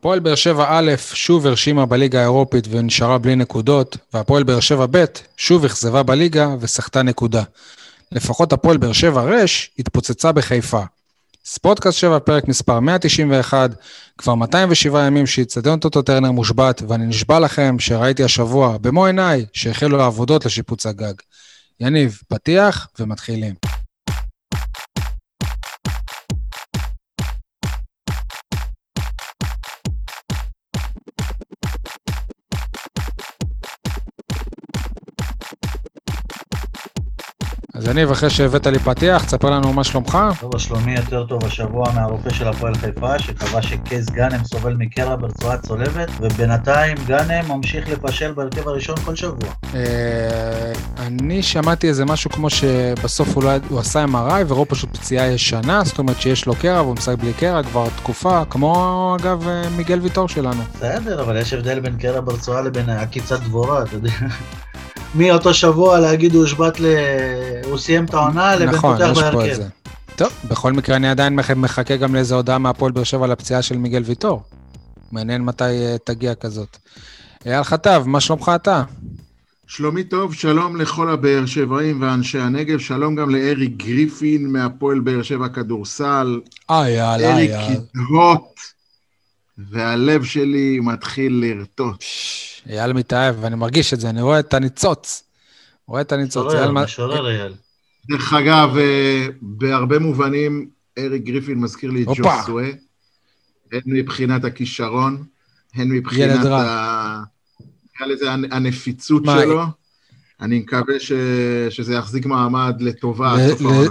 הפועל באר שבע א' שוב הרשימה בליגה האירופית ונשארה בלי נקודות, והפועל באר שבע ב' שוב אכזבה בליגה וסחטה נקודה. לפחות הפועל באר שבע ר' התפוצצה בחיפה. ספורטקאסט 7, פרק מספר 191, כבר 207 ימים שאיצטדיון טוטו טרנר מושבת, ואני נשבע לכם שראיתי השבוע, במו עיניי, שהחלו העבודות לשיפוץ הגג. יניב, פתיח ומתחילים. יניב, אחרי שהבאת לי פתיח, תספר לנו מה שלומך. טוב, שלומי יותר טוב השבוע מהרופא של הפועל חיפה, שקבע שקייס גאנם סובל מקרע ברצועה צולבת, ובינתיים גאנם ממשיך לפשל בהרכב הראשון כל שבוע. אה, אני שמעתי איזה משהו כמו שבסוף הוא, לא, הוא עשה MRI וראו פשוט פציעה ישנה, זאת אומרת שיש לו קרע והוא משחק בלי קרע כבר תקופה, כמו אגב אה, מיגל ויטור שלנו. בסדר, אבל יש הבדל בין קרע ברצועה לבין עקיצת דבורה, אתה יודע. מאותו שבוע להגיד הוא הושבת ל... הוא סיים את העונה לבין נכון, פותח יש פה בהרכב. את זה. טוב, בכל מקרה אני עדיין מח- מחכה גם לאיזה הודעה מהפועל באר שבע על הפציעה של מיגל ויטור. מעניין מתי אה, תגיע כזאת. אייל חטב, מה שלומך אתה? שלומי טוב, שלום לכל הבאר שבעים ואנשי הנגב, שלום גם לאריק גריפין מהפועל באר שבע כדורסל. אייל, אריק אייל. ידהות, והלב שלי מתחיל לרטוט. אייל מתאהב, ואני מרגיש את זה, אני רואה את הניצוץ. רואה את הניצוץ. משורר, אייל, מה- משורר אייל. דרך אגב, אה, בהרבה מובנים, אריק גריפין מזכיר לי את. ג'וסווה, הן מבחינת הכישרון, הן מבחינת. ה... נקרא לזה הנ- הנפיצות מה, שלו. אני מקווה ש... שזה יחזיק מעמד לטובה ל- עד סוף ל- העונה.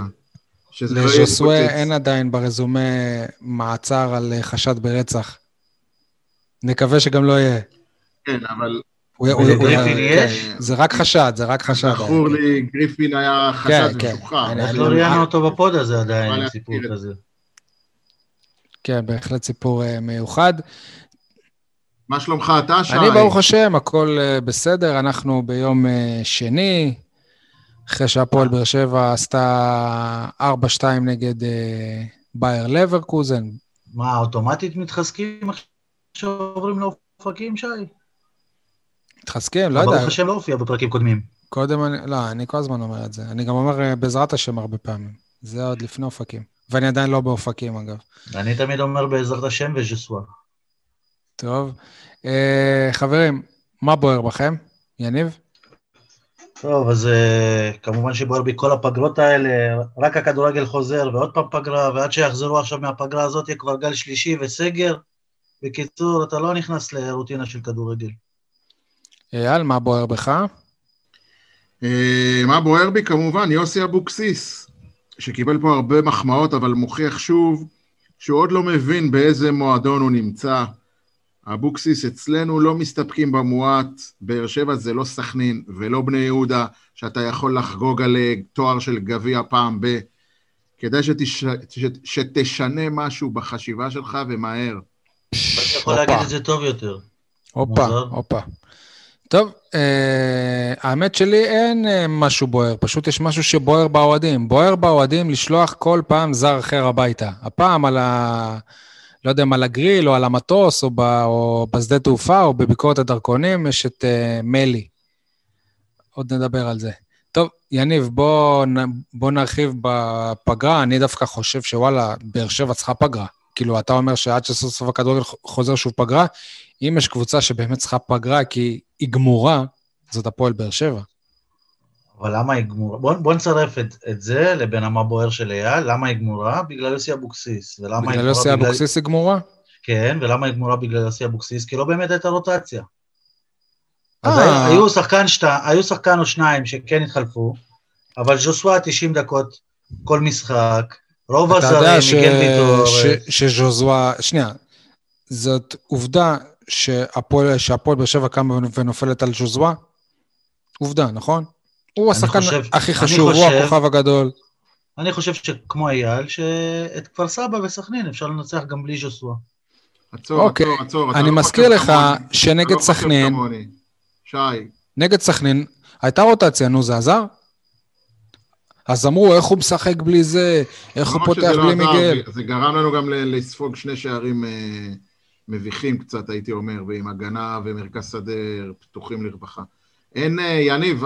לא לז'וסווה התפוצץ. אין עדיין ברזומה מעצר על חשד ברצח. נקווה שגם לא יהיה. כן, אבל הוא- הוא- ולגריפין הוא- יש? כן, זה רק חשד, זה רק חשד. זכור לי, גריפין היה כן, חשד כן. משוחרר. אני- איך אני- לא ראיינו אותו בפוד הזה עדיין, סיפור כזה. כן, בהחלט סיפור אה, מיוחד. מה שלומך אתה, שי? אני, ברוך השם, הכל אה, בסדר. אנחנו ביום אה, שני, אחרי שהפועל באר שבע עשתה 4-2 נגד בייר לברקוזן. מה, אוטומטית מתחזקים עכשיו עוברים לאופקים, שי? מתחזקים, לא יודע. השם לא הופיע בפרקים קודמים. קודם אני, לא, אני כל הזמן אומר את זה. אני גם אומר אה, בעזרת השם הרבה פעמים. זה עוד לפני אופקים. ואני עדיין לא באופקים, אגב. אני תמיד אומר בעזרת השם וז'סווה. טוב. אה, חברים, מה בוער בכם? יניב? טוב, אז uh, כמובן שבוער בי כל הפגרות האלה, רק הכדורגל חוזר ועוד פעם פגרה, ועד שיחזרו עכשיו מהפגרה הזאת יהיה כבר גל שלישי וסגר. בקיצור, אתה לא נכנס לרוטינה של כדורגל. אייל, מה בוער בך? אה, מה בוער בי? כמובן, יוסי אבוקסיס, שקיבל פה הרבה מחמאות, אבל מוכיח שוב שהוא עוד לא מבין באיזה מועדון הוא נמצא. אבוקסיס, אצלנו לא מסתפקים במועט, באר שבע זה לא סכנין ולא בני יהודה, שאתה יכול לחגוג על תואר של גביע פעם ב... כדאי שתש... ש... שתשנה משהו בחשיבה שלך ומהר. אתה יכול. להגיד את זה טוב יותר. הופה. הופה. טוב, אה, האמת שלי אין אה, משהו בוער, פשוט יש משהו שבוער באוהדים. בוער באוהדים לשלוח כל פעם זר אחר הביתה. הפעם על ה... לא יודע אם על הגריל או על המטוס או, ב... או בשדה תעופה או בביקורת הדרכונים, יש את אה, מלי. עוד נדבר על זה. טוב, יניב, בוא, בוא נרחיב בפגרה. אני דווקא חושב שוואלה, באר שבע צריכה פגרה. כאילו, אתה אומר שעד שסוף סוף הכדורגל חוזר שוב פגרה, אם יש קבוצה שבאמת צריכה פגרה כי היא גמורה, זאת הפועל באר שבע. אבל למה היא גמורה? בוא, בוא נצרף את, את זה לבין המה בוער של אייל. למה היא גמורה? בגלל יוסי אבוקסיס. ולמה בגלל? יוסי אבוקסיס היא גמורה? כן, ולמה היא גמורה בגלל יוסי אבוקסיס? כי לא באמת הייתה רוטציה. אז אה. היו, שחקן שת, היו שחקן או שניים שכן התחלפו, אבל ז'וסווה 90 דקות כל משחק, רוב אתה יודע הזרים, מיגל ויטור, ש- שז'וזואה, שנייה, זאת עובדה שהפועל באר שבע קמה ונופלת על ז'וזואה? עובדה, נכון? הוא השחקן חושב- הכי חשוב, הוא חושב- הכוכב הגדול. אני חושב שכמו אייל, שאת כפר סבא וסכנין אפשר לנצח גם בלי ז'וסווה. עצור, אוקיי, עצור, עצור. אתה אני לא מזכיר לך כמוני. שנגד לא חושב סכנין. שי, נגד סכנין, הייתה רוטציה, נו, זה עזר? אז אמרו, איך הוא משחק בלי זה, איך הוא פותח לא בלי מיגל. זה- גרם לנו גם ל- לספוג שני שערים אה, מביכים קצת, הייתי אומר, ועם הגנה ומרכז שדה פתוחים לרווחה. אין, אה, יניב,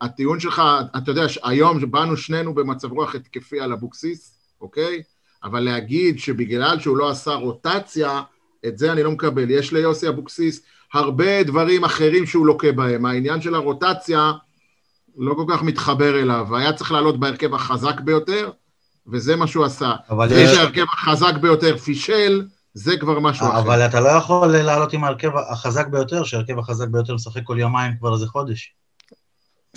הטיעון שלך, אתה יודע, היום באנו שנינו במצב רוח התקפי על אבוקסיס, אוקיי? אבל להגיד שבגלל שהוא לא עשה רוטציה, את זה אני לא מקבל. יש ליוסי אבוקסיס הרבה דברים אחרים שהוא לוקה בהם. העניין של הרוטציה לא כל כך מתחבר אליו. היה צריך לעלות בהרכב החזק ביותר, וזה מה שהוא עשה. אבל יש... ההרכב החזק ביותר פישל, זה כבר משהו אחר. אבל אתה לא יכול לעלות עם ההרכב החזק ביותר, שההרכב החזק ביותר משחק כל יומיים כבר איזה חודש.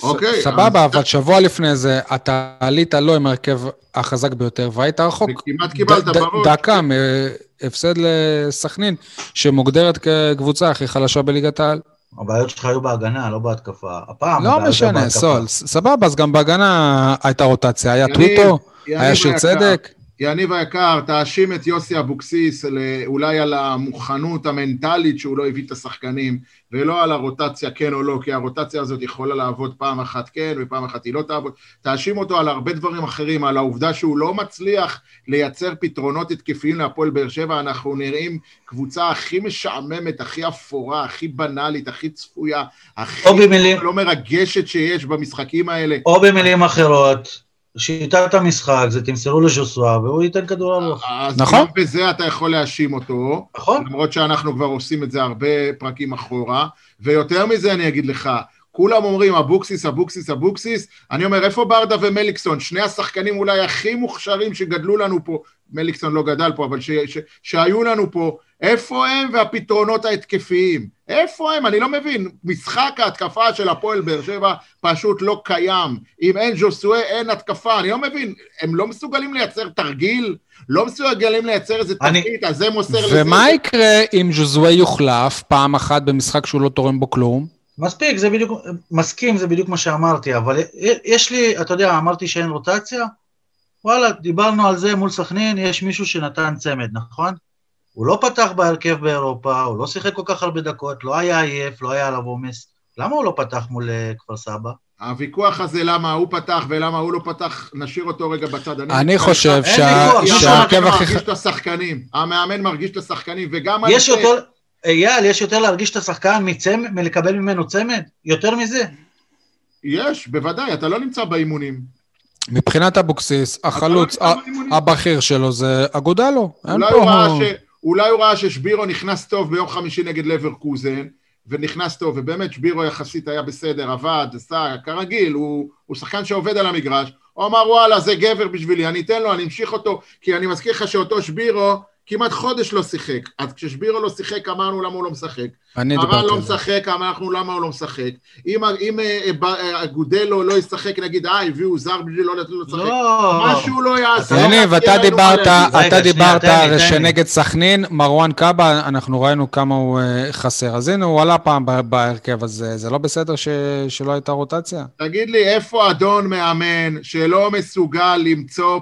אוקיי. סבבה, אבל שבוע לפני זה אתה עלית לא עם ההרכב החזק ביותר, והיית רחוק. וכמעט קיבלת בראש. דקה מהפסד לסכנין, שמוגדרת כקבוצה הכי חלשה בליגת העל. הבעיות שלך היו בהגנה, לא בהתקפה. הפעם... לא משנה, סול. סבבה, אז גם בהגנה הייתה רוטציה, היה טוויטו, היה שיר צדק. יניב היקר, תאשים את יוסי אבוקסיס אולי על המוכנות המנטלית שהוא לא הביא את השחקנים, ולא על הרוטציה כן או לא, כי הרוטציה הזאת יכולה לעבוד פעם אחת כן ופעם אחת היא לא תעבוד. תאשים אותו על הרבה דברים אחרים, על העובדה שהוא לא מצליח לייצר פתרונות התקפיים להפועל באר שבע, אנחנו נראים קבוצה הכי משעממת, הכי אפורה, הכי בנאלית, הכי צפויה, הכי במילים... לא מרגשת שיש במשחקים האלה. או במילים אחרות, שיטת המשחק זה תמסרו לז'וסווה והוא ייתן כדור ארוך. נכון. אז גם בזה אתה יכול להאשים אותו. נכון. למרות שאנחנו כבר עושים את זה הרבה פרקים אחורה. ויותר מזה אני אגיד לך, כולם אומרים אבוקסיס, אבוקסיס, אבוקסיס, אני אומר איפה ברדה ומליקסון, שני השחקנים אולי הכי מוכשרים שגדלו לנו פה, מליקסון לא גדל פה, אבל ש, ש, שהיו לנו פה, איפה הם והפתרונות ההתקפיים? איפה הם? אני לא מבין. משחק ההתקפה של הפועל באר שבע פשוט לא קיים. אם אין ז'וסואה, אין התקפה. אני לא מבין. הם לא מסוגלים לייצר תרגיל? לא מסוגלים לייצר איזה אני... תרגיל, אז זה מוסר לזה. ומה יקרה אם ז'וזואה יוחלף פעם אחת במשחק שהוא לא תורם בו כלום? מספיק, זה בדיוק, מסכים, זה בדיוק מה שאמרתי, אבל יש לי, אתה יודע, אמרתי שאין רוטציה, וואלה, דיברנו על זה מול סכנין, יש מישהו שנתן צמד, נכון? הוא לא פתח בהרכב באירופה, הוא לא שיחק כל כך הרבה דקות, לא היה עייף, לא היה עליו עומס. למה הוא לא פתח מול uh, כפר סבא? הוויכוח הזה למה הוא פתח ולמה הוא לא פתח, נשאיר אותו רגע בצד. אני חושב שההרכב הכי... מרגיש את השחקנים, המאמן מרגיש את השחקנים, וגם... יש יותר, אייל, יש יותר להרגיש את השחקן מלקבל ממנו צמד? יותר מזה? יש, בוודאי, אתה לא נמצא באימונים. מבחינת אבוקסיס, החלוץ לא הבכיר שלו זה אגודלו. אולי הוא ראה ש... אולי הוא ראה ששבירו נכנס טוב ביום חמישי נגד לברקוזן, ונכנס טוב, ובאמת שבירו יחסית היה בסדר, עבד, עשה, כרגיל, הוא, הוא שחקן שעובד על המגרש, הוא אמר וואלה זה גבר בשבילי, אני אתן לו, אני אמשיך אותו, כי אני מזכיר לך שאותו שבירו כמעט חודש לא שיחק. אז כששבירו לא שיחק, אמרנו למה הוא לא משחק. אני דיברתי על זה. לא משחק, אמרנו למה הוא לא משחק. אם, אם אגודלו לא ישחק, נגיד, אה, הביאו זר בשביל לא לתת לו לשחק. לא. משהו לא יעשה. יניב, אתה דיברת, אתה דיברת שנגד סכנין, מרואן קאבה, אנחנו ראינו כמה הוא חסר. אז הנה, הוא עלה פעם בהרכב, אז זה לא בסדר שלא הייתה רוטציה? תגיד לי, איפה אדון מאמן שלא מסוגל למצוא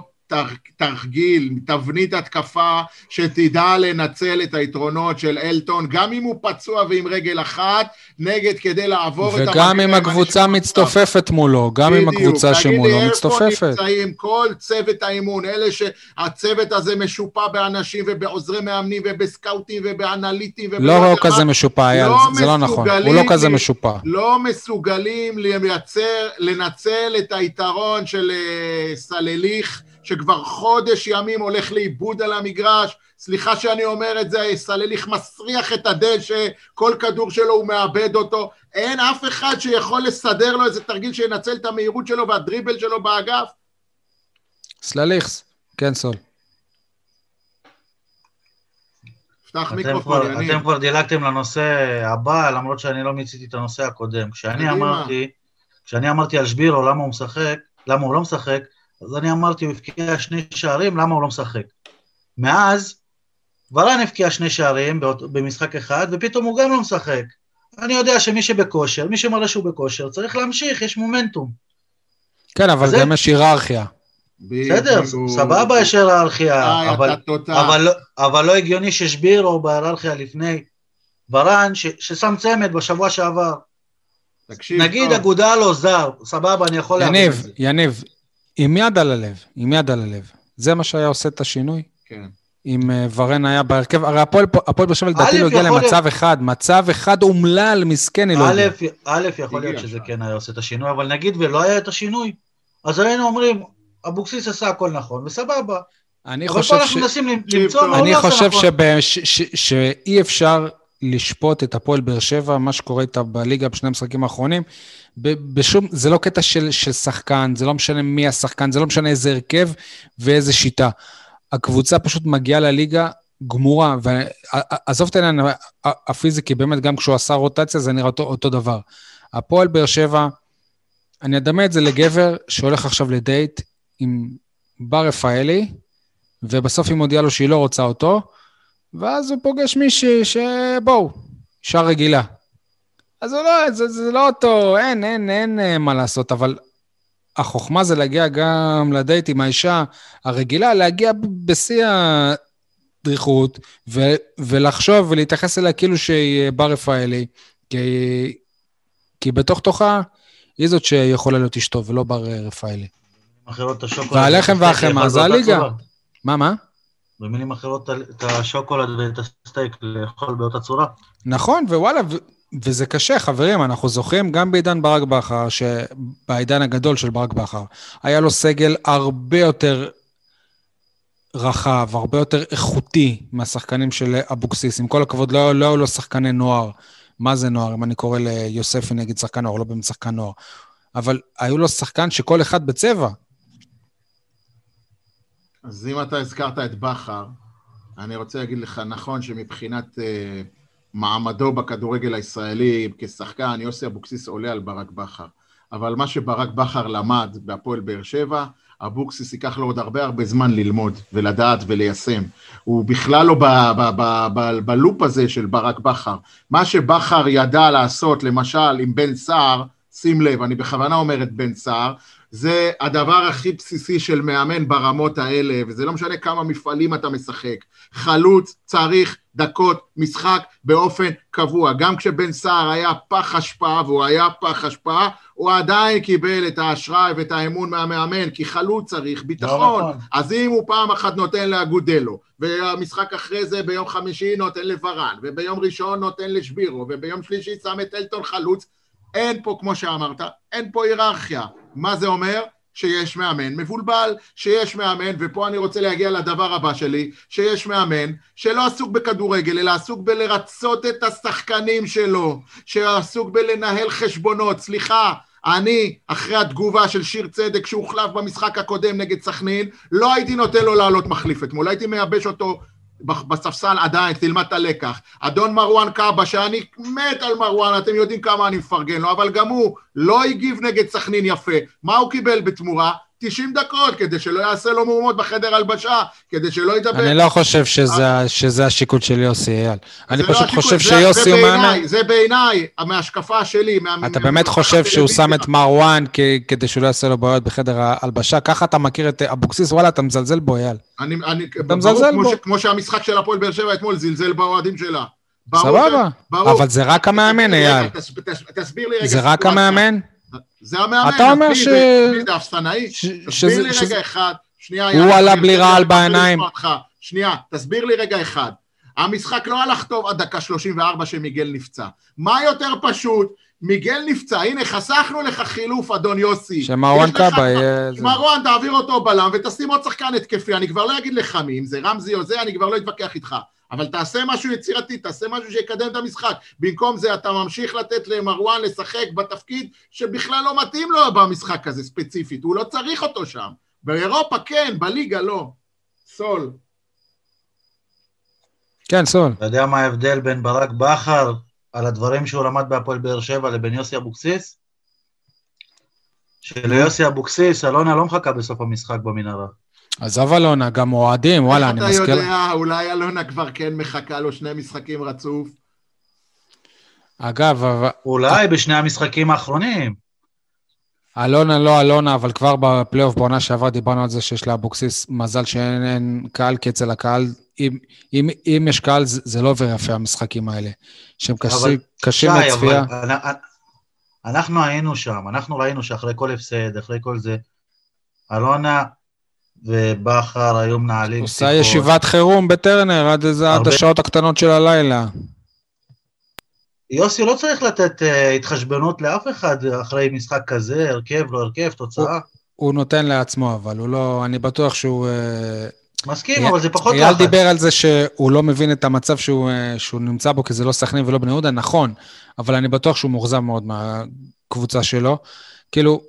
תרגיל, תבנית התקפה שתדע לנצל את היתרונות של אלטון, גם אם הוא פצוע ועם רגל אחת, נגד כדי לעבור את. וגם אם הקבוצה מצטופפת מולו, גם אם הקבוצה שמולו מצטופפת. בדיוק, תגיד לי איפה נמצאים כל צוות האימון, אלה שהצוות הזה משופע באנשים ובעוזרי מאמנים ובסקאוטים ובאנליטים. לא כזה משופע, אייל, לא זה לא נכון, הוא לא כזה משופע. לא מסוגלים לייצר, לנצל את היתרון של אה, סלליך. שכבר חודש ימים הולך לאיבוד על המגרש, סליחה שאני אומר את זה, סלליך מסריח את הדשא, כל כדור שלו הוא מאבד אותו, אין אף אחד שיכול לסדר לו איזה תרגיל שינצל את המהירות שלו והדריבל שלו באגף. סלליכס, כן סול. פתח מיקרופון, יניב. אתם כבר דילגתם לנושא הבא, למרות שאני לא מיציתי את הנושא הקודם. כשאני אמרתי, כשאני אמרתי על שבירו למה הוא משחק, למה הוא לא משחק, אז אני אמרתי, הוא הבקיע שני שערים, למה הוא לא משחק? מאז, ורן הבקיע שני שערים במשחק אחד, ופתאום הוא גם לא משחק. אני יודע שמי שבכושר, מי שמראה שהוא בכושר, צריך להמשיך, יש מומנטום. כן, אבל גם יש היררכיה. בסדר, סבבה יש היררכיה, אבל, אבל, לא, אבל לא הגיוני ששבירו בהיררכיה לפני ורן, ששם צמד בשבוע שעבר. תקשיב, נגיד אגודה לא זר, סבבה, אני יכול להבין את זה. יניב, יניב, עם יד על הלב, עם יד על הלב. זה מה שהיה עושה את השינוי? כן. אם אה, ורן היה בהרכב, הרי הפועל באר שבע לדעתי לא הגיע למצב אחד, מצב אחד אומלל, מסכן, לא הגיעה. א', יכול להיות שזה כן היה עושה את השינוי, אבל נגיד ולא היה את השינוי, אז היינו אומרים, אבוקסיס עשה הכל נכון, וסבבה. אני חושב ש... אני חושב נכון. שאי אפשר לשפוט את הפועל באר שבע, מה שקורה איתה בליגה בשני המשחקים האחרונים. בשום, זה לא קטע של, של שחקן, זה לא משנה מי השחקן, זה לא משנה איזה הרכב ואיזה שיטה. הקבוצה פשוט מגיעה לליגה גמורה, ועזוב את העניין הפיזי, כי באמת גם כשהוא עשה רוטציה זה נראה אותו, אותו דבר. הפועל באר שבע, אני אדמה את זה לגבר שהולך עכשיו לדייט עם בר רפאלי, ובסוף היא מודיעה לו שהיא לא רוצה אותו, ואז הוא פוגש מישהי שבואו, אישה רגילה. אז זה לא, זה, זה לא אותו, אין, אין, אין, אין מה לעשות, אבל החוכמה זה להגיע גם לדייט עם האישה הרגילה, להגיע בשיא הדריכות, ו- ולחשוב ולהתייחס אליה כאילו שהיא בר רפאלי, כי, כי בתוך תוכה היא זאת שיכולה להיות אשתו, ולא בר רפאלי. והלחם והחמאה זה הליגה. מה, מה? במילים אחרות, את השוקולד ואת הסטייק לאכול באותה צורה. נכון, ווואלה, וזה קשה, חברים, אנחנו זוכרים גם בעידן ברק בכר, שבעידן הגדול של ברק בכר, היה לו סגל הרבה יותר רחב, הרבה יותר איכותי מהשחקנים של אבוקסיס. עם כל הכבוד, לא, לא היו לו שחקני נוער. מה זה נוער? אם אני קורא ליוספי נגיד שחקן נוער, לא באמת שחקן נוער. אבל היו לו שחקן שכל אחד בצבע. אז אם אתה הזכרת את בכר, אני רוצה להגיד לך, נכון שמבחינת... Uh... מעמדו בכדורגל הישראלי כשחקן, יוסי אבוקסיס עולה על ברק בכר. אבל מה שברק בכר למד בהפועל באר שבע, אבוקסיס ייקח לו עוד הרבה הרבה זמן ללמוד ולדעת וליישם. הוא בכלל לא בלופ הזה של ברק בכר. מה שבכר ידע לעשות, למשל עם בן סער, שים לב, אני בכוונה אומר את בן סער, זה הדבר הכי בסיסי של מאמן ברמות האלה, וזה לא משנה כמה מפעלים אתה משחק. חלוץ צריך דקות משחק באופן קבוע. גם כשבן סער היה פח השפעה, והוא היה פח השפעה, הוא עדיין קיבל את האשראי ואת האמון מהמאמן, כי חלוץ צריך ביטחון. לא נכון. אז אם הוא פעם אחת נותן לאגודלו, והמשחק אחרי זה ביום חמישי נותן לברן, וביום ראשון נותן לשבירו, וביום שלישי שם את אלטון חלוץ, אין פה, כמו שאמרת, אין פה היררכיה. מה זה אומר? שיש מאמן מבולבל, שיש מאמן, ופה אני רוצה להגיע לדבר הבא שלי, שיש מאמן שלא עסוק בכדורגל, אלא עסוק בלרצות את השחקנים שלו, שעסוק בלנהל חשבונות. סליחה, אני, אחרי התגובה של שיר צדק שהוחלף במשחק הקודם נגד סכנין, לא הייתי נותן לו לעלות מחליף אתמול, הייתי מייבש אותו בספסל עדיין, תלמד את הלקח. אדון מרואן קאבה, שאני מת על מרואן, אתם יודעים כמה אני מפרגן לו, אבל גם הוא לא הגיב נגד סכנין יפה. מה הוא קיבל בתמורה? 90 דקות, כדי שלא יעשה לו מהומות בחדר הלבשה, כדי שלא ידבר. אני לא חושב שזה, אז... שזה השיקול של יוסי אייל. אני לא פשוט לא חושב שיוסי הוא מאמן... זה בעיניי, מההשקפה שלי. מה, אתה באמת חושב שהוא שם את מרואן כדי שהוא לא יעשה לו בעיות בחדר ההלבשה? ככה אתה מכיר את אבוקסיס? וואלה, אתה מזלזל בו, אייל. אני, אני, אתה מזלזל בו. ש, כמו שהמשחק של הפועל באר שבע אתמול זלזל באוהדים שלה. סבבה, אבל זה רק המאמן, אייל. תסביר לי רגע. זה רק המאמן? זה המאמן. אתה אומר ש... זה האפסנאי. תסביר לי רגע אחד. שנייה, הוא עלה בלי רעל בעיניים. שנייה, תסביר לי רגע אחד. המשחק לא הלך טוב עד דקה 34 שמיגל נפצע. מה יותר פשוט? מיגל נפצע, הנה חסכנו לך חילוף אדון יוסי. שמרואן קאבה יהיה... מרואן תעביר אותו בלם ותשים עוד שחקן התקפי, אני כבר לא אגיד לך מי, אם זה רמזי או זה, אני כבר לא אתווכח איתך. אבל תעשה משהו יצירתי, תעשה משהו שיקדם את המשחק. במקום זה אתה ממשיך לתת למרואן לשחק בתפקיד שבכלל לא מתאים לו במשחק הזה ספציפית, הוא לא צריך אותו שם. באירופה כן, בליגה לא. סול. כן, סול. אתה יודע מה ההבדל בין ברק בכר על הדברים שהוא למד בהפועל באר שבע לבין יוסי אבוקסיס? שליוסי אבוקסיס, אלונה לא מחכה בסוף המשחק במנהרה. עזוב אלונה, גם אוהדים, וואלה, אני מזכיר... איך אתה יודע, אולי אלונה כבר כן מחכה לו שני משחקים רצוף? אגב. אולי בשני המשחקים האחרונים. אלונה לא אלונה, אבל כבר בפלייאוף בעונה שעברה דיברנו על זה שיש לאבוקסיס מזל שאין קהל, כי אצל הקהל, אם, אם, אם יש קהל, זה, זה לא עובר יפה המשחקים האלה, שהם קשים, קשים לצפייה. אבל אנחנו היינו שם, אנחנו ראינו שאחרי כל הפסד, אחרי כל זה, אלונה ובכר היו מנהלים עושה ישיבת חירום בטרנר עד איזה עד הרבה- השעות הקטנות של הלילה. יוסי לא צריך לתת אה, התחשבנות לאף אחד אחרי משחק כזה, הרכב, לא הרכב, תוצאה. הוא נותן לעצמו, אבל הוא לא... אני בטוח שהוא... אה, מסכים, אבל זה פחות אייל לחץ. דיבר על זה שהוא לא מבין את המצב שהוא, אה, שהוא נמצא בו, כי זה לא סכנין ולא בני יהודה, נכון, אבל אני בטוח שהוא מאוכזב מאוד מהקבוצה שלו. כאילו,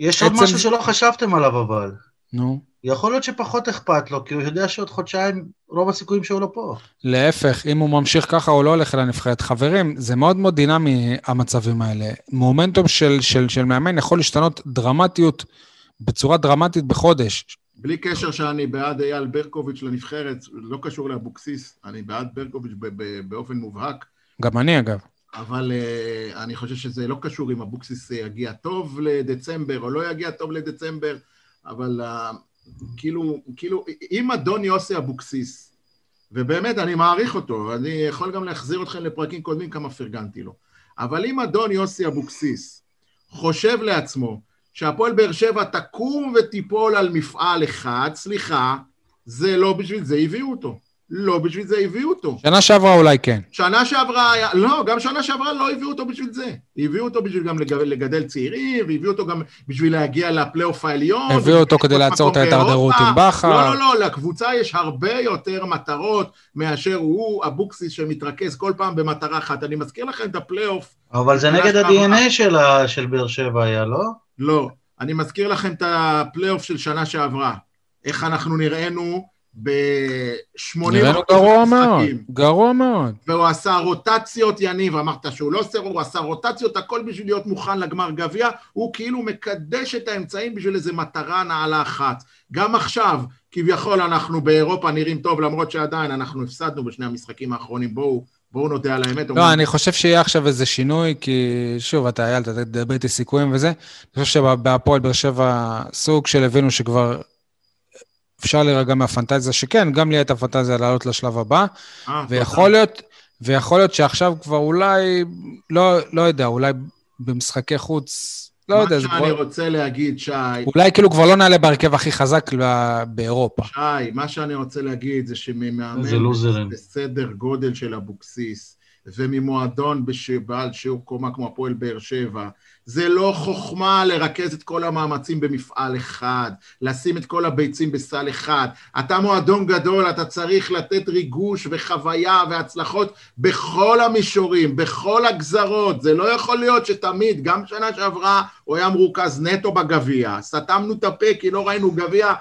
יש עוד משהו שלא חשבתם עליו אבל. נו, יכול להיות שפחות אכפת לו, כי הוא יודע שעוד חודשיים רוב הסיכויים שהוא לא פה. להפך, אם הוא ממשיך ככה, הוא לא הולך אל הנבחרת. חברים, זה מאוד מאוד דינמי, המצבים האלה. מומנטום של, של, של מאמן יכול להשתנות דרמטיות, בצורה דרמטית בחודש. בלי קשר שאני בעד אייל ברקוביץ' לנבחרת, לא קשור לאבוקסיס, אני בעד ברקוביץ' ב- ב- באופן מובהק, גם אני, אגב. אבל אה, אני חושב שזה לא קשור אם אבוקסיס יגיע טוב לדצמבר או לא יגיע טוב לדצמבר, אבל אה, כאילו, כאילו, אם אדון יוסי אבוקסיס, ובאמת, אני מעריך אותו, אני יכול גם להחזיר אתכם לפרקים קודמים כמה פרגנתי לו, אבל אם אדון יוסי אבוקסיס חושב לעצמו שהפועל באר שבע תקום ותיפול על מפעל אחד, סליחה, זה לא בשביל זה הביאו אותו. לא בשביל זה הביאו אותו. שנה שעברה אולי כן. שנה שעברה היה, לא, גם שנה שעברה לא הביאו אותו בשביל זה. הביאו אותו בשביל גם לגדל, לגדל צעירים, והביאו אותו גם בשביל להגיע לפלייאוף העליון. הביאו אותו כדי לעצור את ההידרדרות באירופה. עם בכר. לא, לא, לא, לקבוצה יש הרבה יותר מטרות מאשר הוא, אבוקסיס, שמתרכז כל פעם במטרה אחת. אני מזכיר לכם את הפלייאוף, אבל זה נגד. ה-DNA של ה- של באר שבע היה, לא? לא. אני מזכיר לכם את הפלייאוף של שנה שעברה. איך אנחנו נראינו ב-80 נראינו גרוע מאוד, גרוע מאוד. והוא עשה רוטציות, יניב, אמרת שהוא לא עושה, הוא עשה רוטציות, הכל בשביל להיות מוכן לגמר גביע, הוא כאילו מקדש את האמצעים בשביל איזו מטרה נעלה אחת. גם עכשיו, כביכול אנחנו באירופה נראים טוב, למרות שעדיין אנחנו הפסדנו בשני המשחקים האחרונים, בואו, בואו נודה על האמת. לא, אני חושב שיהיה עכשיו איזה שינוי, כי שוב, אתה אייל, אתה תדבר איתי סיכויים וזה. אני חושב שבהפועל באר שבע סוג של הבינו שכבר אפשר להירגע מהפנטזיה, שכן, גם לי הייתה פנטזיה לעלות לשלב הבא, אה, ויכול להיות, ויכול להיות שעכשיו כבר אולי, לא, לא יודע, אולי במשחקי חוץ, לא יודע, זה מה שאני כבר, רוצה להגיד, שי, אולי כאילו כבר לא נעלה בהרכב הכי חזק ב- באירופה. שי, מה שאני רוצה להגיד זה שממאמן לוזרים. בסדר גודל של אבוקסיס, וממועדון בש- בעל שיעור קומה כמו הפועל באר שבע, זה לא חוכמה לרכז את כל המאמצים במפעל אחד, לשים את כל הביצים בסל אחד. אתה מועדון גדול, אתה צריך לתת ריגוש וחוויה והצלחות בכל המישורים, בכל הגזרות. זה לא יכול להיות שתמיד, גם שנה שעברה הוא היה מרוכז נטו בגביע. סתמנו את הפה כי לא ראינו גביע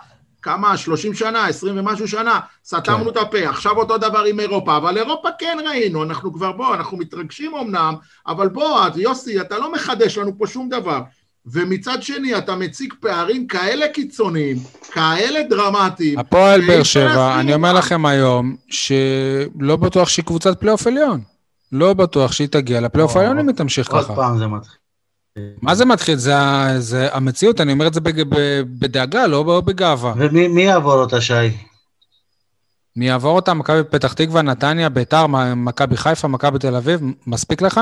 כמה, 30 שנה, 20 ומשהו שנה, סתמנו כן. את הפה, עכשיו אותו דבר עם אירופה, אבל אירופה כן ראינו, אנחנו כבר בוא, אנחנו מתרגשים אמנם, אבל בוא, יוסי, אתה לא מחדש לנו פה שום דבר. ומצד שני, אתה מציג פערים כאלה קיצוניים, כאלה דרמטיים. הפועל באר שבע, אני אומר. לכם היום, שלא בטוח שהיא קבוצת פלייאוף עליון. לא בטוח שהיא תגיע לפלייאוף או, העליון אם היא תמשיך עוד ככה. פעם זה מתחיל. מה זה מתחיל? זה, זה המציאות, אני אומר את זה בג, ב, בדאגה, לא בגאווה. ומי מי יעבור אותה, שי? מי יעבור אותה? מכבי פתח תקווה, נתניה, ביתר, מכבי חיפה, מכבי תל אביב, מספיק לך?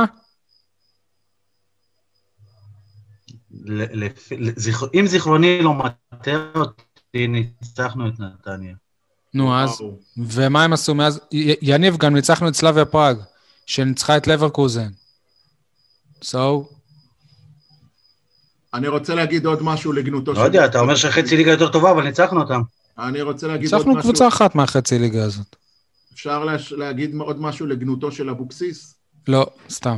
אם זיכרוני לא מטעה אותי, ניצחנו את נתניה. נו, אז. ומה הם עשו מאז? יניב, גם ניצחנו את סלאביה פראג, שניצחה את לברקוזן. So, אני רוצה להגיד עוד משהו לגנותו לא יודע, אתה אומר שחצי ליגה יותר טובה, אבל ניצחנו אותם. אני רוצה להגיד עוד ניצחנו משהו. קבוצה אחת מהחצי ליגה הזאת. אפשר להגיד עוד משהו לגנותו של אבוקסיס? לא, סתם.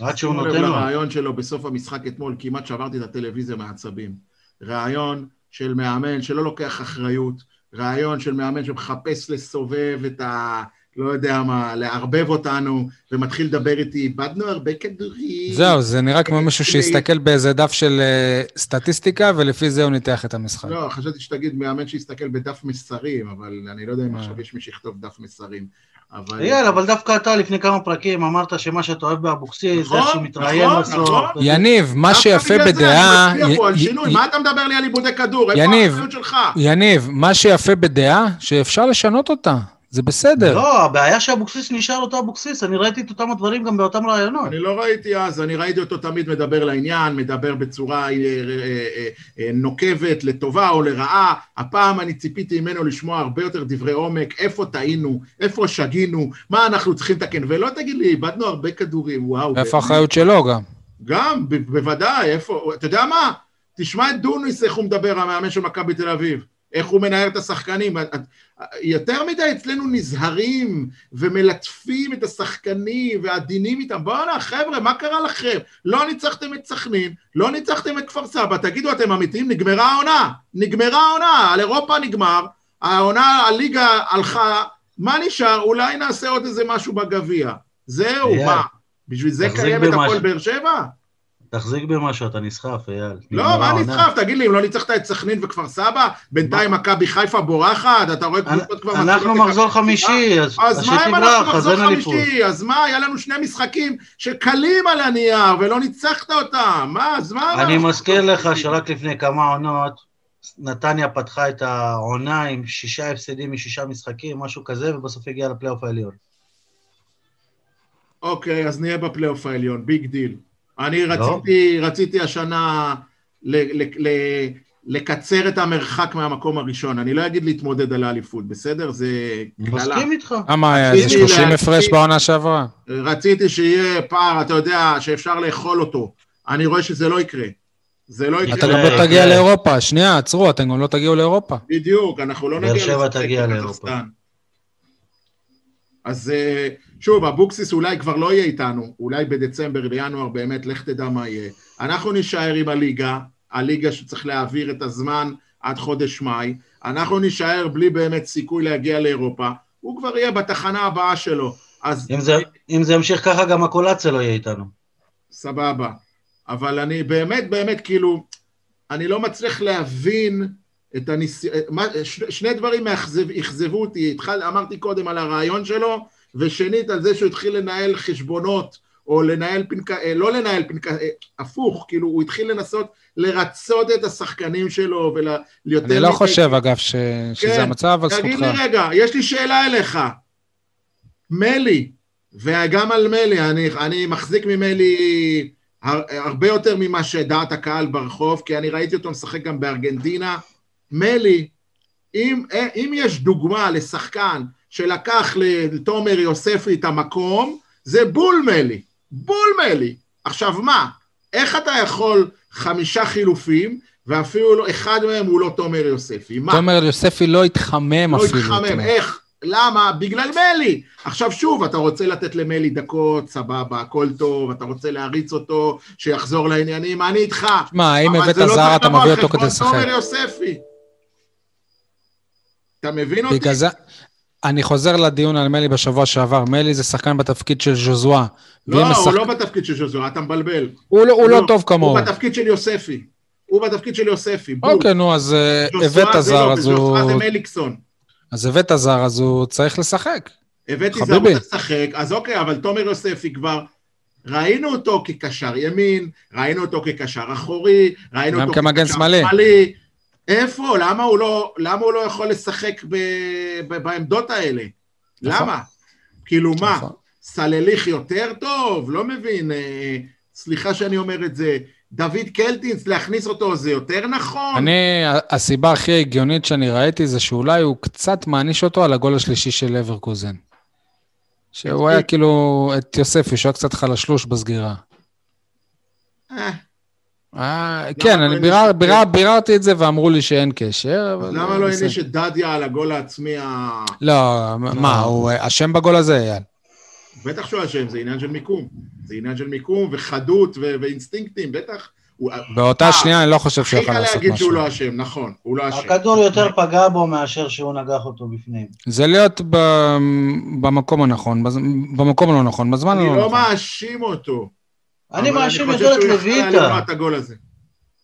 עד שהוא נותן לו. לרעיון שלו בסוף המשחק אתמול, כמעט שברתי את הטלוויזיה מעצבים. רעיון של מאמן שלא לוקח אחריות, רעיון של מאמן שמחפש לסובב את ה... לא יודע מה, לערבב אותנו, ומתחיל לדבר איתי, איבדנו הרבה כדורים. זהו, זה נראה כמו מישהו שהסתכל באיזה דף של אה, סטטיסטיקה, ולפי זה הוא ניתח את המשחק. לא, חשבתי שתגיד מאמן שיסתכל בדף מסרים, אבל אני לא יודע אם אה. עכשיו יש מי שיכתוב דף מסרים. אבל... אייל, אבל דווקא אתה לפני כמה פרקים אמרת שמה שאתה אוהב באבוקסיס, זה נכון, איך שהוא מתראיין נכון, בסוף. נכון. יניב, מה דווקא שיפה בגלל זה בדעה... אני מצביע פה על י- שינוי, י- מה אתה מדבר לי על איבודי כדור? איפה יניב. האחריות שלך? יניב, מה שיפה בדעה, שאפשר לשנות אותה. זה בסדר. לא, הבעיה שאבוקסיס נשאר אותו אבוקסיס, אני ראיתי את אותם הדברים גם באותם רעיונות. אני לא ראיתי אז, אני ראיתי אותו תמיד מדבר לעניין, מדבר בצורה אה, אה, אה, נוקבת, לטובה או לרעה. הפעם אני ציפיתי ממנו לשמוע הרבה יותר דברי עומק, איפה טעינו, איפה שגינו, מה אנחנו צריכים לתקן, ולא תגיד לי, איבדנו הרבה כדורים, וואו. איפה האחריות שלו גם? גם, בוודאי, איפה, אתה יודע מה? תשמע את דוניס, איך הוא מדבר, המאמן של מכבי תל אביב. איך הוא מנהל את השחקנים. את- יותר מדי אצלנו נזהרים ומלטפים את השחקנים ועדינים איתם. בואנה, חבר'ה, מה קרה לכם? לא ניצחתם את סכנין, לא ניצחתם את כפר סבא. תגידו, אתם אמיתיים? נגמרה העונה. נגמרה העונה. על אירופה נגמר, העונה, הליגה הלכה, מה נשאר? אולי נעשה עוד איזה משהו בגביע. זהו, מה? בשביל זה קיימת. הפועל באר שבע? תחזיק במשהו, אתה נסחף, אייל. לא, מה. נסחף? תגיד לי, אם לא ניצחת את סכנין וכפר סבא, בינתיים מכבי חיפה בורחת, אתה רואה קבוצות כבר... אנחנו מחזור חמישי, אז אז אז מה אם שתברח, אנחנו מחזור אין אליפות. חמישי? אז מה, היה לנו שני משחקים שקלים על הנייר ולא ניצחת אותם, מה, אז מה... אני מזכיר לך? שרק לפני כמה עונות, נתניה פתחה את העונה עם שישה הפסדים משישה משחקים, משהו כזה, ובסוף הגיעה לפלייאוף העליון. אוקיי, אז נהיה בפלייאוף העליון, big deal. אני לא. רציתי, רציתי השנה ל- ל- ל- לקצר את המרחק מהמקום הראשון. אני לא אגיד להתמודד על האליפות, בסדר? זה קללה. מסכים איתך. איזה רציתי 30 להציג- הפרש בעונה שעברה? רציתי שיהיה פער, אתה יודע, שאפשר לאכול אותו. אני רואה שזה לא יקרה. זה לא יקרה. אתה גם לא תגיע לאירופה. שנייה, עצרו, אתם גם לא תגיעו לאירופה. בדיוק, אנחנו לא באר נגיע שבע לשחק תגיע בקזחסטן. לאירופה. אז אה, שוב, אבוקסיס אולי כבר לא יהיה איתנו, אולי בדצמבר, בינואר, באמת, לך תדע מה יהיה. אנחנו נישאר עם הליגה, הליגה שצריך להעביר את הזמן עד חודש מאי, אנחנו נישאר בלי באמת סיכוי להגיע לאירופה, הוא כבר יהיה בתחנה הבאה שלו. אז אם זה- אם זה ימשיך ככה, גם הקולציה לא יהיה איתנו. סבבה. אבל אני באמת, באמת, כאילו, אני לא מצליח להבין את הניס... מה, ש... שני דברים אכזבו אותי. התחל... אמרתי קודם על הרעיון שלו, ושנית על זה שהוא התחיל לנהל חשבונות, או לנהל פנק... אה, לא לנהל פנק... אה, הפוך, כאילו, הוא התחיל לנסות לרצות את השחקנים שלו, וליותר... אני לא חושב, אגב, ש- שזה כן. המצב, אבל תגיד לי זכותך. רגע, יש לי שאלה אליך. מלי, וגם על מלי, אני, אני מחזיק ממלי הר, הרבה יותר ממה שדעת הקהל ברחוב, כי אני ראיתי אותו משחק גם בארגנטינה. מלי, אם, אה, אם יש דוגמה לשחקן שלקח לתומר יוספי את המקום, זה בול מלי. בול מלי. עכשיו מה, איך אתה יכול חמישה חילופים, ואפילו לא, אחד מהם הוא לא תומר יוספי? מה? תומר יוספי לא התחמם לא אפילו. התחמם, אתמול. איך? למה? בגלל מלי. עכשיו שוב, אתה רוצה לתת למלי דקות, סבבה, הכל טוב, אתה רוצה להריץ אותו, שיחזור לעניינים, אני איתך. שמע, אם אבל הבאת זה לא זר, צריך אתה לבוא מביא על אותו כדי חשבון לשחק. תומר יוספי. אתה מבין אותי? זה, אני חוזר לדיון על מלי בשבוע שעבר. מלי זה שחקן בתפקיד של ז'וזואה. לא, הוא השחק- לא בתפקיד של ז'וזו, אתה מבלבל. הוא לא- הוא לא טוב כמוהו. הוא בתפקיד של יוספי. הוא בתפקיד של יוספי. אוקיי, נו, אז אה, ז'וזואה הבאת זה זר, לא, אז הוא... זה מליקסון. אז הבאת זר, אז הוא צריך לשחק. הבאתי זר חביבי. רוצה לשחק, אז אוקיי, אבל תומר יוספי כבר, ראינו אותו כקשר ימין, ראינו אותו כקשר אחורי, ראינו אותו כמגן כקשר שמאלי. איפה? למה הוא לא, למה הוא לא יכול לשחק ב, ב, בעמדות האלה? נכון. למה? כאילו מה, נכון. סלליך יותר טוב? לא מבין, אה, סליחה שאני אומר את זה. דוד קלטינס, להכניס אותו זה יותר נכון? אני, הסיבה הכי הגיונית שאני ראיתי זה שאולי הוא קצת מעניש אותו על הגול השלישי של לברקוזן. שהוא היה כאילו, את יוספי, שהוא היה קצת חלשלוש בסגירה. אה, כן, לא אני ביררתי את זה ואמרו לי שאין קשר, למה לא. העניש את דדיה על הגול העצמי ה... לא, מה, הוא אשם בגול הזה, אייל? בטח שהוא אשם, זה עניין של מיקום. זה עניין של מיקום וחדות ו- ואינסטינקטים, בטח. באותה אה, שנייה אני לא חושב שהוא הכי יכול קל לעשות להגיד משהו. שהוא לא אשם, נכון, הוא לא אשם. הכדור יותר פגע בו מאשר שהוא נגח אותו בפנים. זה להיות ב- במקום הנכון, במקום הלא נכון, בזמן אני הלא לא נכון. מאשים אותו. אני מאשים יותר את לויטה.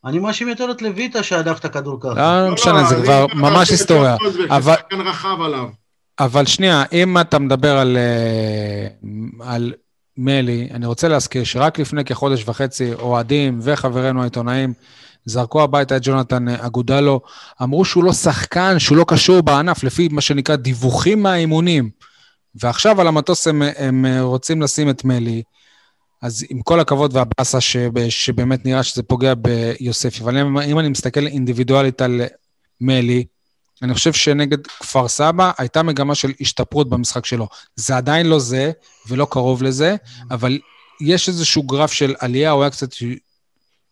אני מאשים יותר את לויטה שהדף את הכדור ככה. לא לא, משנה, זה כבר ממש היסטוריה. אבל שנייה, אם אתה מדבר על, אה, על מלי, אני רוצה להזכיר שרק לפני כחודש וחצי, אוהדים וחברינו העיתונאים זרקו הביתה את ג'ונתן אגודלו, אמרו שהוא לא שחקן, שהוא לא קשור בענף, לפי מה שנקרא דיווחים מהאימונים. ועכשיו על המטוס הם, הם רוצים לשים את מלי, אז עם כל הכבוד והבאסה שבאמת נראה שזה פוגע ביוספי, אבל אם אני מסתכל אינדיבידואלית על מלי, אני חושב שנגד כפר סבא הייתה מגמה של השתפרות במשחק שלו. זה עדיין לא זה, ולא קרוב לזה, אבל יש איזשהו גרף של עלייה, הוא היה קצת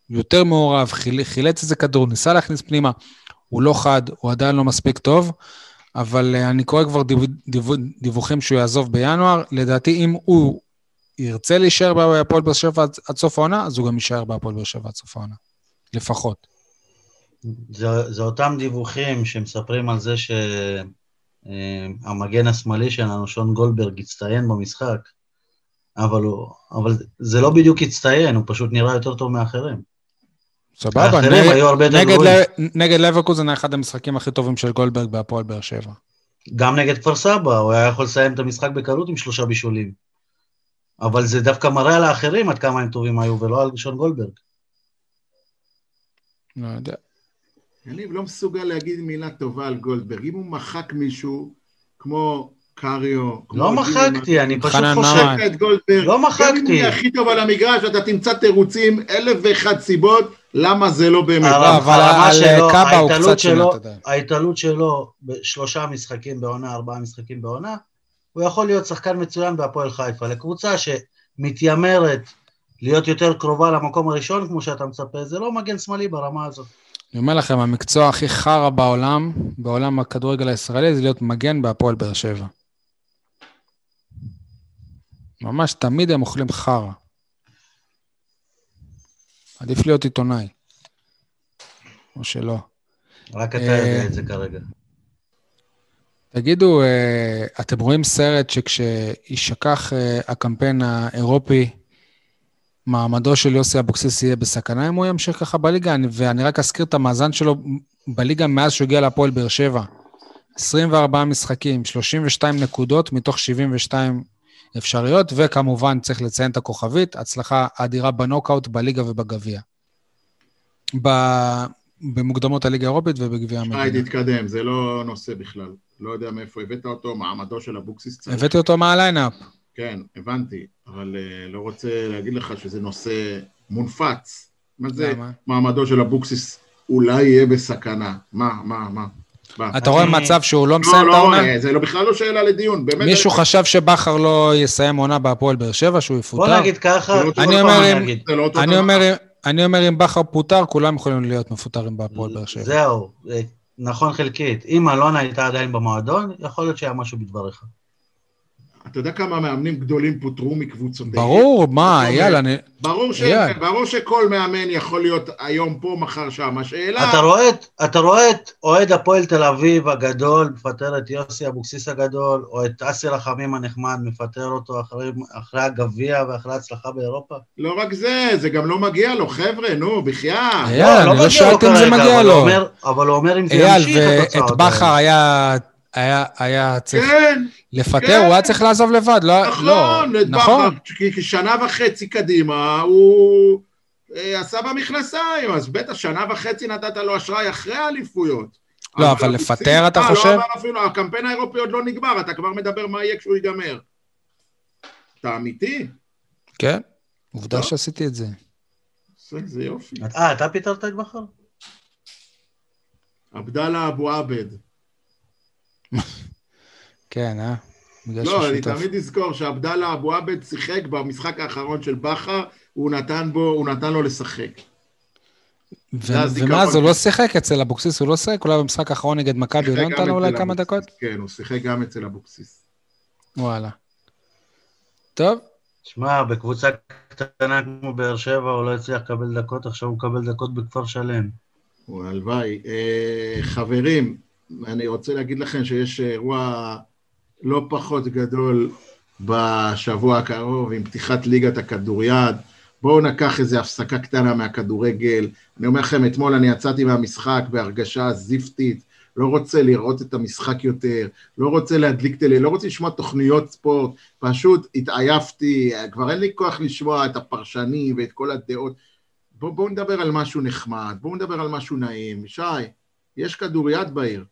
יותר מעורב, חיל, חילץ איזה כדור, ניסה להכניס פנימה. הוא לא חד, הוא עדיין לא מספיק טוב, אבל uh, אני קורא כבר דיו, דיו, דיווחים שהוא יעזוב בינואר. לדעתי, אם הוא ירצה להישאר בהפועל באר שבע עד, סוף העונה, אז הוא גם יישאר בהפועל באר שבע עד סוף העונה. לפחות. זה, זה אותם דיווחים שמספרים על זה שהמגן אה, השמאלי שלנו, שון גולדברג, הצטיין במשחק, אבל, הוא, אבל זה לא בדיוק הצטיין, הוא פשוט נראה יותר טוב מאחרים. סבבה, נגד, נגד, נגד לברקוזן היה אחד המשחקים הכי טובים של גולדברג בהפועל באר שבע. גם נגד כפר סבא, הוא היה יכול לסיים את המשחק בקלות עם שלושה בישולים. אבל זה דווקא מראה על האחרים עד כמה הם טובים היו, ולא על שון גולדברג. לא יודע. אני לא מסוגל להגיד מילה טובה על גולדברג. אם הוא מחק מישהו, כמו קריו... לא מחקתי, אני פשוט חושב... את גולדברג. לא מחקתי. גם אם הוא הכי טוב על המגרש, אתה תמצא תירוצים, אלף ואחת סיבות, למה זה לא באמת. אבל על קאבה הוא קצת שונה, אתה יודע. ההתעלות שלו בשלושה משחקים בעונה, ארבעה משחקים בעונה, הוא יכול להיות שחקן מצוין בהפועל חיפה. לקבוצה שמתיימרת להיות יותר קרובה למקום הראשון, כמו שאתה מצפה, זה לא מגן שמאלי ברמה הזאת. אני אומר לכם, המקצוע הכי חרא בעולם, בעולם הכדורגל הישראלי, זה להיות מגן בהפועל באר שבע. ממש תמיד הם אוכלים חרא. עדיף להיות עיתונאי. או שלא. רק אתה יודע את זה כרגע. תגידו, אה, אתם רואים סרט שכשישכח אה, הקמפיין האירופי, מעמדו של יוסי אבוקסיס יהיה בסכנה אם הוא ימשיך ככה בליגה? ואני רק אזכיר את המאזן שלו בליגה מאז שהוא הגיע להפועל באר שבע. 24 משחקים, 32 נקודות מתוך 72 אפשריות, וכמובן צריך לציין את הכוכבית, הצלחה אדירה בנוקאוט, בליגה ובגביע. במוקדמות הליגה האירופית ובגביע המדינה. שי, תתקדם, זה לא נושא בכלל. לא יודע מאיפה הבאת אותו, מעמדו של אבוקסיס צריך. הבאתי אותו מה lineup. כן, הבנתי, אבל אה, לא רוצה להגיד לך שזה נושא מונפץ. מה זה מעמדו של אבוקסיס אולי יהיה בסכנה? מה, מה, מה? אתה רואה מצב שהוא לא מסיים את העונה? לא, לא, זה בכלל לא שאלה לדיון, באמת. מישהו חשב שבכר לא יסיים עונה בהפועל באר שבע, שהוא יפוטר? בוא נגיד ככה, אני אומר, אם בכר פוטר, כולם יכולים להיות מפוטרים בהפועל באר שבע. זהו, נכון חלקית. אם אלונה הייתה עדיין במועדון, יכול להיות שהיה משהו בדבריך. אתה יודע כמה מאמנים גדולים פוטרו מקבוצותיהם? ברור, מה, אייל, אני... ברור, ש... ברור שכל מאמן יכול להיות היום פה, מחר שם. השאלה... אתה רואה, אתה רואה את אוהד הפועל תל אביב הגדול, מפטר את יוסי אבוקסיס הגדול, או את אסי רחמים הנחמד, מפטר אותו אחרי, אחרי הגביע ואחרי ההצלחה באירופה? לא רק זה, זה גם לא מגיע לו, חבר'ה, נו, בחייאת. אייל, לא, לא אני לא שאלתי אם זה מגיע לו. אבל הוא אומר אם זה ימשיך את התוצאות. אייל, ואת בכר היה... היה, היה צריך כן, לפטר, כן. הוא היה צריך לעזוב לבד, לא... נכון, לא, נכון. כי שנה וחצי קדימה הוא אה, עשה במכנסיים, אז בטח שנה וחצי נתת לו אשראי אחרי האליפויות. לא, אבל לפטר אתה לא, חושב? לא, אבל אפילו, הקמפיין האירופי עוד לא נגמר, אתה כבר מדבר מה יהיה כשהוא ייגמר. אתה אמיתי? כן, עובדה לא. שעשיתי את זה. זה יופי. אה, אתה פיטרת את בכר? עבדאללה אבו עבד. כן, אה? לא, אני תמיד אזכור שעבדאללה אבו עבד שיחק במשחק האחרון של בכר, הוא נתן בו, הוא נתן לו לשחק. ומה, אז הוא לא שיחק אצל אבוקסיס, הוא לא שיחק? אולי במשחק האחרון נגד מכבי, הוא לא נתן לו אולי כמה דקות? כן, הוא שיחק גם אצל אבוקסיס. וואלה. טוב. שמע, בקבוצה קטנה כמו באר שבע הוא לא הצליח לקבל דקות, עכשיו הוא מקבל דקות בכפר שלם. הלוואי. אה, חברים, אני רוצה להגיד לכם שיש אירוע לא פחות גדול בשבוע הקרוב עם פתיחת ליגת הכדוריד. בואו נקח איזו הפסקה קטנה מהכדורגל. אני אומר לכם, אתמול אני יצאתי מהמשחק בהרגשה זיפטית, לא רוצה לראות את המשחק יותר, לא רוצה להדליק טלי, לא רוצה לשמוע תוכניות ספורט, פשוט התעייפתי, כבר אין לי כוח לשמוע את הפרשנים ואת כל הדעות. בואו בוא נדבר על משהו נחמד, בואו נדבר על משהו נעים. שי, יש כדוריד בעיר.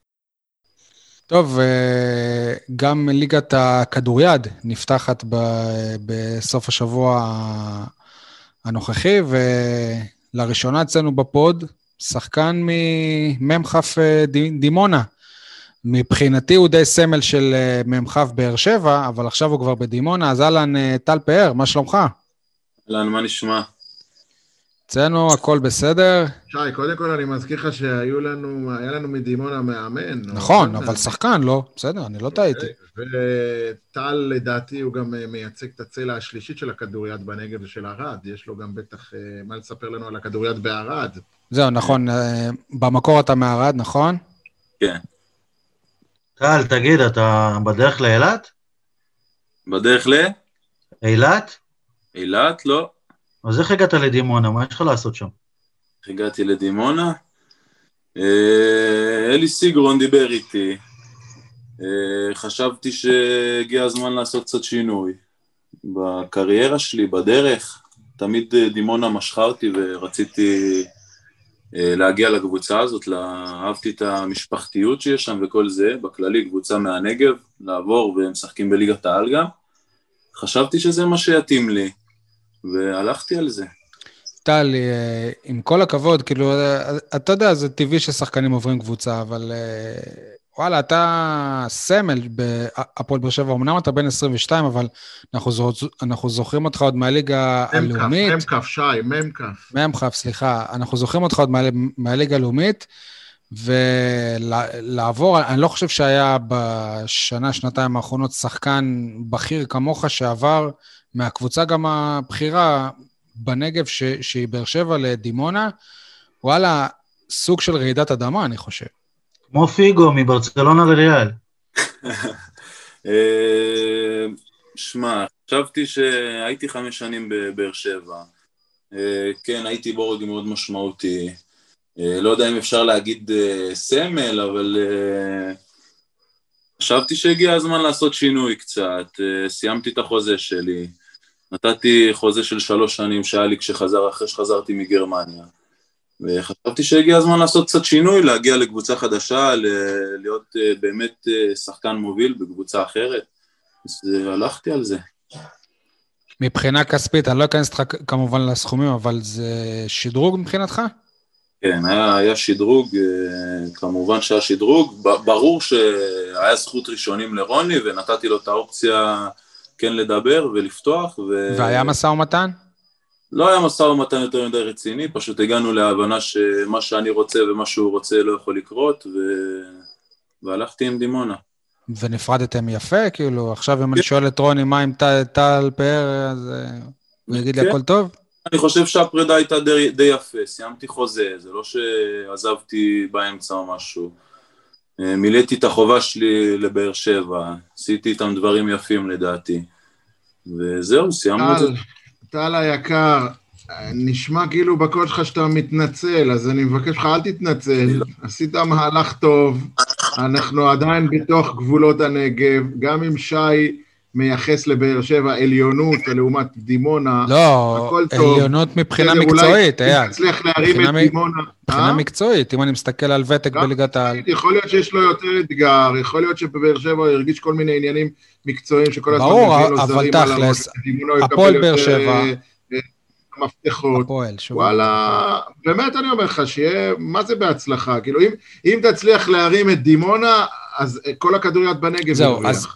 טוב, אה, גם ליגת הכדוריד נפתחת בסוף השבוע הנוכחי, ולראשונה אצלנו בפוד, שחקן ממ"כ אה, דימונה. מבחינתי הוא די סמל של אה, מ"כ באר שבע, אבל עכשיו הוא כבר בדימונה, אז אהלן, טל פאר, מה שלומך? אהלן, מה נשמע? אצלנו הכל בסדר. שי, קודם כל אני מזכיר לך שהיו לנו, היה לנו מדימונה מאמן. נכון, אבל שחקן, לא, בסדר, אני לא טעיתי. וטל, לדעתי, הוא גם אה, מייצג את הצלע השלישית של הכדוריד בנגב ושל ערד. יש לו גם בטח אה, מה לספר לנו על הכדוריד בערד. זהו, נכון. אה, במקור אתה מערד, נכון? כן. טל, תגיד, אתה בדרך לאילת? בדרך ל? אילת? אילת? לא. אז איך הגעת לדימונה? מה יש לך לעשות שם? הגעתי לדימונה? אה, אלי סיגרון דיבר איתי. אה, חששבתי שהגיע הזמן לעשות קצת שינוי. בקריירה שלי, בדרך, תמיד אה, דימונה משכה אותי ורציתי להגיע לקבוצה הזאת, אהבתי את המשפחתיות שיש שם וכל זה, בכללי קבוצה מהנגב, לעבור והם משחקים בליגת העל גם. חשבתי שזה מה שיתאים לי. והלכתי על זה. טל, אה, עם כל הכבוד, כאילו, אה, אתה יודע, זה טבעי ששחקנים עוברים קבוצה, אבל אה, וואלה, אתה סמל בהפועל באר שבע, אמנם אתה בן 22, אבל אנחנו, אנחנו זוכרים אותך עוד מהליגה הלאומית. מ"כ, שי, מ"כ. מ"כ, סליחה. אנחנו זוכרים אותך עוד מה, מהליגה הלאומית, ולעבור, אני לא חושב שהיה בשנה, שנתיים האחרונות שחקן בכיר כמוך שעבר מהקבוצה גם הבכירה בנגב, ש, שהיא באר שבע לדימונה, וואלה, סוג של רעידת אדמה, אני חושב. כמו פיגו מברצלונה לריאל. אה, שמע, חשבתי שהייתי חמש שנים בבאר שבע. אה, כן, הייתי בורג מאוד משמעותי. אה, לא יודע אם אפשר להגיד סמל, אבל חשבתי שהגיע הזמן לעשות שינוי קצת. סיימתי את החוזה שלי. נתתי חוזה של שלוש שנים שהיה לי כשחזר, אחרי שחזרתי מגרמניה. וחשבתי שהגיע הזמן לעשות קצת שינוי, להגיע לקבוצה חדשה, להיות אה, באמת אה, שחקן מוביל בקבוצה אחרת. אז אה, הלכתי על זה. מבחינה כספית, אני לא אכנס איתך כמובן לסכומים, אבל זה שדרוג מבחינתך? כן, היה, היה שדרוג, כמובן שהיה שדרוג. ברור שהיה זכות ראשונים לרוני, ונתתי לו את האופציה כן לדבר ולפתוח. ו... והיה משא ומתן? לא היה משא ומתן יותר מדי רציני, פשוט הגענו להבנה שמה שאני רוצה ומה שהוא רוצה לא יכול לקרות, ו... והלכתי עם דימונה. ונפרדתם יפה? כאילו, עכשיו אם אני כן. שואל את רוני מה עם טל פאר, אז אה, הוא יגיד לי כן. הכל טוב? אני חושב שהפרידה הייתה די, די יפה, סיימתי חוזה, זה לא שעזבתי באמצע או משהו. אה, מילאתי את החובה שלי לבאר שבע, עשיתי איתם דברים יפים לדעתי. וזהו, סיימנו את זה. טל היקר, נשמע כאילו בקול שלך שאתה מתנצל, אז אני מבקש ממך, אל תתנצל. לא. עשית מהלך טוב, אנחנו עדיין בתוך גבולות הנגב, גם אם שי מייחס לבאר שבע עליונות לעומת דימונה, לא, הכל טוב. עליונות מבחינה מקצועית, אייל. אולי תצליח להרים את דימונה. מבחינה אה? מקצועית, אם אני מסתכל על ותק בליגת העל. יכול להיות שיש לו יותר אתגר, יכול להיות שבבאר שבע הוא הרגיש כל מיני עניינים מקצועיים שכל הזמן מביאים לו זרים על הראש. ברור, אבל תכלס, הפועל באר שבע. אה, אה, מפתחות. הפועל, שוב. וואלה, באמת אני אומר לך, שיהיה, מה זה בהצלחה? כאילו, אם, אם תצליח להרים את דימונה, אז כל הכדוריד בנגב זהו, אז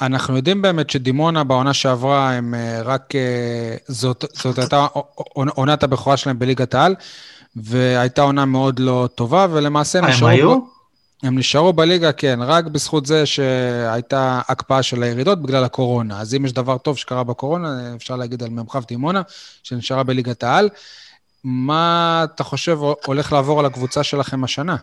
אנחנו יודעים באמת שדימונה בעונה שעברה הם רק, זאת, זאת הייתה עונת הבכורה שלהם בליגת העל. והייתה עונה מאוד לא טובה, ולמעשה הם אה, נשארו... הם היו? הם נשארו בליגה, כן, רק בזכות זה שהייתה הקפאה של הירידות בגלל הקורונה. אז אם יש דבר טוב שקרה בקורונה, אפשר להגיד על מ"כ דימונה, שנשארה בליגת העל. מה אתה חושב הולך לעבור על הקבוצה שלכם השנה?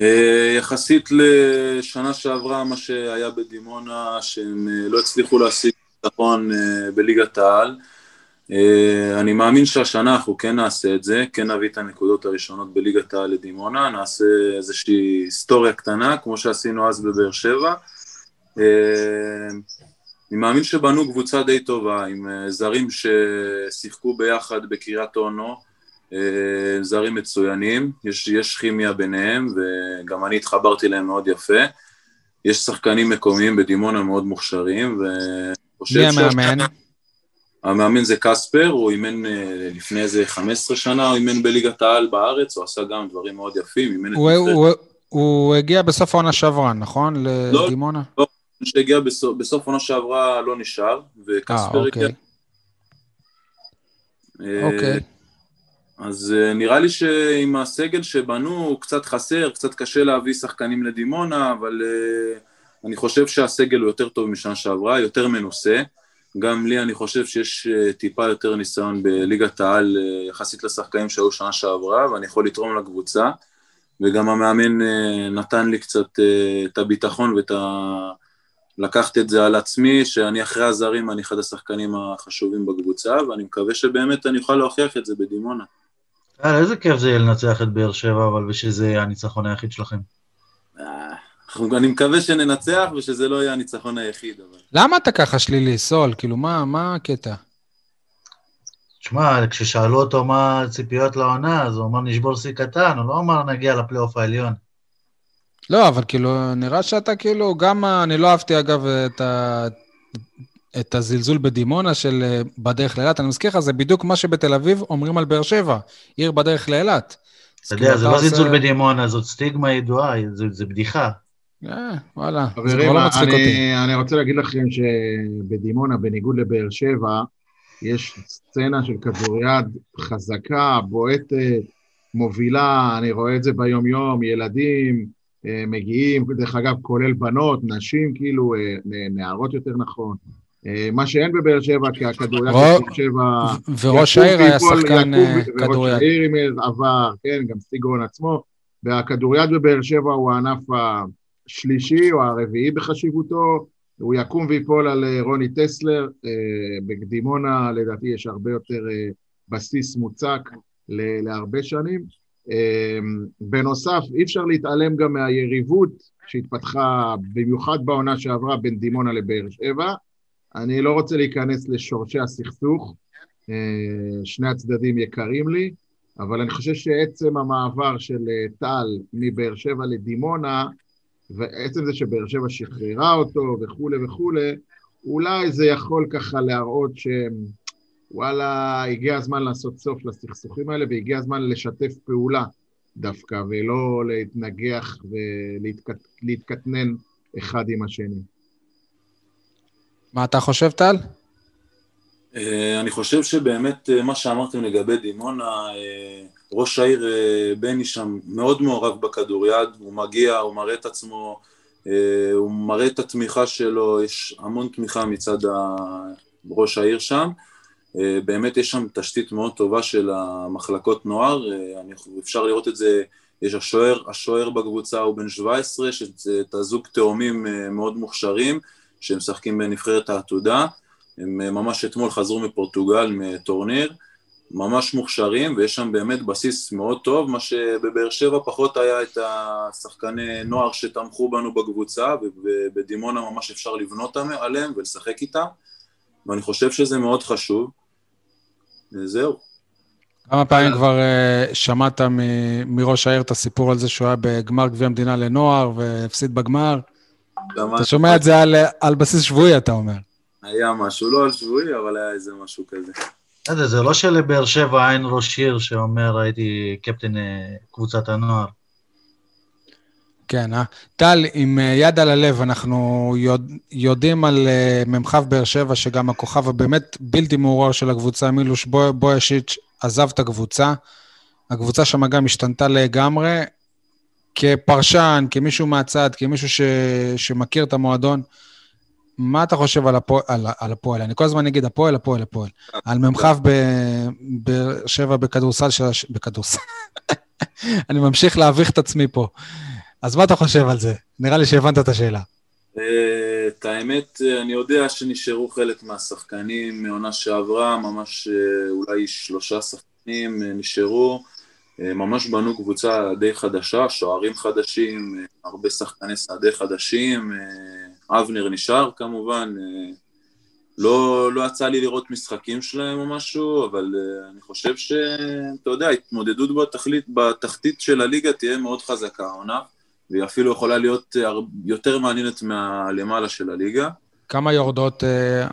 אה, יחסית לשנה שעברה, מה שהיה בדימונה, שהם אה, לא הצליחו להשיג ביטחון בליגת העל. אה, אני מאמין שהשנה אנחנו כן נעשה את זה, כן נביא את הנקודות הראשונות בליגת העל לדימונה, נעשה איזושהי היסטוריה קטנה, כמו שעשינו אז בבאר שבע. אה, אני מאמין שבנו קבוצה די טובה, עם אה, זרים ששיחקו ביחד בקריית אונו, אה, זרים מצוינים, יש, יש כימיה ביניהם, וגם אני התחברתי להם מאוד יפה. יש שחקנים מקומיים בדימונה מאוד מוכשרים, ו... מי המאמן? המאמן זה קספר, הוא אימן אה, לפני איזה 15 שנה, הוא אימן בליגת העל בארץ, הוא עשה גם דברים מאוד יפים, אימן הוא, את הוא, הוא, הוא הגיע בסוף העונה שעברה, נכון? לא, לדימונה? לא, שהגיע בסוף, בסוף עונה שעברה לא נשאר, וקספר אה, אוקיי. הגיע... אה, אוקיי. אז נראה לי שעם הסגל שבנו, קצת חסר, קצת קשה להביא שחקנים לדימונה, אבל אני חושב שהסגל הוא יותר טוב משנה שעברה, יותר מנוסה. גם לי אני חושב שיש אה, טיפה יותר ניסיון בליגת העל אה, יחסית לשחקנים שהיו שנה שעברה, ואני יכול לתרום לקבוצה, וגם המאמן אה, נתן לי קצת את הביטחון ואת ה... לקחת את זה על עצמי, שאני אחרי הזרים אני אחד השחקנים החשובים בקבוצה, ואני מקווה שבאמת אני אוכל להוכיח את זה בדימונה. איזה כיף זה יהיה לנצח את באר שבע, אבל ושזה יהיה הניצחון היחיד שלכם. אני מקווה שננצח ושזה לא יהיה הניצחון היחיד. אבל... למה אתה ככה שלילי, סול? כאילו, מה, מה הקטע? תשמע, כששאלו אותו מה הציפיות לעונה, אז הוא אמר נשבור שיא קטן, הוא לא אמר נגיע לפלייאוף העליון. לא, אבל כאילו, נראה שאתה כאילו, גם, אני לא אהבתי אגב את, ה, את הזלזול בדימונה של אה, בדרך לאילת. אני מזכיר לך, זה בדיוק מה שבתל אביב אומרים על באר שבע, עיר בדרך לאילת. אתה יודע, זה לא זלזול בדימונה, זאת סטיגמה ידועה, זה בדיחה. אה, וואלה, זה כבר לא מצחיק אותי. אני רוצה להגיד לכם שבדימונה, בניגוד לבאר שבע, יש סצנה של כדוריד חזקה, בועטת, מובילה, אני רואה את זה ביום-יום, ילדים אה, מגיעים, דרך אגב, כולל בנות, נשים, כאילו, אה, נערות יותר נכון. מה שאין בבאר שבע, כי הכדוריד בבאר שבע... וראש העיר היה שחקן כדוריד. וראש העיר עבר, כן, גם סטיגרון עצמו. והכדוריד בבאר שבע הוא הענף. השלישי או הרביעי בחשיבותו, הוא יקום ויפול על אה, רוני טסלר, אה, בקדימונה לדעתי יש הרבה יותר אה, בסיס מוצק להרבה שנים. בנוסף, אי אפשר להתעלם גם מהיריבות שהתפתחה במיוחד בעונה שעברה בין דימונה לבאר שבע. אני לא רוצה להיכנס לשורשי הסכסוך, שני הצדדים יקרים לי, אבל אני חושב שעצם המעבר של טל מבאר שבע לדימונה, ועצם זה שבאר שבע שחררה אותו וכולי וכולי, אולי זה יכול ככה להראות שוואלה, הגיע הזמן לעשות סוף לסכסוכים האלה והגיע הזמן לשתף פעולה דווקא, ולא להתנגח ולהתקטנן אחד עם השני. מה אתה חושב, טל? אה, אני חושב שבאמת אה, מה שאמרתם לגבי דימונה, אה, ראש העיר בני שם מאוד מעורב בכדוריד, הוא מגיע, הוא מראה את עצמו, הוא מראה את התמיכה שלו, יש המון תמיכה מצד ראש העיר שם, באמת יש שם תשתית מאוד טובה של המחלקות נוער, אפשר לראות את זה, יש השוער, השוער בקבוצה הוא בן 17, שזה זוג תאומים מאוד מוכשרים, שהם משחקים בנבחרת העתודה, הם אה, ממש אתמול חזרו מפורטוגל, מטורניר, ממש מוכשרים, ויש שם באמת בסיס מאוד טוב, מה שבבאר שבע פחות היה את השחקני נוער שתמכו בנו בקבוצה, ובדימונה ממש אפשר לבנות עליהם ולשחק איתם, ואני חושב שזה מאוד חשוב, וזהו. כמה פעמים כבר uh, שמעת מראש העיר את הסיפור על זה שהוא היה בגמר גביע המדינה לנוער והפסיד בגמר? אתה שומע את זה על, על בסיס שבועי, אתה אומר. היה משהו, לא על שבועי, אבל היה איזה משהו כזה. בסדר, זה לא שלבאר שבע אין ראש עיר שאומר הייתי קפטן אה, קבוצת הנוער. כן, אה? טל, עם אה, יד על הלב, אנחנו יודע, יודעים על uh, מ"כ באר שבע, שגם הכוכב הבאמת בלתי מעורר של הקבוצה, מילוש בו, בוישיץ', עזב את הקבוצה. הקבוצה שם גם השתנתה לגמרי. כפרשן, כמישהו מהצד, כמישהו ש, שמכיר את המועדון, מה אתה חושב על, הפועל, על, על הפועל? אני כל הזמן אגיד הפועל, הפועל, הפועל. על מ"כ באר שבע בכדורסל של... הש... בכדורסל. אני ממשיך להביך את עצמי פה. אז מה אתה חושב על זה? נראה לי שהבנת את השאלה. אה, את האמת, אני יודע שנשארו חלק מהשחקנים מעונה שעברה, ממש אה, אולי שלושה שחקנים אה, נשארו. ממש בנו קבוצה די חדשה, שוערים חדשים, הרבה שחקני שדה חדשים. אבנר נשאר כמובן, אה, לא, לא יצא לי לראות משחקים שלהם או משהו, אבל אני חושב שאתה יודע, התמודדות בתכלית, בתחתית של הליגה תהיה מאוד חזקה העונה, והיא אפילו יכולה להיות יותר מעניינת מהלמעלה של הליגה. כמה יורדות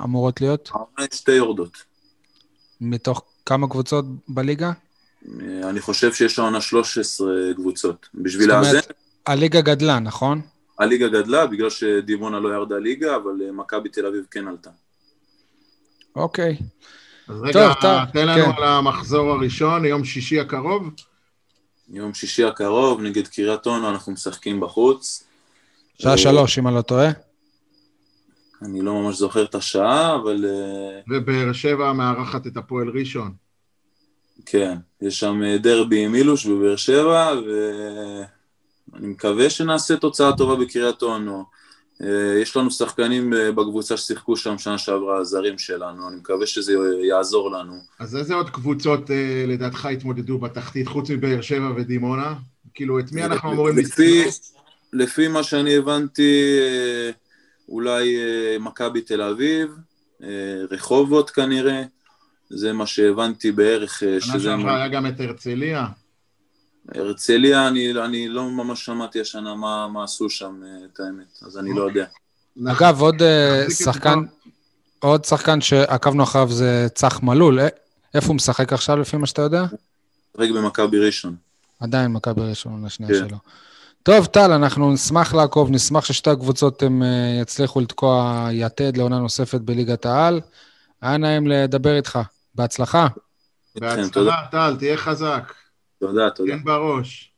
אמורות להיות? העונה שתי יורדות. מתוך כמה קבוצות בליגה? Uh, אני חושב שיש העונה 13 קבוצות. בשביל לאזן... זאת אומרת, הליגה גדלה, נכון? הליגה גדלה בגלל שדימונה לא ירדה ליגה, אבל מכבי תל אביב כן עלתה. אוקיי. אז רגע, טוב, תן לנו כן. על המחזור הראשון, יום שישי הקרוב. יום שישי הקרוב, נגד קריית אונו, אנחנו משחקים בחוץ. שעה שלוש, אם אני לא טועה. אני לא ממש זוכר את השעה, אבל... אה, ובאר שבע מארחת את הפועל ראשון. כן, יש שם אה, דרבי עם אילוש בבאר שבע, ואני מקווה שנעשה תוצאה טובה בקריית אונו. אה, יש לנו שחקנים אה, בקבוצה ששיחקו שם שנה שעברה, הזרים שלנו, אני מקווה שזה יעזור לנו. אז איזה עוד קבוצות לדעתך התמודדו בתחתית, חוץ מבאר שבע ודימונה? כאילו, את מי אנחנו אמורים לפי, לפי מה שאני הבנתי, אולי מכבי תל אביב, רחובות כנראה, זה מה שהבנתי בערך. שנה שעברה היה גם את הרצליה. הרצליה, אני, אני לא ממש שמעתי השנה מה, מה עשו שם, אה, את האמת, אז אני לא יודע. אגב, עוד אה, שחקן, עוד שחקן שעקבנו אחריו זה צח מלול. אה, איפה הוא משחק עכשיו, לפי מה שאתה יודע? משחק במכבי ראשון. עדיין מכבי ראשון, השנייה כן. שלו. טוב, טל, אנחנו נשמח לעקוב, נשמח ששתי הקבוצות הם יצליחו לתקוע יתד לעונה נוספת בליגת העל. היה נעים לדבר איתך. בהצלחה. בהצלחה, טל, תהיה חזק. תודה, תודה. כן בראש.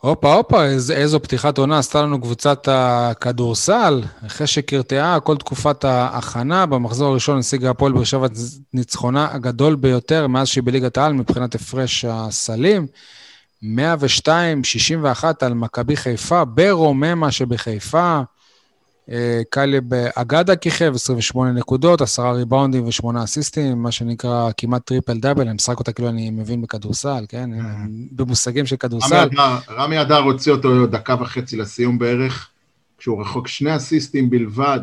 הופה, הופה, איז, איזו פתיחת עונה עשתה לנו קבוצת הכדורסל. אחרי שקרטעה כל תקופת ההכנה, במחזור הראשון השיגה הפועל באר שבע ניצחונה הגדול ביותר מאז שהיא בליגת העל מבחינת הפרש הסלים. 102-61 על מכבי חיפה ברוממה שבחיפה. אה, קלב אגדה כיכב, 28 נקודות, 10 ריבאונדים ו-8 אסיסטים, מה שנקרא כמעט טריפל דאבל, אני משחק אותה כאילו אני מבין בכדורסל, כן? אה. במושגים של כדורסל. רמי אדר הוציא אותו דקה וחצי לסיום בערך, כשהוא רחוק שני אסיסטים בלבד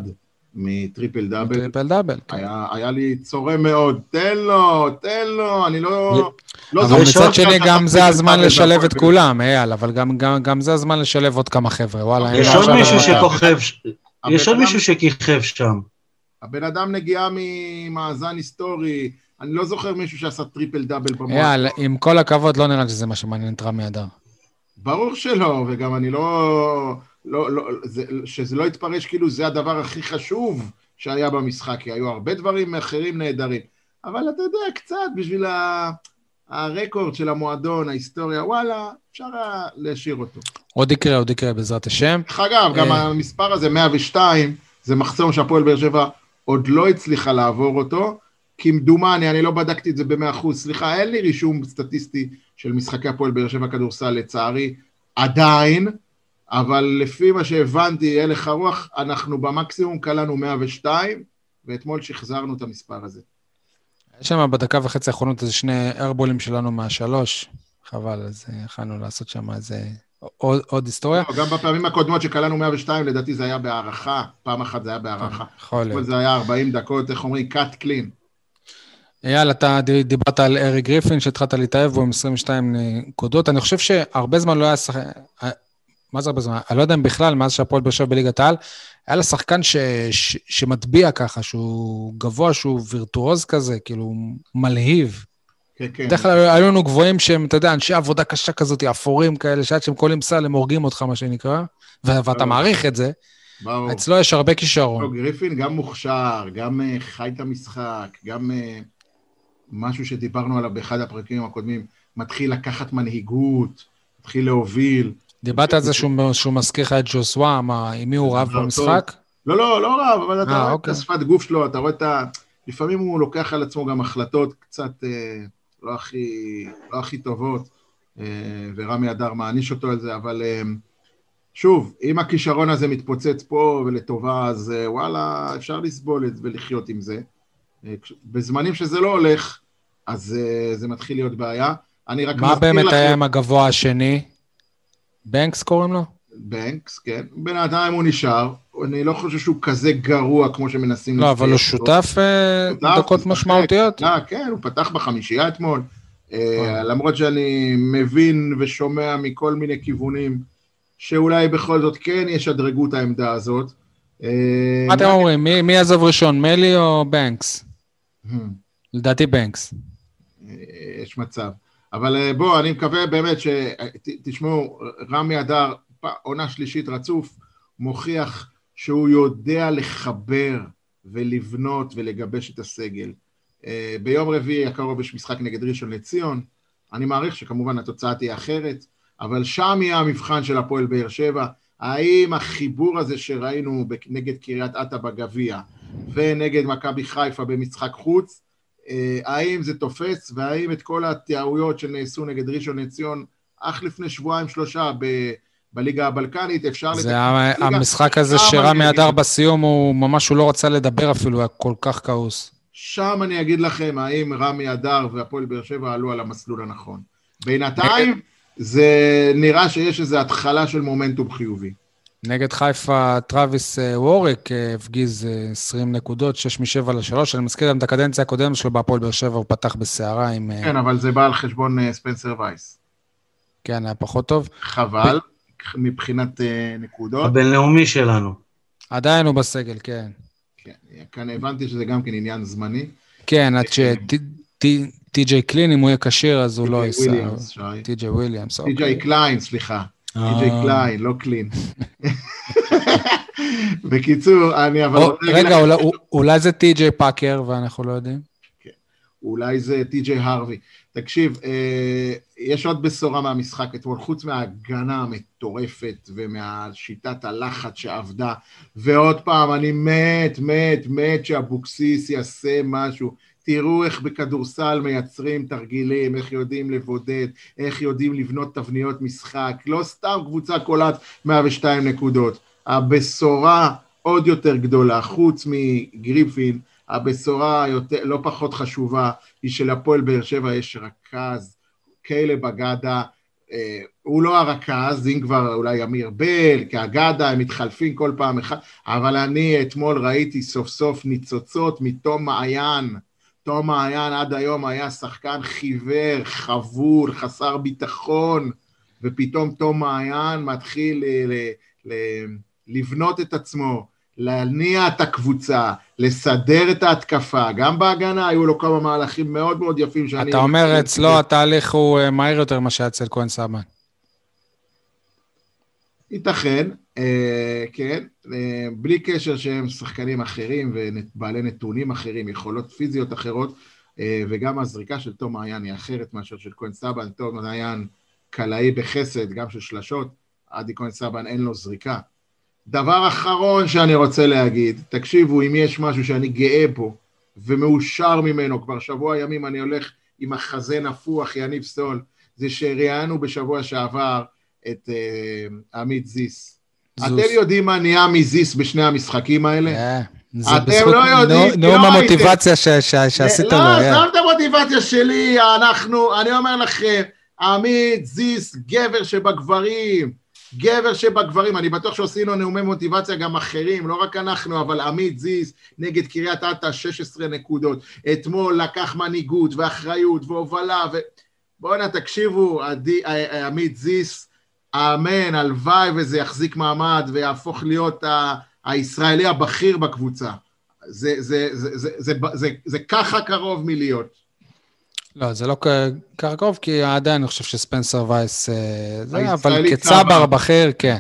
מטריפל דאבל. טריפל דאבל, כן. היה, היה לי צורם מאוד, תן לו, תן לו, אני לא... לא אבל מצד שני, גם זה הזמן לשלב את כולם, אייל, אבל גם, גם, גם זה הזמן לשלב עוד כמה חבר'ה, וואלה. יש עוד מישהו שכוכב, יש עוד מישהו שכיכב שם. הבן אדם נגיעה ממאזן היסטורי, אני לא זוכר מישהו שעשה טריפל דאבל במועד. יאללה, עם כל הכבוד, לא נראה לי שזה מה שמעניין את רמי אדר. ברור שלא, וגם אני לא... לא, לא, זה, שזה לא יתפרש כאילו זה הדבר הכי חשוב שהיה במשחק, כי היו הרבה דברים אחרים נהדרים. אבל אתה יודע, קצת בשביל ה... הרקורד של המועדון, ההיסטוריה, וואלה, אפשר להשאיר אותו. עוד יקרה, עוד יקרה בעזרת השם. דרך אגב, גם אה, המספר הזה, 102, זה מחסום שהפועל באר שבע עוד לא הצליחה לעבור אותו, כמדומני, אני לא בדקתי את זה במאה אחוז, סליחה, אין לי רישום סטטיסטי של משחקי הפועל באר שבע כדורסל, לצערי, עדיין, אבל לפי מה שהבנתי, הלך הרוח, אנחנו במקסימום קלענו 102, ואתמול שחזרנו את המספר הזה. יש שם בדקה וחצי האחרונות איזה שני ארבולים שלנו מהשלוש, חבל, אז אה, יכלנו לעשות שם איזה עוד, עוד היסטוריה. לא, גם בפעמים הקודמות שקלענו 102, לדעתי זה היה בהערכה, פעם אחת זה היה בהערכה. יכול להיות. זה היה 40 דקות, איך אומרים? cut clean. אייל, אתה דיברת על ארי גריפין, שהתחלת להתאהב בו עם 22 נקודות. אני חושב שהרבה זמן לא היה שחק... מה זה הרבה זמן? אני לא יודע אם בכלל, מאז שהפועל באר שבע בליגת העל, היה לה שחקן ש, ש, שמטביע ככה, שהוא גבוה, שהוא וירטואוז כזה, כאילו, מלהיב. כן, כן. בדרך כלל היו לנו גבוהים שהם, אתה יודע, אנשי עבודה קשה כזאת, אפורים כאלה, שעד שהם קולים סל, הם הורגים אותך, מה שנקרא, ואתה מעריך את זה. ברור. אצלו יש הרבה כישרון. לא, גריפין גם מוכשר, גם uh, חי את המשחק, גם uh, משהו שדיברנו עליו באחד הפרקים הקודמים, מתחיל לקחת מנהיגות, מתחיל להוביל. דיברת על זה שהוא, שהוא מזכיר לך את ג'וסווה, עם מי הוא רב במשחק? לא, לא, לא רב, אבל אתה רואה את אוקיי. השפת גוף שלו, אתה רואה את ה... לפעמים הוא לוקח על עצמו גם החלטות קצת אה, לא, הכי, לא הכי טובות, אה, ורמי אדר מעניש אותו על זה, אבל אה, שוב, אם הכישרון הזה מתפוצץ פה ולטובה, אז אה, וואלה, אפשר לסבול את זה ולחיות עם זה. בזמנים שזה לא הולך, אז זה מתחיל להיות בעיה. אני רק מה באמת לכם... היה עם הגבוה השני? בנקס קוראים לו? בנקס, כן. בינתיים הוא נשאר, אני לא חושב שהוא כזה גרוע כמו שמנסים לא, אבל הוא שותף אה, שותף, דקות. משמעותיות. אה, כן, הוא פתח בחמישייה אתמול. אה. למרות שאני מבין ושומע מכל מיני כיוונים שאולי בכל זאת כן ישדרגו את העמדה הזאת. מה אתם אומרים? מי- יעזוב ראשון, מלי או בנקס? Hmm. לדעתי בנקס. יש מצב. אבל אה, בוא, אני מקווה באמת ש... תשמעו, רמי אדר, עונה שלישית רצוף, מוכיח שהוא יודע לחבר ולבנות ולגבש את הסגל. אה, ביום רביעי הקרוב יש משחק נגד ראשון לציון, אני מעריך שכמובן התוצאה תהיה אחרת, אבל שם יהיה המבחן של הפועל באר שבע, האם החיבור הזה שראינו נגד קריית אתא בגביע ונגד מכבי חיפה במשחק חוץ, אה, האם זה תופס, והאם את כל הטעויות שנעשו נגד ראשון לציון אך לפני שבועיים שלושה ב- בליגה הבלקנית, אפשר זה ליגה- המשחק הזה שרמי אדר. בסיום, הוא ממש, הוא לא רצה לדבר אפילו, היה כל כך כעוס. שם אני אגיד לכם האם רמי אדר והפועל באר שבע עלו על המסלול הנכון. בינתיים, זה נראה שיש איזו התחלה של מומנטום חיובי. נגד חיפה, טראביס אה, ווריק אה, הפגיז אה, 20 נקודות, 6 מ-7 ל-3. אני מזכיר גם את הקדנציה הקודמת שלו בהפועל באר שבע, הוא פתח בסערה עם... אה, כן, אבל זה בא על חשבון אה, ספנסר וייס. כן, היה פחות טוב. חבל, מבחינת אה, נקודות. הבינלאומי שלנו. עדיין הוא בסגל, כן. כן, כאן הבנתי שזה גם כן עניין זמני. כן, עד שטי.ג'יי קלין, אם הוא יהיה כשיר, אז הוא לא טי.ג'יי ייסע. טי.ג'יי וויליאמס, טי.ג'יי אוקיי. קליין, סליחה. טי.ג'יי אה. קליין, לא קלין. בקיצור, אני אבל... רגע, אולי- אולי זה טי.ג'יי פאקר, ואנחנו לא יודעים. אולי זה טי.ג'יי הרווי. תקשיב, אה, יש עוד בשורה מהמשחק אתמול, חוץ מההגנה המטורפת ומהשיטת הלחץ שעבדה, ועוד פעם, אני מת, מת, מת שאבוקסיס יעשה משהו. תראו איך בכדורסל מייצרים תרגילים, איך יודעים לבודד, איך יודעים לבנות תבניות משחק. לא סתם קבוצה קולט 102 נקודות. הבשורה עוד יותר גדולה, חוץ מגריפין, הבשורה היותר, לא פחות חשובה היא שלפועל באר שבע יש רכז, קלב אגדה, אה, הוא לא הרכז, אם כבר אולי אמיר בל, כאגדה, הם מתחלפים כל פעם אחד, אבל אני אתמול ראיתי סוף סוף ניצוצות מתום מעיין. תום מעיין עד היום היה שחקן חיוור, חבול, חסר ביטחון, ופתאום תום מעיין מתחיל ל- ל- ל- לבנות את עצמו, להניע את הקבוצה, לסדר את ההתקפה, גם בהגנה היו לו כמה מהלכים מאוד מאוד יפים שאני... אתה אומר, אצלו התהליך הוא אה, מהיר יותר ממה שהיה אצל כהן סבן. ייתכן, אה, כן, אה, בלי קשר שהם שחקנים אחרים ובעלי נתונים אחרים, יכולות פיזיות אחרות, אה, וגם הזריקה של תום מעיין היא אחרת מאשר של כהן סבן. תום מעיין קלעי בחסד, גם של שלשות, עדי כהן סבן אין לו זריקה. דבר אחרון שאני רוצה להגיד, תקשיבו, אם יש משהו שאני גאה בו ומאושר ממנו, כבר שבוע ימים אני הולך עם החזה נפוח, יניב סול, זה שראיינו בשבוע שעבר את uh, עמית זיס. זוס. אתם יודעים מה נהיה מזיס בשני המשחקים האלה? אה, זה אתם לא יודעים, נאום- לא המוטיבציה ש- ש- שעשית לו. לא, אה. עזוב את המוטיבציה שלי, אנחנו, אני אומר לכם, עמית זיס, גבר שבגברים, גבר שבגברים, אני בטוח שעושים לו נאומי מוטיבציה גם אחרים, לא רק אנחנו, אבל עמית זיס נגד קריית אתא, 16 נקודות. אתמול לקח מנהיגות ואחריות והובלה, ו... בואנה, תקשיבו, עדי, ע- עמית זיס, אמן, הלוואי וזה יחזיק מעמד ויהפוך להיות ה... הישראלי הבכיר בקבוצה. זה, זה, זה, זה, זה, זה, זה, זה ככה קרוב מלהיות. לא, זה לא כ- ככה קרוב, כי עדיין אני חושב שספנסר וייס... אה, זה, אבל כצבר צבר. בכיר, כן.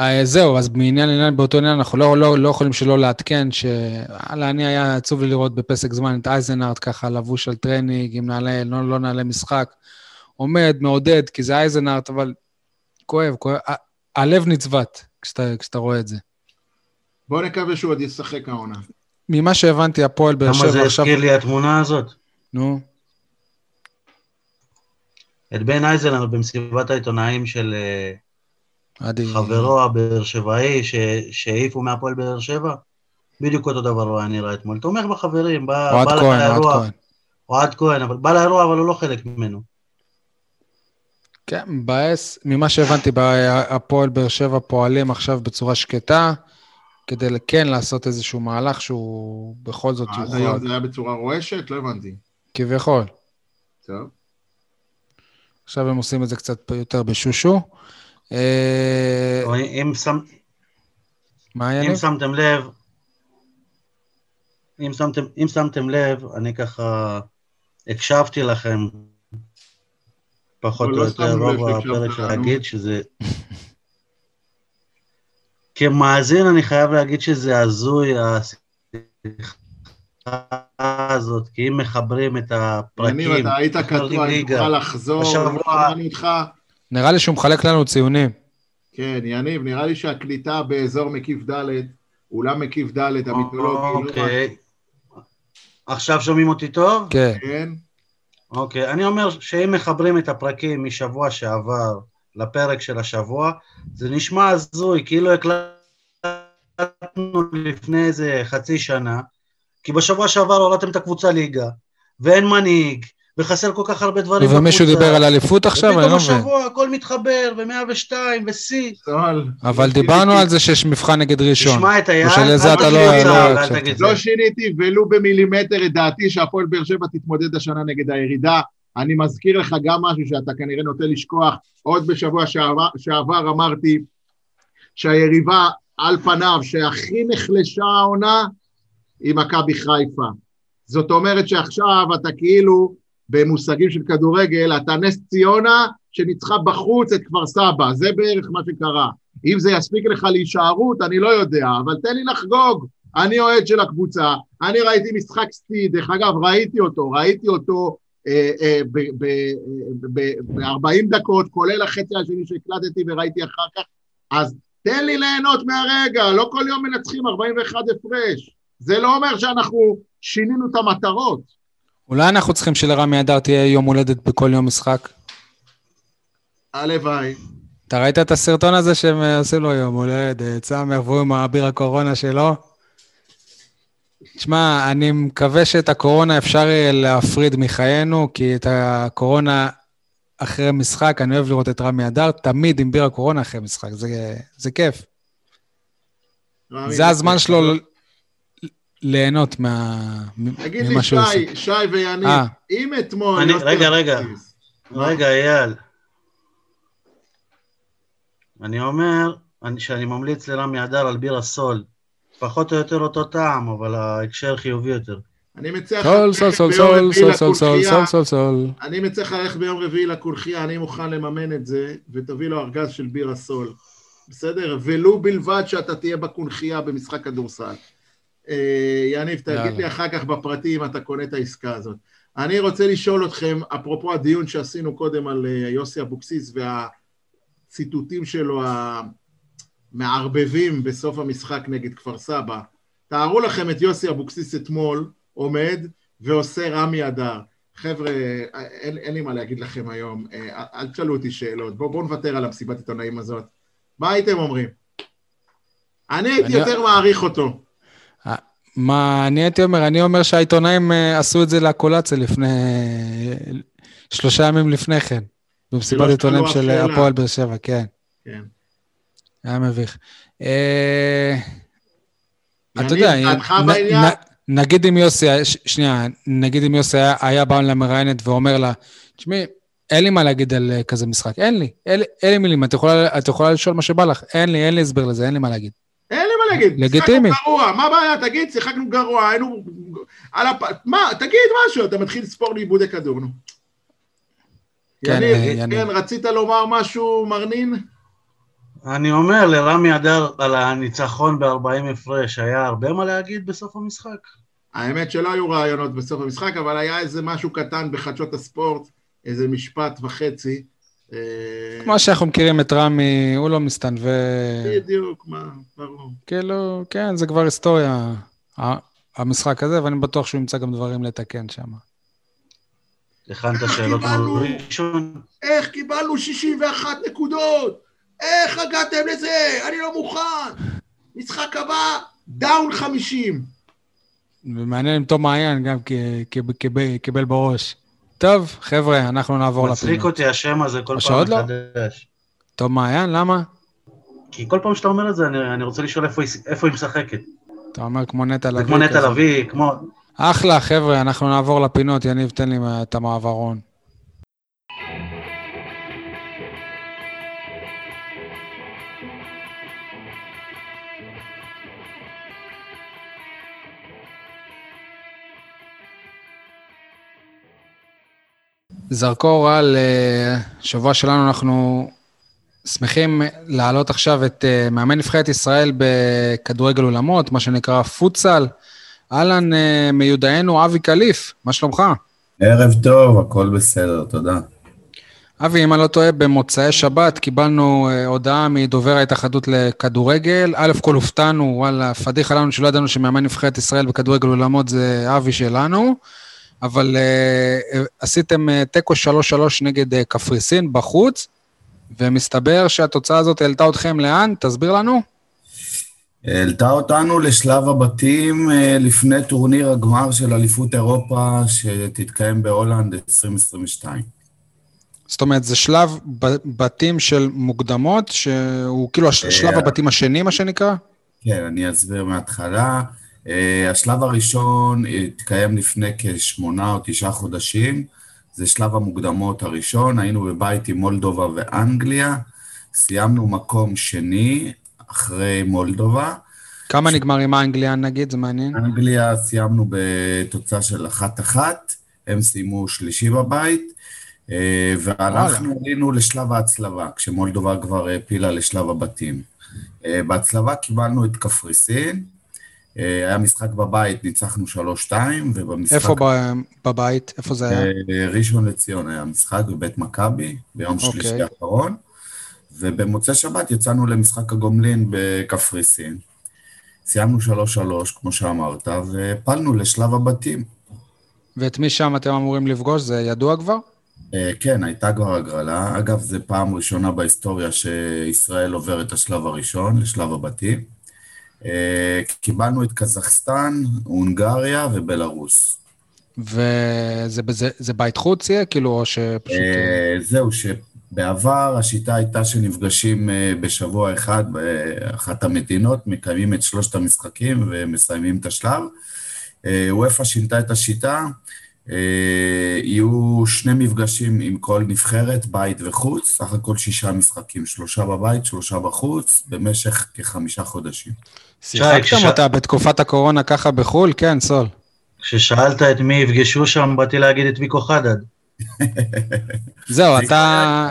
אה, זהו, אז מעניין לעניין, באותו עניין, אנחנו לא, לא, לא יכולים שלא לעדכן, שוואלה, אני היה עצוב לי לראות בפסק זמן את אייזנארט ככה לבוש על טרנינג, עם נעלי, לא, לא נעלי משחק, עומד, מעודד, כי זה אייזנארט, אבל כואב, כואב, הלב נצבט כשאתה, כשאתה רואה את זה. בואו נקווה שהוא עוד ישחק העונה. ממה שהבנתי, הפועל באר כמה זה שבע עכשיו... הזכיר לי התמונה הזאת? נו, את בן אייזלנד במסיבת העיתונאים של אה, עדי... חברו הבאר שבעי שהעיפו מהפועל באר שבע. בדיוק אותו דבר הוא היה נראה אתמול. תומך בחברים, בא, אוהד בא כהן, אוהד לאירוע, כהן. אוהד כהן, אבל בא לאירוע אבל הוא לא חלק ממנו. כן, מבאס. ממה שהבנתי, בהפועל באר שבע פועלים עכשיו בצורה שקטה. כדי כן לעשות איזשהו מהלך שהוא בכל זאת עד היום יוכל, זה היה בצורה רועשת? לא הבנתי. כביכול. טוב. עכשיו הם עושים את זה קצת יותר בשושו. אה, אם שם- מה אם יניב? שמתם לב, אם שמתם, אם שמתם לב, אני ככה הקשבתי לכם פחות או לא יותר רוב הפרק של. להגיד שזה... כמאזין אני חייב להגיד שזה הזוי השיחה הזאת, כי אם מחברים את הפרקים, יניב, אתה היית קטוע, ליגה. תוכל לחזור, השבוע- לא שמענו אותך. נראה לי שהוא מחלק לנו ציונים. כן, יניב, נראה לי שהקליטה באזור מקיף ד', אולם מקיף ד', המיתולוגי, לא אוקיי. עכשיו שומעים אותי טוב? כן. כן? אוקיי, אני אומר שאם מחברים את הפרקים משבוע שעבר לפרק של השבוע, זה נשמע הזוי, כאילו הקלטנו לפני איזה חצי שנה, כי בשבוע שעבר הורדתם את הקבוצה ליגה, ואין מנהיג, וחסר כל כך הרבה דברים ומישהו דיבר על אליפות עכשיו? אני ופתאום לא מבין. השבוע הכל מתחבר, ו-102, ושיא. אבל דיברנו על זה שיש מבחן נגד ראשון. תשמע את היד, שלזה אל אתה לא- לא זה. לא שיניתי ולו במילימטר את דעתי שהפועל באר שבע תתמודד השנה נגד הירידה. אני מזכיר לך גם משהו שאתה כנראה נוטה לשכוח. עוד בשבוע שעבר, שעבר אמרתי שהיריבה על פניו שהכי נחלשה העונה היא מכבי חיפה. זאת אומרת שעכשיו אתה כאילו, במושגים של כדורגל, אתה נס ציונה שניצחה בחוץ את כפר סבא, זה בערך מה שקרה. אם זה יספיק לך להישארות, אני לא יודע, אבל תן לי לחגוג. אני אוהד של הקבוצה, אני ראיתי משחק סטי, דרך אגב, ראיתי אותו, ראיתי אותו אה, ב-40 דקות, כולל החצי השני שהקלטתי וראיתי אחר כך, אז תן לי ליהנות מהרגע, לא כל יום מנצחים 41 הפרש. זה לא אומר שאנחנו שינינו את המטרות. אולי אנחנו צריכים שלרמי אדר תהיה יום הולדת בכל יום משחק? הלוואי. אתה ראית את הסרטון הזה שהם אה, עושים לו יום הולדת, סמר והוא עם האביר הקורונה שלו? תשמע, אני מקווה שאת הקורונה אפשר להפריד מחיינו, כי את הקורונה אחרי משחק, אני אוהב לראות את רמי אדר, תמיד עם ביר הקורונה אחרי משחק, זה, זה כיף. זה הזמן שלו ליהנות מה, תגיד לי. שי, שי ויניב, אה. אם אתמול... אני- יוסי רגע, רגע. רגע, אייל. אני אומר אני- שאני ממליץ לרמי אדר על ביר הסול. פחות או יותר אותו טעם, אבל ההקשר חיובי יותר. אני מציע לך סול, סול, סול, סול, סול, סול, סול. סול, סול, סול. אני מציע לך ללכת ביום רביעי לקונכייה, אני מוכן לממן את זה, ותביא לו ארגז של ביר הסול. בסדר? ולו בלבד שאתה תהיה בקונכייה במשחק כדורסל. אה, יניב, תגיד. לי אחר כך בפרטי אם אתה קונה את העסקה הזאת. אני רוצה לשאול אתכם, אפרופו הדיון שעשינו קודם על אה, יוסי אבוקסיס והציטוטים שלו המערבבים בסוף המשחק נגד כפר סבא, תארו לכם את יוסי אבוקסיס אתמול עומד ועושה רמי אדר. חבר'ה, אין, אין לי מה להגיד לכם היום, אה, אל תשאלו אותי שאלות, בואו בוא נוותר על המסיבת עיתונאים הזאת. מה הייתם אומרים? אני הייתי אני- יותר מעריך אותו. מה אני הייתי אומר? אני אומר שהעיתונאים אה, עשו את זה לקולציה לפני... שלושה ימים לפני כן, במסיבת עיתונאים של. הפועל באר שבע, כן. כן. היה מביך. אה, אתה יודע, נגיד אם יוסי, שנייה, נגיד אם יוסי היה- בא למראיינת ואומר לה, תשמעי, אין לי מה להגיד על אה, כזה משחק, אין לי, אין לי- מילים, את יכולה לשאול מה שבא לך, אין לי, אין לי הסבר לזה, אין לי מה להגיד. להגיד. לגיטימי. שיחקנו גרוע, מה הבעיה? תגיד, שיחקנו גרוע, היינו... על הפ... מה, תגיד משהו, אתה מתחיל לספור לאיבודי כדור, נו. כן, יניב, אה, יניב. כן, רצית לומר משהו, מרנין? אני אומר לרמי אדר על הניצחון ב-40 הפרש, היה הרבה מה להגיד בסוף המשחק? האמת שלא היו רעיונות בסוף המשחק, אבל היה איזה משהו קטן בחדשות הספורט, איזה משפט וחצי. אה, כמו שאנחנו מכירים את רמי, הוא לא מסתנוור, בדיוק, מה, ברור. כאילו, כן, זה כבר היסטוריה, ה- המשחק הזה, ואני בטוח שהוא ימצא גם דברים לתקן שם. הכנת שאלות קיבלנו? ראשון? איך קיבלנו 61 נקודות? איך הגעתם לזה? אני לא מוכן. משחק הבא, דאון 50. ומעניין אם תום מעיין גם קיבל בראש. טוב, חבר'ה, אנחנו נעבור מצחיק לפינות. אותי השם הזה כל פעם לא? מחדש. תום מעיין, למה? כי כל פעם שאתה אומר את זה, אני, אני רוצה לשאול איפה איפה היא משחקת. אתה אומר כמו נטע לביא. כמו נטע. לביא, כמו... אחלה, חבר'ה, אנחנו נעבור לפינות. יניב, תן לי את המעברון. זרקור על אה, שבוע שלנו, אנחנו שמחים להעלות עכשיו את אה, מאמן נבחרת ישראל בכדורגל אולמות, מה שנקרא פוטסל. אהלן, אה, מיודענו אבי קליף, מה שלומך? ערב טוב, הכל בסדר, תודה. אבי, אם אני לא טועה, במוצאי שבת קיבלנו הודעה מדובר ההתאחדות לכדורגל. א' כל הופתענו, וואלה, פדיחה לנו שלא ידענו שמאמן נבחרת ישראל בכדורגל אולמות זה אבי שלנו, אבל אה, עשיתם אה, תיקו 3-3 נגד אה, קפריסין בחוץ, ומסתבר שהתוצאה הזאת העלתה אתכם לאן? תסביר לנו. העלתה אותנו לשלב הבתים אה, לפני טורניר הגמר של אליפות אירופה שתתקיים בהולנד 2022. זאת אומרת, זה שלב בתים של מוקדמות, שהוא כאילו שלב הבתים השני, מה שנקרא? כן, אני אסביר מההתחלה. אה, השלב הראשון התקיים לפני כשמונה או תשעה חודשים. זה שלב המוקדמות הראשון, היינו בבית עם מולדובה ואנגליה. סיימנו מקום שני אחרי מולדובה. כמה נגמר עם האנגליה, נגיד? זה מעניין. אנגליה סיימנו בתוצאה של אחת-אחת, הם סיימו שלישי בבית, אה, ואנחנו עלינו לשלב ההצלבה, כשמולדובה כבר העפילה לשלב הבתים. אה, בהצלבה קיבלנו את קפריסין, אה, היה משחק בבית, ניצחנו 3-2, ובמשחק... איפה ב- בבית? איפה זה היה? אה, ראשון לציון היה משחק בבית מכבי, ביום אוקיי. שלישי האחרון, ובמוצאי שבת יצאנו למשחק הגומלין בקפריסין. סיימנו 3-3, כמו שאמרת, והפלנו לשלב הבתים. ואת מי שם אתם אמורים לפגוש? זה ידוע כבר? אה, כן, הייתה כבר הגרלה. אגב, זו פעם ראשונה בהיסטוריה שישראל עובר את השלב הראשון, לשלב הבתים. אה, קיבלנו את קזחסטן, הונגריה ובלארוס. וזה זה בית חוץ יהיה? כאילו, או שפשוט... אה, זהו, שבעבר השיטה הייתה שנפגשים אה, בשבוע אחד באחת המדינות, מקיימים את שלושת המשחקים ומסיימים את השלב. וופא שינתה את השיטה, יהיו שני מפגשים עם כל נבחרת, בית וחוץ, סך הכל שישה משחקים, שלושה בבית, שלושה בחוץ, במשך כחמישה חודשים. שיחקתם אותה בתקופת הקורונה ככה בחו"ל? כן, סול. כששאלת את מי יפגשו שם, באתי להגיד את ויקו חדד. זהו, זה אתה...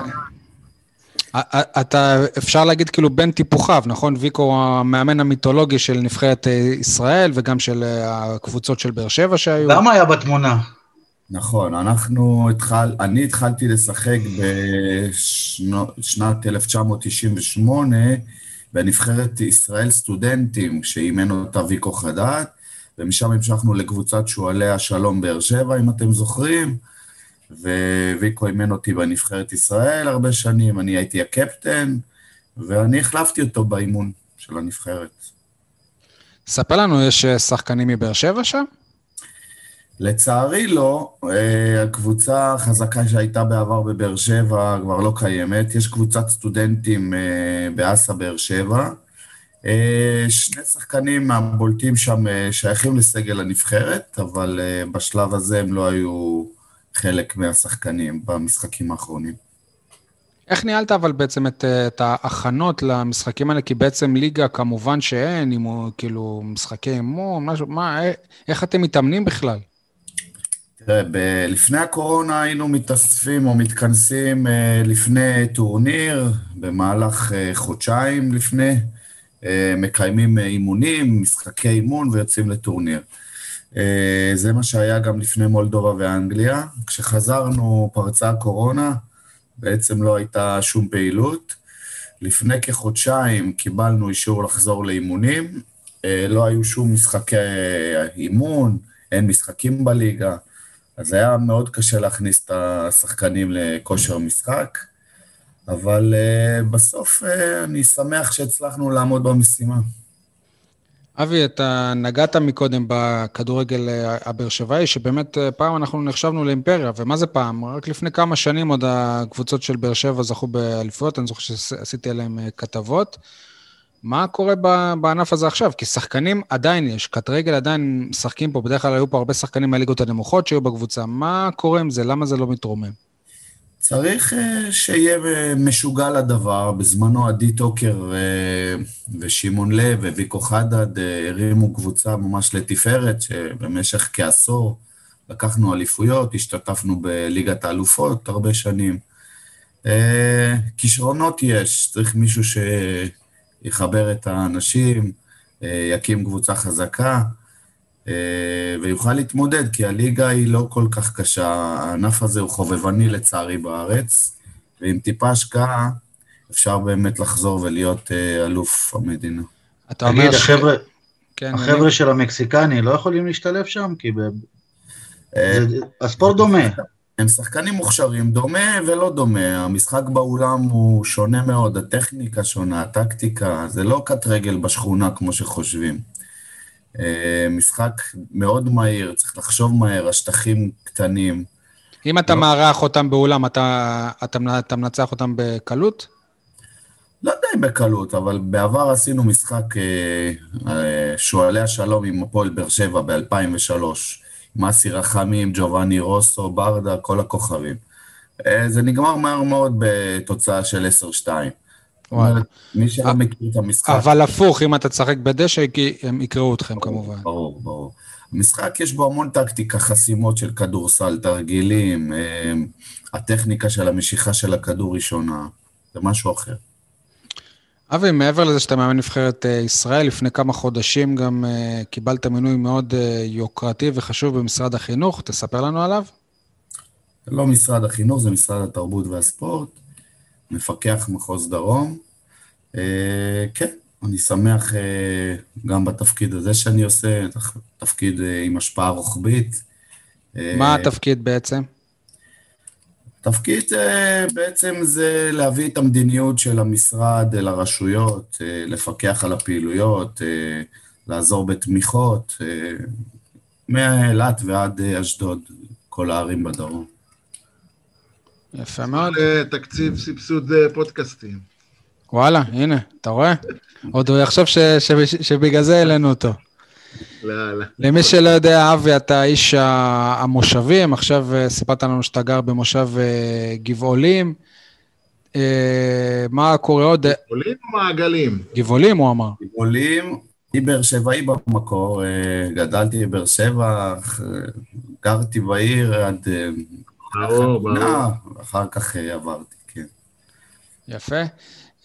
אתה, אפשר להגיד כאילו בין טיפוחיו, נכון? ויקו הוא המאמן המיתולוגי של נבחרת אה, ישראל וגם של אה, הקבוצות של באר שבע שהיו. למה היה בתמונה? נכון, אנחנו התחל... אני התחלתי לשחק בשנת 1998 בנבחרת ישראל סטודנטים, שאימן אותה ויקו חדד, ומשם המשכנו לקבוצת שועלי השלום באר שבע, אם אתם זוכרים, וויקו אימן אותי בנבחרת ישראל הרבה שנים, אני הייתי הקפטן, ואני החלפתי אותו באימון של הנבחרת. ספר לנו, יש אה, שחקנים מבאר שבע שם? לצערי לא, אה, הקבוצה החזקה שהייתה בעבר בבאר שבע כבר לא קיימת, יש קבוצת סטודנטים אה, באסה באר שבע. אה, שני שחקנים מהבולטים שם שייכים לסגל הנבחרת, אבל בשלב הזה הם לא היו חלק מהשחקנים במשחקים האחרונים. איך ניהלת אבל בעצם את, את ההכנות למשחקים האלה? כי בעצם ליגה כמובן שאין, אם הוא כאילו משחקי אימון, משהו, מה, איך אתם מתאמנים בכלל? תראה, ב- לפני הקורונה היינו מתאספים או מתכנסים אה, לפני טורניר, במהלך אה, חודשיים לפני, אה, מקיימים אה, אימונים, משחקי אימון ויוצאים לטורניר. אה, זה מה שהיה גם לפני מולדובה ואנגליה. כשחזרנו פרצה הקורונה, בעצם לא הייתה שום פעילות. לפני כחודשיים קיבלנו אישור לחזור לאימונים, אה, לא היו שום משחקי אה, אימון, אין משחקים בליגה. אז היה מאוד קשה להכניס את השחקנים לכושר משחק, אבל uh, בסוף uh, אני שמח שהצלחנו לעמוד במשימה. אבי, אתה נגעת מקודם בכדורגל אה, הבאר שבעי, שבאמת אה, פעם אנחנו נחשבנו לאימפריה, ומה זה פעם? רק לפני כמה שנים עוד הקבוצות של באר שבע זכו באליפויות, אני זוכר שעשיתי עליהן אה, כתבות. מה קורה בענף הזה עכשיו? כי שחקנים עדיין יש, קט רגל עדיין משחקים פה, בדרך כלל היו פה הרבה שחקנים מהליגות הנמוכות שהיו בקבוצה. מה קורה עם זה? למה זה לא מתרומם? צריך אה, שיהיה אה, משוגע לדבר. בזמנו עדי טוקר אה, ושמעון לב וויקו חדד הרימו קבוצה ממש לתפארת, שבמשך כעשור לקחנו אליפויות, השתתפנו בליגת האלופות הרבה שנים. כישרונות יש, צריך מישהו שיחבר את האנשים, אה, יקים קבוצה חזקה. אה, ויוכל להתמודד, כי הליגה היא לא כל כך קשה, הענף הזה הוא חובבני לצערי בארץ, ועם טיפה השקעה אפשר באמת לחזור ולהיות אה, אלוף המדינה. אתה אומר תגיד, החבר'ה, כן, החבר'ה של המקסיקני לא יכולים להשתלב שם? כי ב- זה- הספורט דומה. הם שחקנים מוכשרים, דומה ולא דומה, המשחק באולם הוא שונה מאוד, הטכניקה שונה, הטקטיקה, זה לא קט רגל בשכונה כמו שחושבים. אה, משחק מאוד מהיר, צריך לחשוב מהר, השטחים קטנים. אם אתה לא. מארח אותם באולם, אתה, אתה, אתה מנצח אותם בקלות? לא יודע אם בקלות, אבל בעבר עשינו משחק אה, אה, שועלי השלום עם הפועל באר שבע ב-2003. אסי רחמים, ג'ובאני רוסו, ברדה, כל הכוכבים. אה, זה נגמר מהר מאוד בתוצאה של 10-2. וואלה. מי שלא אה, מכיר את המשחק... אבל הפוך, אם אתה תשחק בדשא, הם יקראו אתכם כמובן. ברור, ברור. המשחק יש בו המון טקטיקה, חסימות של כדורסל, תרגילים, אה, הטכניקה של המשיכה של הכדור היא שונה, זה משהו אחר. אבי, מעבר לזה שאתה מאמן נבחרת אה, ישראל, לפני כמה חודשים גם אה, קיבלת מינוי מאוד אה, יוקרתי וחשוב במשרד החינוך, תספר לנו עליו. זה לא משרד החינוך, זה משרד התרבות והספורט, מפקח מחוז דרום. כן, אני שמח גם בתפקיד הזה שאני עושה, תפקיד עם השפעה רוחבית. מה התפקיד בעצם? תפקיד אה, בעצם זה להביא את המדיניות של המשרד אל הרשויות, אה, לפקח על הפעילויות, אה, לעזור בתמיכות, מאילת ועד אשדוד, כל הערים בדרום. יפה מאוד. תקציב סבסוד פודקאסטים. וואלה, הנה, אתה רואה? עוד הוא יחשוב שבגלל זה העלינו אותו. לא, לא. למי שלא יודע, אבי, אתה איש המושבים, עכשיו אה, סיפרת לנו שאתה גר במושב אה, גבעולים. אה, מה קורה עוד? אה, עולים או מעגלים? גבעולים, הוא אמר. עולים, אני באר שבעי במקור, גדלתי בבאר שבע, גרתי בעיר עד אה, ברור, ברור. ואחר כך עברתי, כן. יפה.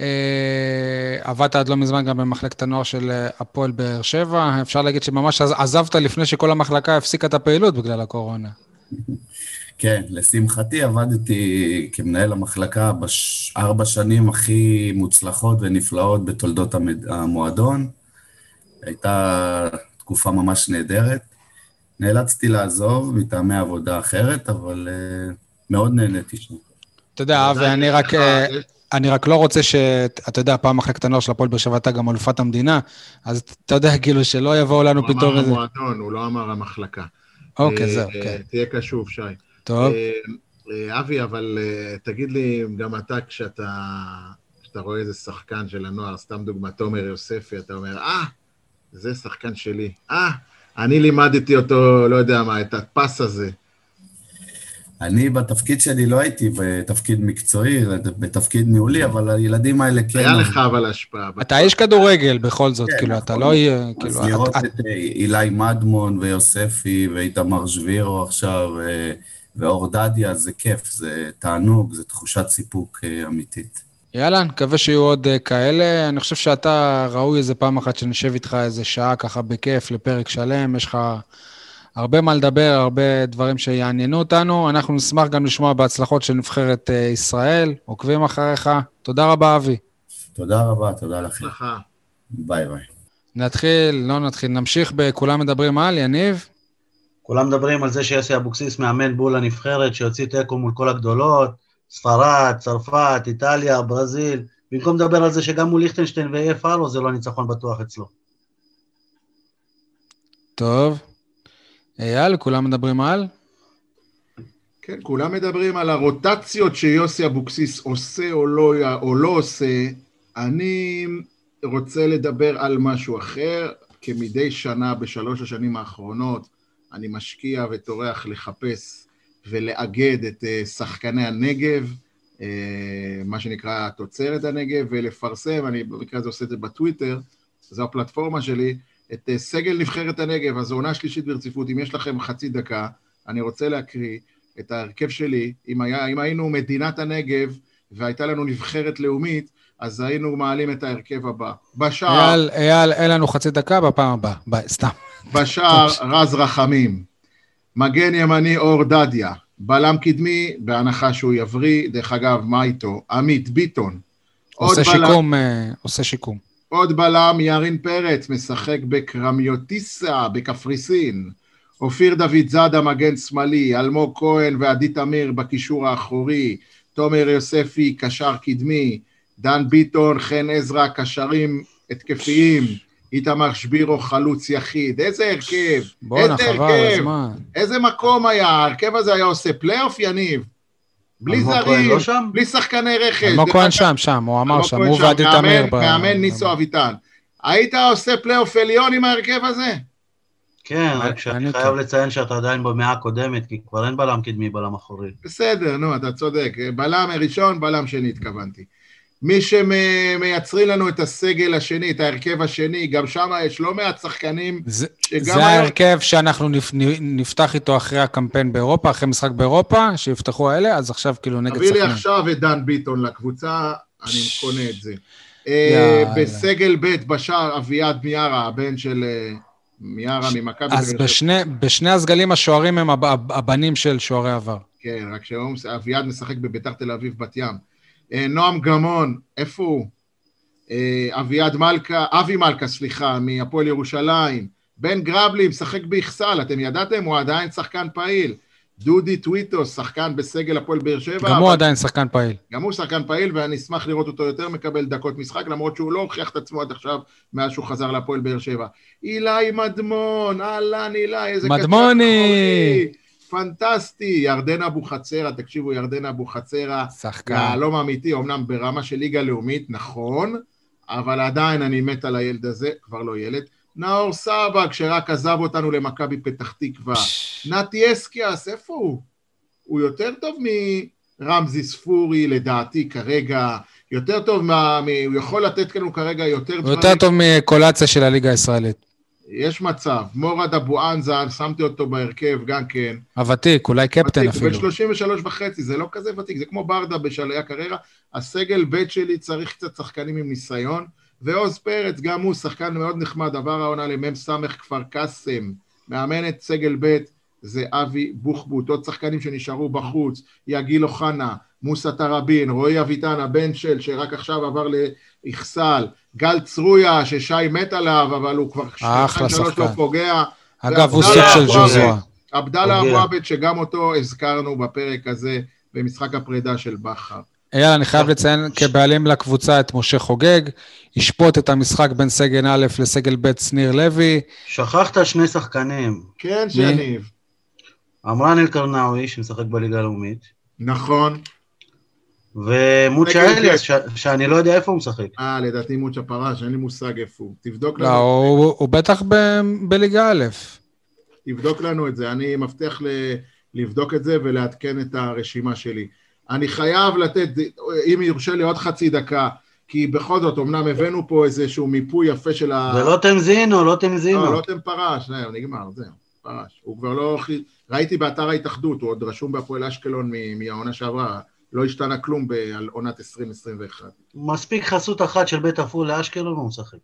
אה, עבדת עד לא מזמן גם במחלקת הנוער של אה, הפועל באר שבע. אפשר להגיד שממש עז- עזבת לפני שכל המחלקה הפסיקה את הפעילות בגלל הקורונה. כן, לשמחתי עבדתי כמנהל המחלקה בארבע שנים הכי מוצלחות ונפלאות בתולדות המד... המועדון. הייתה תקופה ממש נהדרת. נאלצתי לעזוב מטעמי עבודה אחרת, אבל uh, מאוד נהניתי שם. אתה יודע, אבי, אני רק... אני רק לא רוצה ש... אתה יודע, פעם מחלקת הנוער של הפועל באר שבע הייתה גם אלופת המדינה, אז אתה יודע, כאילו, שלא יבואו לנו הוא פתאום אמר איזה... המועדון, הוא לא אמר המחלקה. אוקיי, אה, זהו, אה, כן. תהיה קשוב, שי. טוב. אה, אבי, אבל תגיד לי, גם אתה, כשאתה כשאתה רואה איזה שחקן של הנוער, סתם דוגמא, תומר יוספי, אתה אומר, אה, זה שחקן שלי. אה, אני לימדתי אותו, לא יודע מה, את הפס הזה. אני בתפקיד שלי לא הייתי בתפקיד מקצועי, בתפקיד ניהולי, אבל הילדים האלה כן... היה לך אבל השפעה. אתה איש כדורגל בכל זאת, כן, כאילו, אתה נכון. לא יהיה... אז כאילו, לראות את- אה, אילי מדמון ויוספי ואיתמר שבירו עכשיו אה, ואור דדיה, זה כיף, זה תענוג, זה תחושת סיפוק אה, אמיתית. יאללה, נקווה שיהיו עוד כאלה. אני חושב שאתה ראוי איזה פעם אחת שנשב איתך איזה שעה ככה בכיף לפרק שלם. יש לך הרבה מה לדבר, הרבה דברים שיעניינו אותנו. אנחנו נשמח גם לשמוע בהצלחות של נבחרת אה, ישראל. עוקבים אחריך. תודה רבה, אבי. תודה רבה, תודה לכם. ביי ביי. נתחיל, לא נתחיל, נמשיך בכולם מדברים על, יניב. כולם מדברים על זה שיוסי אבוקסיס מאמן בול לנבחרת, שיוציא תיקו מול כל הגדולות, ספרד, צרפת, איטליה, ברזיל, במקום לדבר על זה שגם מול ליכטנשטיין ואיי פאלו זה לא ניצחון בטוח אצלו. טוב. אייל, כולם מדברים על? כן, כולם מדברים על הרוטציות שיוסי אבוקסיס עושה או לא, או לא עושה. אני רוצה לדבר על משהו אחר. כמדי שנה בשלוש השנים האחרונות, אני משקיע וטורח לחפש ולאגד את אה, שחקני הנגב, אה, מה שנקרא תוצרת הנגב, ולפרסם, אני במקרה הזה עושה את זה בטוויטר, זו הפלטפורמה שלי, את אה, סגל נבחרת הנגב, אז זו עונה שלישית ברציפות, אם יש לכם חצי דקה, אני רוצה להקריא את ההרכב שלי, אם, היה, אם היינו מדינת הנגב והייתה לנו נבחרת לאומית, אז היינו מעלים את ההרכב הבא. בשער... אייל, אייל, אין לנו חצי דקה בפעם הבאה, ביי, סתם. בשער רז רחמים, מגן ימני אור דדיה, בלם קדמי, בהנחה שהוא יבריא, דרך אגב, מה איתו? עמית ביטון. עושה עוד בלם- שיקום, אה, עושה שיקום. עוד בלם ירין פרץ, משחק בקרמיוטיסה בקפריסין. אופיר דוד זאדה, מגן שמאלי, אלמוג כהן ועדי תמיר בקישור האחורי, תומר יוספי, קשר קדמי, דן ביטון, חן עזרא, קשרים התקפיים, איתמר שבירו, חלוץ יחיד. איזה הרכב, בואנה, חבל הזמן. איזה מקום היה, ההרכב הזה היה עושה פלייאוף, יניב. בלי זרים, לא שם? בלי שחקני רכש. אלמוג כהן שם, שם, הוא אמר שם, הוא ועדי תמיר. מאמן ניסו אביטן. היית עושה פלייאוף עליון עם ההרכב הזה? כן, רק שאני אני חייב לציין שאתה עדיין במאה הקודמת, כי כבר אין בלם קדמי, בלם אחורי. בסדר, נו, אתה צודק. בלם ראשון, בלם שני התכוונתי. מי שמייצרים לנו את הסגל השני, את ההרכב השני, גם שם יש לא מעט שחקנים זה- שגם זה. ההרכב שאנחנו נפ- נפתח איתו אחרי הקמפיין באירופה, אחרי משחק באירופה, שיפתחו האלה, אז עכשיו כאילו נגד תביא לי סכנין. עכשיו את דן ביטון לקבוצה, אני קונה את זה. אה, יאללה. בסגל ב' בשער אביעד מיארה, הבן של אה, מיארה ממכבי אז. בשני, בשני הסגלים השוערים הם הב- הב- הבנים של שוערי עבר. כן, רק שהיום אביעד משחק בביתר תל אביב בת ים. אה, נועם גמון, איפה הוא? אה, אביעד מלכה, אבי מלכה, סליחה, מהפועל ירושלים. בן גרבלי משחק באכסל, אתם ידעתם? הוא עדיין שחקן פעיל. דודי טוויטו, שחקן בסגל הפועל באר שבע. גם הוא אבל- עדיין שחקן פעיל. גם הוא שחקן פעיל, ואני אשמח לראות אותו יותר מקבל דקות משחק, למרות שהוא לא הוכיח את עצמו עד עכשיו, מאז שהוא חזר להפועל באר שבע. אילי מדמון, אהלן אילי, איזה קצר מדמוני! אחורי, פנטסטי. ירדן אבוחצירא, תקשיבו, ירדן אבוחצירא, שחקן. יהלום אמיתי, אמנם ברמה של ליגה לאומית, נכון, אבל עדיין אני מת על הילד הזה, כבר לא ילד. נאור סבג, שרק עזב אותנו למכבי פתח תקווה. נתי אסקיאס, איפה הוא? הוא יותר טוב מרמזי ספורי, לדעתי, כרגע. יותר טוב מה... מ... הוא יכול לתת לנו כרגע יותר הוא דברים. יותר טוב מקולציה של הליגה הישראלית. יש מצב. מורד אבו ענזה, שמתי אותו בהרכב גם כן. הוותיק, אולי קפטן ותיק, הוא בן אפילו. 33 וחצי, זה לא כזה ותיק, זה כמו ברדה בשלהי הקריירה. הסגל ב' שלי צריך קצת שחקנים עם ניסיון, ועוז פרץ, גם הוא שחקן מאוד נחמד, עבר העונה למ"ס כפר קאסם, מאמן את סגל ב', זה אבי בוחבוט, עוד שחקנים שנשארו בחוץ, יגיל אוחנה, מוסא תראבין, רועי אביטן, הבן של, שרק עכשיו עבר לאכסל, גל צרויה, ששי מת עליו, אבל הוא כבר אחלה שנתיים, שלוש. לא פוגע. אגב, הוא סוג של. עבד. עבדאללה. אבו עבד, שגם אותו הזכרנו בפרק הזה, במשחק הפרידה של בכר. אייל, אני חייב לציין כבעלים לקבוצה את משה חוגג, ישפוט את המשחק בין סגל א' לסגל ב' שניר לוי. שכחת שני שחקנים. כן, שיניב. עמרן אלקרנאווי, שמשחק בליגה הלאומית, נכון. ומוצ'ה אליאס. ש- שאני לא יודע איפה הוא משחק. אה, לדעתי מוצ'ה פרש, אין לי מושג איפה הוא. תבדוק לא, לנו, הוא הוא בטח ב- בליגה א'. תבדוק לנו את זה. אני מבטיח ל- לבדוק את זה ולעדכן את הרשימה שלי. אני חייב לתת, אם יורשה לי עוד חצי דקה, כי בכל זאת, אמנם הבאנו פה איזשהו מיפוי יפה של ה... זה לא תמזינו, לא לא, תמזינו. לוטם פרש, זהו, נגמר, זהו, פרש. הוא כבר לא... ראיתי באתר ההתאחדות, הוא עוד רשום בהפועל אשקלון מ- מהעונה שעברה, לא השתנה כלום על עונת 2021. מספיק חסות אחת של בית עפולה לאשקלון, הוא משחק.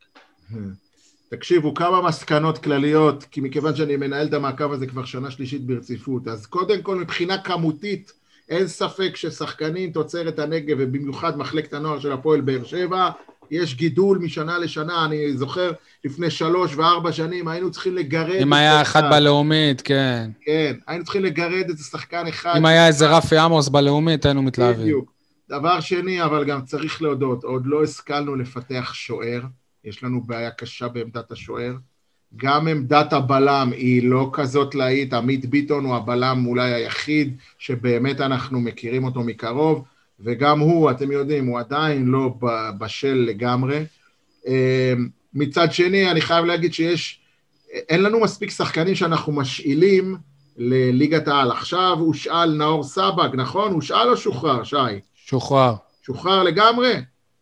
תקשיבו, כמה מסקנות כלליות, כי מכיוון שאני מנהל את המעקב הזה כבר שנה שלישית ברציפות, אז קודם כל מבחינה כמותית, אין ספק ששחקנים תוצרת הנגב, ובמיוחד מחלקת הנוער של הפועל באר שבע, יש גידול משנה לשנה, אני זוכר לפני שלוש וארבע שנים היינו צריכים לגרד... אם היה אחד בלאומית, כן. כן, היינו צריכים לגרד איזה שחקן אחד. אם היה איזה רפי עמוס בלאומית, היינו מתלהבים. בדיוק. דבר שני, אבל גם צריך להודות, עוד לא השכלנו לפתח שוער, יש לנו בעיה קשה בעמדת השוער. גם עמדת הבלם היא לא כזאת להיט, עמית ביטון הוא הבלם אולי היחיד שבאמת אנחנו מכירים אותו מקרוב, וגם הוא, אתם יודעים, הוא עדיין לא בשל לגמרי. אה, מצד שני, אני חייב להגיד שיש, אין לנו מספיק שחקנים שאנחנו משאילים לליגת העל. עכשיו הושאל נאור סבג, נכון? הושאל או שוחרר, שי? שוחרר. שוחרר לגמרי?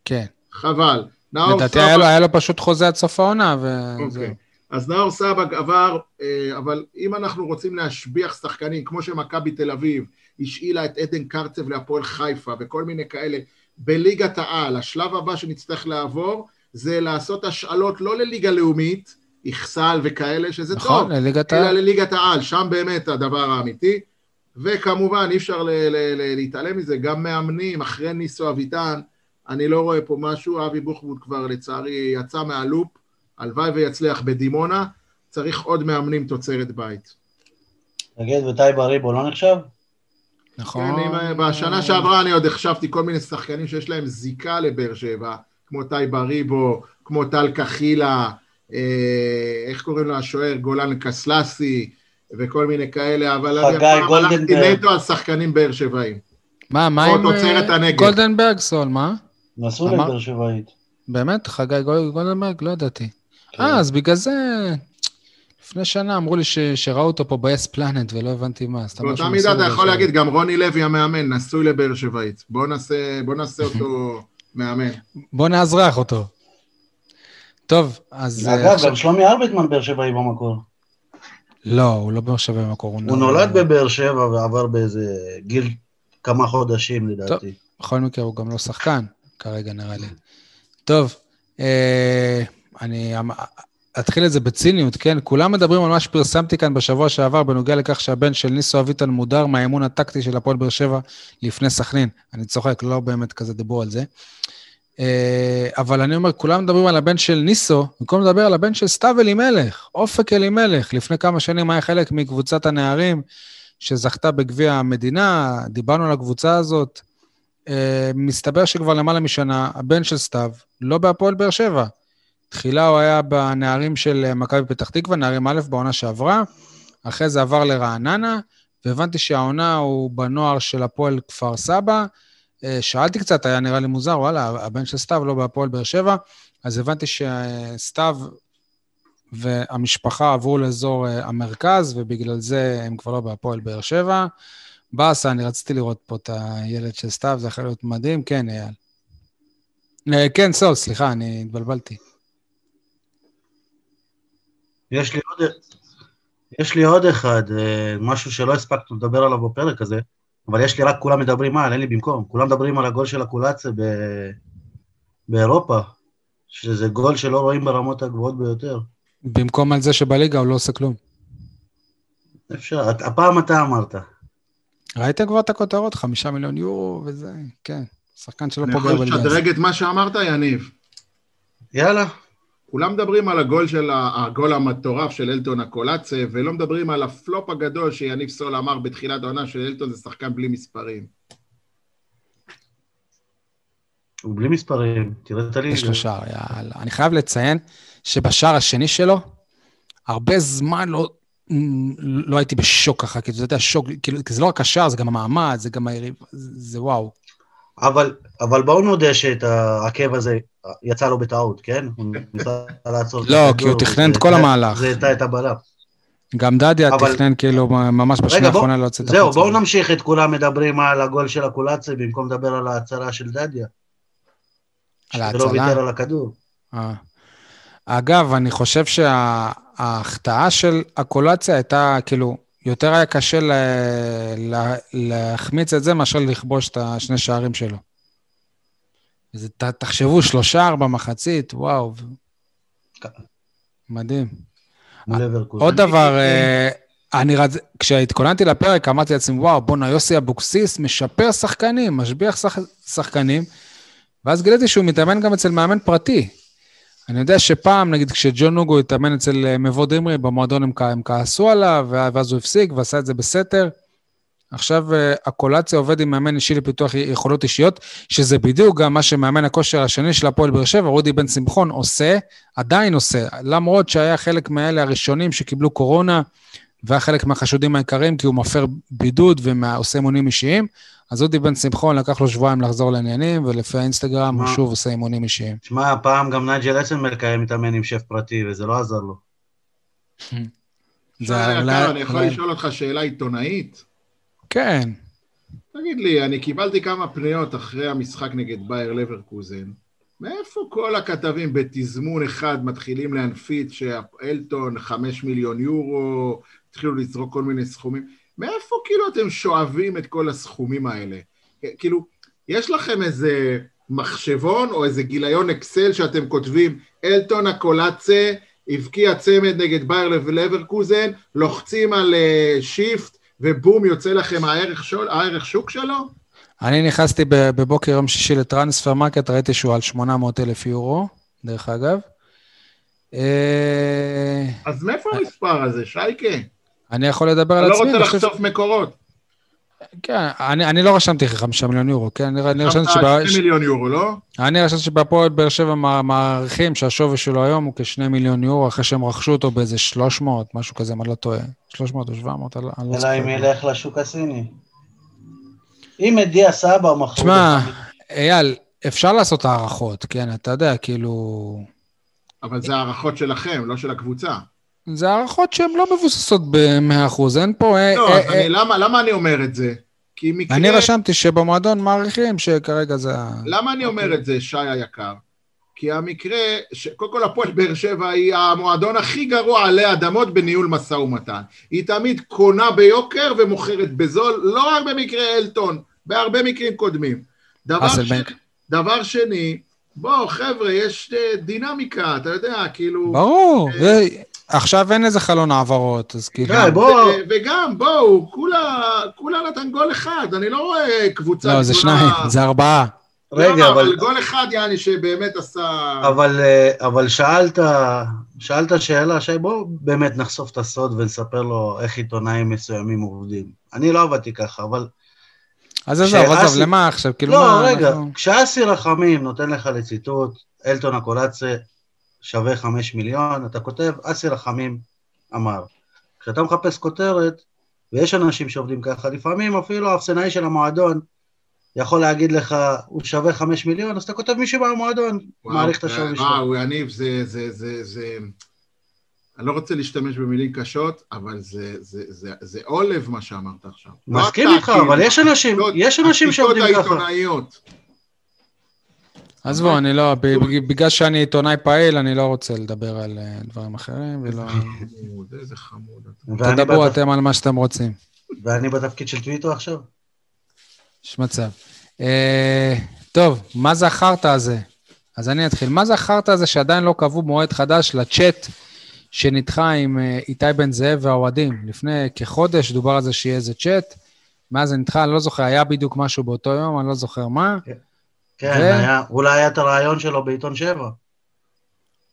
כן. חבל. נאור לדעתי סבג... היה לו, היה לו פשוט חוזה עד סוף העונה, וזהו. אוקיי. אז נאור סבג עבר, אה, אבל אם אנחנו רוצים להשביח שחקנים, כמו שמכבי תל אביב השאילה את עדן קרצב להפועל חיפה וכל מיני כאלה, בליגת העל, השלב הבא שנצטרך לעבור זה לעשות השאלות לא לליגה לאומית, איכסל וכאלה, שזה נכון, טוב, לליגת אלא. לליגת העל, שם באמת הדבר האמיתי. וכמובן, אי אפשר ל- ל- ל- להתעלם מזה, גם מאמנים, אחרי ניסו אביטן, אני לא רואה פה משהו, אבי בוחבוט כבר לצערי יצא מהלופ, הלוואי ויצליח בדימונה, צריך עוד מאמנים תוצרת בית. תגיד, וטייב אריבו לא נחשב? נכון. כן, אם, בשנה שעברה אני עוד החשבתי כל מיני שחקנים שיש להם זיקה לבאר שבע, כמו טייבה ריבו, כמו טל קחילה, אה, איך קוראים לו השוער? גולן קסלסי, וכל מיני כאלה, אבל אני הפעם הלכתי. נטו על שחקנים באר שבעים. מה, מה עם אה. גולדנברג סול, מה? נסעו אמר- לבאר שבעית. באמת? חגי גול- גולדנברג? לא ידעתי. כן. אה, אז בגלל זה... לפני שנה אמרו לי ש- שראו אותו פה ב-S פלנט ולא הבנתי מה. אז אתה אומר באותה מידה אתה יכול. להגיד, גם רוני לוי המאמן, נשוי לבאר שבעית. בוא נעשה, בוא נעשה אותו מאמן. בוא נאזרח אותו. טוב, אז... אה, אגב, עכשיו- גם שלומי ארביטמן באר שבעי במקור. לא, הוא לא באר שבע במקור. הוא נולד בבאר שבע ועבר באיזה גיל כמה חודשים לדעתי. בכל מקרה הוא גם לא שחקן, כרגע נראה לי. טוב, אה, אני אמ- אתחיל את זה בציניות, כן? כולם מדברים על מה שפרסמתי כאן בשבוע שעבר בנוגע לכך שהבן של ניסו אביטן מודר מהאימון הטקטי של הפועל באר שבע לפני סכנין. אני צוחק, לא באמת כזה דיברו על זה. אה, אבל אני אומר, כולם מדברים על הבן של ניסו, במקום לדבר על הבן של סתיו אלימלך, אופק אלימלך. לפני כמה שנים היה חלק מקבוצת הנערים שזכתה בגביע המדינה, דיברנו על הקבוצה הזאת. אה, מסתבר שכבר למעלה משנה, הבן של סתיו לא בהפועל באר שבע. תחילה הוא היה בנערים של אה, מכבי פתח תקווה, נערים א' בעונה שעברה, אחרי זה עבר לרעננה, והבנתי שהעונה הוא בנוער של הפועל כפר סבא. אה, שאלתי קצת, היה נראה לי מוזר, וואלה, הבן של סתיו לא בהפועל באר שבע, אז הבנתי שסתיו והמשפחה עברו לאזור אה, המרכז, ובגלל זה הם כבר לא בהפועל באר שבע. באסה, אני רציתי לראות פה את הילד של סתיו, זה יכול להיות מדהים. כן, אייל. כן, סול, סליחה, אני התבלבלתי. יש לי עוד, יש לי עוד אחד, אה, משהו שלא הספקנו לדבר עליו בפרק הזה, אבל יש לי רק כולם מדברים על, אין לי במקום. כולם מדברים על הגול של הקולציה ב... באירופה, שזה גול שלא רואים ברמות הגבוהות ביותר. במקום על זה שבליגה הוא לא עושה כלום. אפשר, הפעם אתה אמרת. ראית כבר את הכותרות? חמישה מיליון יורו וזה, כן. שחקן שלא אני פוגע יכול בליגה. הזאת. לשדרג את מה שאמרת, יניב. יאללה. כולם מדברים על הגול של הגול המטורף של אלטון הקולאצה, ולא מדברים על הפלופ הגדול שיניב סול אמר בתחילת העונה של אלטון זה שחקן בלי מספרים. הוא בלי מספרים, תראה את הליגה. יש לו שער, יאללה. אני חייב לציין שבשער השני שלו, הרבה זמן לא, לא הייתי בשוק ככה, כי אתה יודע, שוק, כאילו, כי זה לא רק השער, זה גם המעמד, זה גם היריב, זה וואו. אבל, אבל בואו נודה שאת העקב הזה יצא לו בטעות, כן? הוא ניסה לעצור לא, כי הוא תכנן את כל המהלך. זה הטעה את הבלם. גם דדיה אבל- תכנן כאילו ממש בשנייה רגע, בוא, האחרונה להוציא את זהו, החוצה. בואו נמשיך את כולם מדברים על הגול של הקולאצה במקום לדבר על ההצלה של דדיה. על שלא ההצלה? ויתר על הכדור. אה. אגב, אני חושב שההחטאה של הקולציה הייתה, כאילו, יותר היה קשה לה, לה, להחמיץ את זה מאשר לכבוש את השני שערים שלו. זה, ת, תחשבו, שלושה, ארבע מחצית, וואו. מדהים. עוד דבר, אה, אני רצ... כשהתכוננתי לפרק, אמרתי לעצמי, וואו, בואנה, יוסי אבוקסיס משפר שחקנים, משביח שח... שחקנים, ואז גיליתי שהוא מתאמן גם אצל מאמן פרטי. אני יודע שפעם, נגיד, כשג'ון נוגו התאמן אצל אה, מבוא דמרי, במועדון הם, הם כעסו עליו, ואז הוא הפסיק ועשה את זה בסתר. עכשיו אה, הקולציה עובד עם מאמן אישי לפיתוח יכולות אישיות, שזה בדיוק גם מה שמאמן הכושר השני של הפועל באר שבע, רודי בן שמחון, עושה, עדיין עושה, למרות שהיה חלק מאלה הראשונים שקיבלו קורונה, והיה חלק מהחשודים העיקריים, כי הוא מפר בידוד ועושה אימונים אישיים. אז אודי בן שמחון לקח לו שבועיים לחזור לעניינים, ולפי האינסטגרם הוא? שוב עושה אימונים אישיים. תשמע, הפעם גם נייג'ל אסנברג היה מתאמן עם שף פרטי, וזה לא עזר לו. זה אולי- אני יכול לשאול אותך שאלה עיתונאית? כן. תגיד לי, אני קיבלתי כמה פניות אחרי המשחק נגד בייר לברקוזן. מאיפה כל הכתבים בתזמון אחד מתחילים להנפיץ שאלטון חמש מיליון יורו, התחילו לזרוק כל מיני סכומים? מאיפה כאילו אתם שואבים את כל הסכומים האלה? כאילו, יש לכם איזה מחשבון או איזה גיליון אקסל שאתם כותבים, אלטון אקולאצה הבקיע צמד נגד באייר לברקוזן, לוחצים על שיפט, ובום, יוצא לכם הערך, שול, הערך שוק שלו? אני נכנסתי בבוקר יום שישי לטרנספר מרקט, ראיתי שהוא על 800 אלף יורו, דרך אגב. אה, אז מאיפה המספר הזה, שייקה? אני יכול לדבר על לא עצמי. רוצה אני חושב- לחשוף מקורות. כן, אני אני לא רשמתי חמישה מיליון יורו, כן? אני אני רשמתי חשבת על שב- שני מיליון יורו, לא? אני רשמתי שבהפועל באר שבע מע- מעריכים שהשווי שלו היום הוא כשני מיליון יורו, אחרי שהם רכשו אותו באיזה 300, משהו כזה, אם אני לא טועה. 300 או 700, אני לא- אני לא אלא אם זוכר. ילך לשוק הסיני. אם את דיה סבא מכרו... תשמע, אייל, אפשר לעשות הערכות, כן? אתה יודע, כאילו... אבל זה הערכות שלכם, לא של הקבוצה. זה הערכות שהן לא מבוססות ב-100%, אין פה... אה, לא, אה, אז אה, אני- למה למה אני אומר את זה? כי מקרה... אני רשמתי שבמועדון מעריכים שכרגע זה. למה אני אומר את זה, שי היקר? כי המקרה, ש- קודם כל הפועל באר שבע היא המועדון הכי גרוע עלי אדמות בניהול משא ומתן. היא תמיד קונה ביוקר ומוכרת בזול, לא רק במקרה אלטון, בהרבה מקרים קודמים. דבר, ש... דבר שני, בוא, חבר'ה, יש אה, דינמיקה, אתה יודע, כאילו... ברור, אה, עכשיו אין איזה חלון העברות, אז כאילו... די, בוא... ו- וגם, בואו, כולה, כולה נתן גול אחד, אני לא רואה קבוצה לא, זה גדולה- שניים, זה ארבעה. רגע, למה? אבל... גול אחד, יעני, שבאמת עשה... אבל, אה, אבל שאלת, שאלת שאלה, שי, בוא באמת נחשוף את הסוד ונספר לו איך עיתונאים מסוימים עובדים. אני לא עבדתי ככה, אבל... אז עזוב, עזוב, למה עכשיו? כאילו, לא, מה... רגע, אנחנו- כשאסי רחמים נותן לך לציטוט, אלטון הקולאצה שווה חמש מיליון, אתה כותב, אסי רחמים אמר. כשאתה מחפש כותרת, ויש אנשים שעובדים ככה, לפעמים אפילו האפסנאי של המועדון יכול להגיד לך, הוא שווה חמש מיליון, אז אתה כותב מישהו מהמועדון, מעריך את השווי שלו. וואו, יניב, זה, זה, זה, זה... אני לא רוצה להשתמש במילים קשות, אבל זה, זה, זה, זה עולב מה שאמרת עכשיו. לא מסכים אתה, איתך, כאילו, אבל יש אנשים, השיטות- יש אנשים שעובדים השיטות ככה. העיתונאיות. עזבו, אני לא... ב- ב- בגלל שאני עיתונאי פעיל, אני לא רוצה לדבר על אה, דברים אחרים, ולא... חמוד, איזה חמוד. תדברו אתם על מה שאתם רוצים. ואני בתפקיד של טוויטו עכשיו? יש מצב. אה, טוב, מה זה החרטא הזה? אז אני אתחיל. מה זה החרטא הזה שעדיין לא קבעו מועד חדש לצ'אט שנדחה עם אה, איתי בן זאב והאוהדים? לפני כחודש דובר על זה שיהיה איזה צ'אט, מאז זה נדחה, אני לא זוכר, היה בדיוק משהו באותו יום, אני לא זוכר מה. כן, ו- היה, אולי היה את הרעיון שלו בעיתון שבע.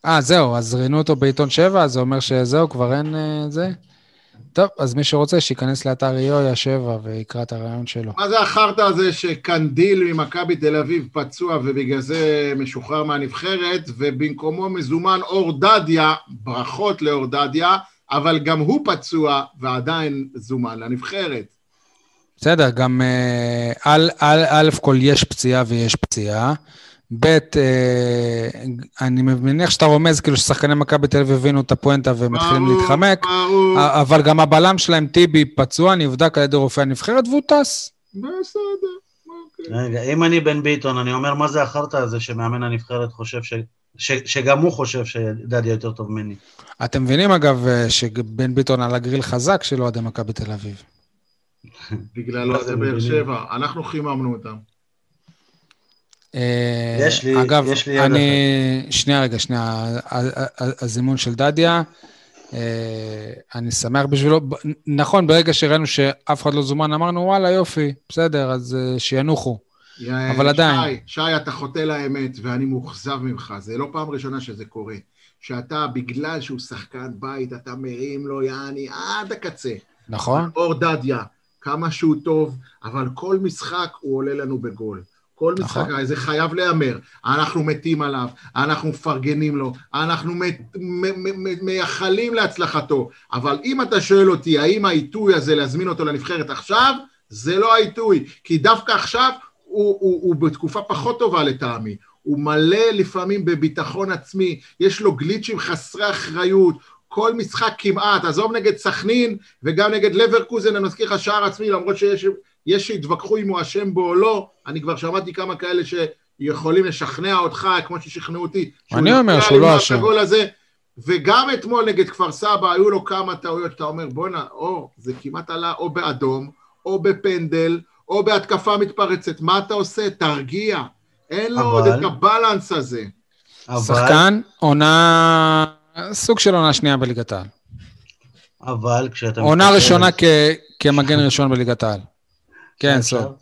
אה, זהו, אז ראיינו אותו בעיתון 7, אז זה אומר שזהו, כבר אין אה, זה? טוב, אז מי שרוצה, שייכנס לאתר איויה 7 ויקרא את הרעיון שלו. מה זה החרטא הזה שקנדיל ממכבי תל אביב פצוע ובגלל זה משוחרר מהנבחרת, ובמקומו מזומן אור דדיה, ברכות לאור דדיה, אבל גם הוא פצוע ועדיין זומן לנבחרת. בסדר, גם אה, א', א', א', כל יש פציעה ויש פציעה. ב', אה, אני מניח שאתה רומז כאילו ששחקני מכבי תל אביב הבינו את הפואנטה ומתחילים ברור, להתחמק, אבל גם הבלם שלהם, טיבי, פצוע, נבדק על ידי רופא הנבחרת והוא טס. בסדר. אוקיי. רגע, אם אני בן ביטון, אני אומר, מה זה החרטא הזה שמאמן הנבחרת חושב ש... ש... שגם הוא חושב שדדיה יותר טוב ממני. אתם מבינים, אגב, אה, שבן ביטון על הגריל חזק של אוהדי מכבי תל אביב. בגלל זה אוהדי באר? שבע, אנחנו חיממנו אותם. אה, יש לי- אגב, יש לי אני... שנייה, רגע, שנייה. הזימון של דדיה, אה, אני שמח בשבילו. נכון, ברגע שראינו שאף אחד לא זומן, אמרנו, וואלה, יופי, בסדר, אז אה, שינוחו. אבל עדיין. שי, שי, אתה חוטא לאמת, ואני מאוכזב ממך. זה לא פעם ראשונה שזה קורה. שאתה, בגלל שהוא שחקן בית, אתה מרים לו, יעני, עד הקצה. נכון? אור דדיה, כמה שהוא טוב, אבל כל משחק הוא עולה לנו בגול. כל משחק, נכון. זה חייב להיאמר. אנחנו מתים עליו, אנחנו מפרגנים לו, אנחנו מייחלים להצלחתו. אבל אם אתה שואל אותי, האם העיתוי הזה להזמין אותו לנבחרת עכשיו, זה לא העיתוי. כי דווקא עכשיו הוא, הוא, הוא בתקופה פחות טובה לטעמי. הוא מלא לפעמים בביטחון עצמי, יש לו גליצ'ים חסרי אחריות, כל משחק כמעט, עזוב נגד סכנין וגם נגד לברקוזן, אני מזכיר לך שער עצמי, למרות שיש יש שהתווכחו אם הוא אשם בו או לא, אני כבר שמעתי כמה כאלה שיכולים לשכנע אותך, כמו ששכנעו אותי. אני אומר שהוא לא אשם. וגם אתמול נגד כפר סבא היו לו כמה טעויות שאתה אומר, בואנה, או, זה כמעט עלה או באדום, או בפנדל, או בהתקפה מתפרצת. מה אתה עושה? תרגיע. אין לו עוד אבל- את הבלנס הזה. אבל, שחקן, עונה... סוג של עונה שנייה בליגת העל. אבל כשאתה... עונה ראשונה כ- כמגן ראשון בליגת העל. כן? סוד.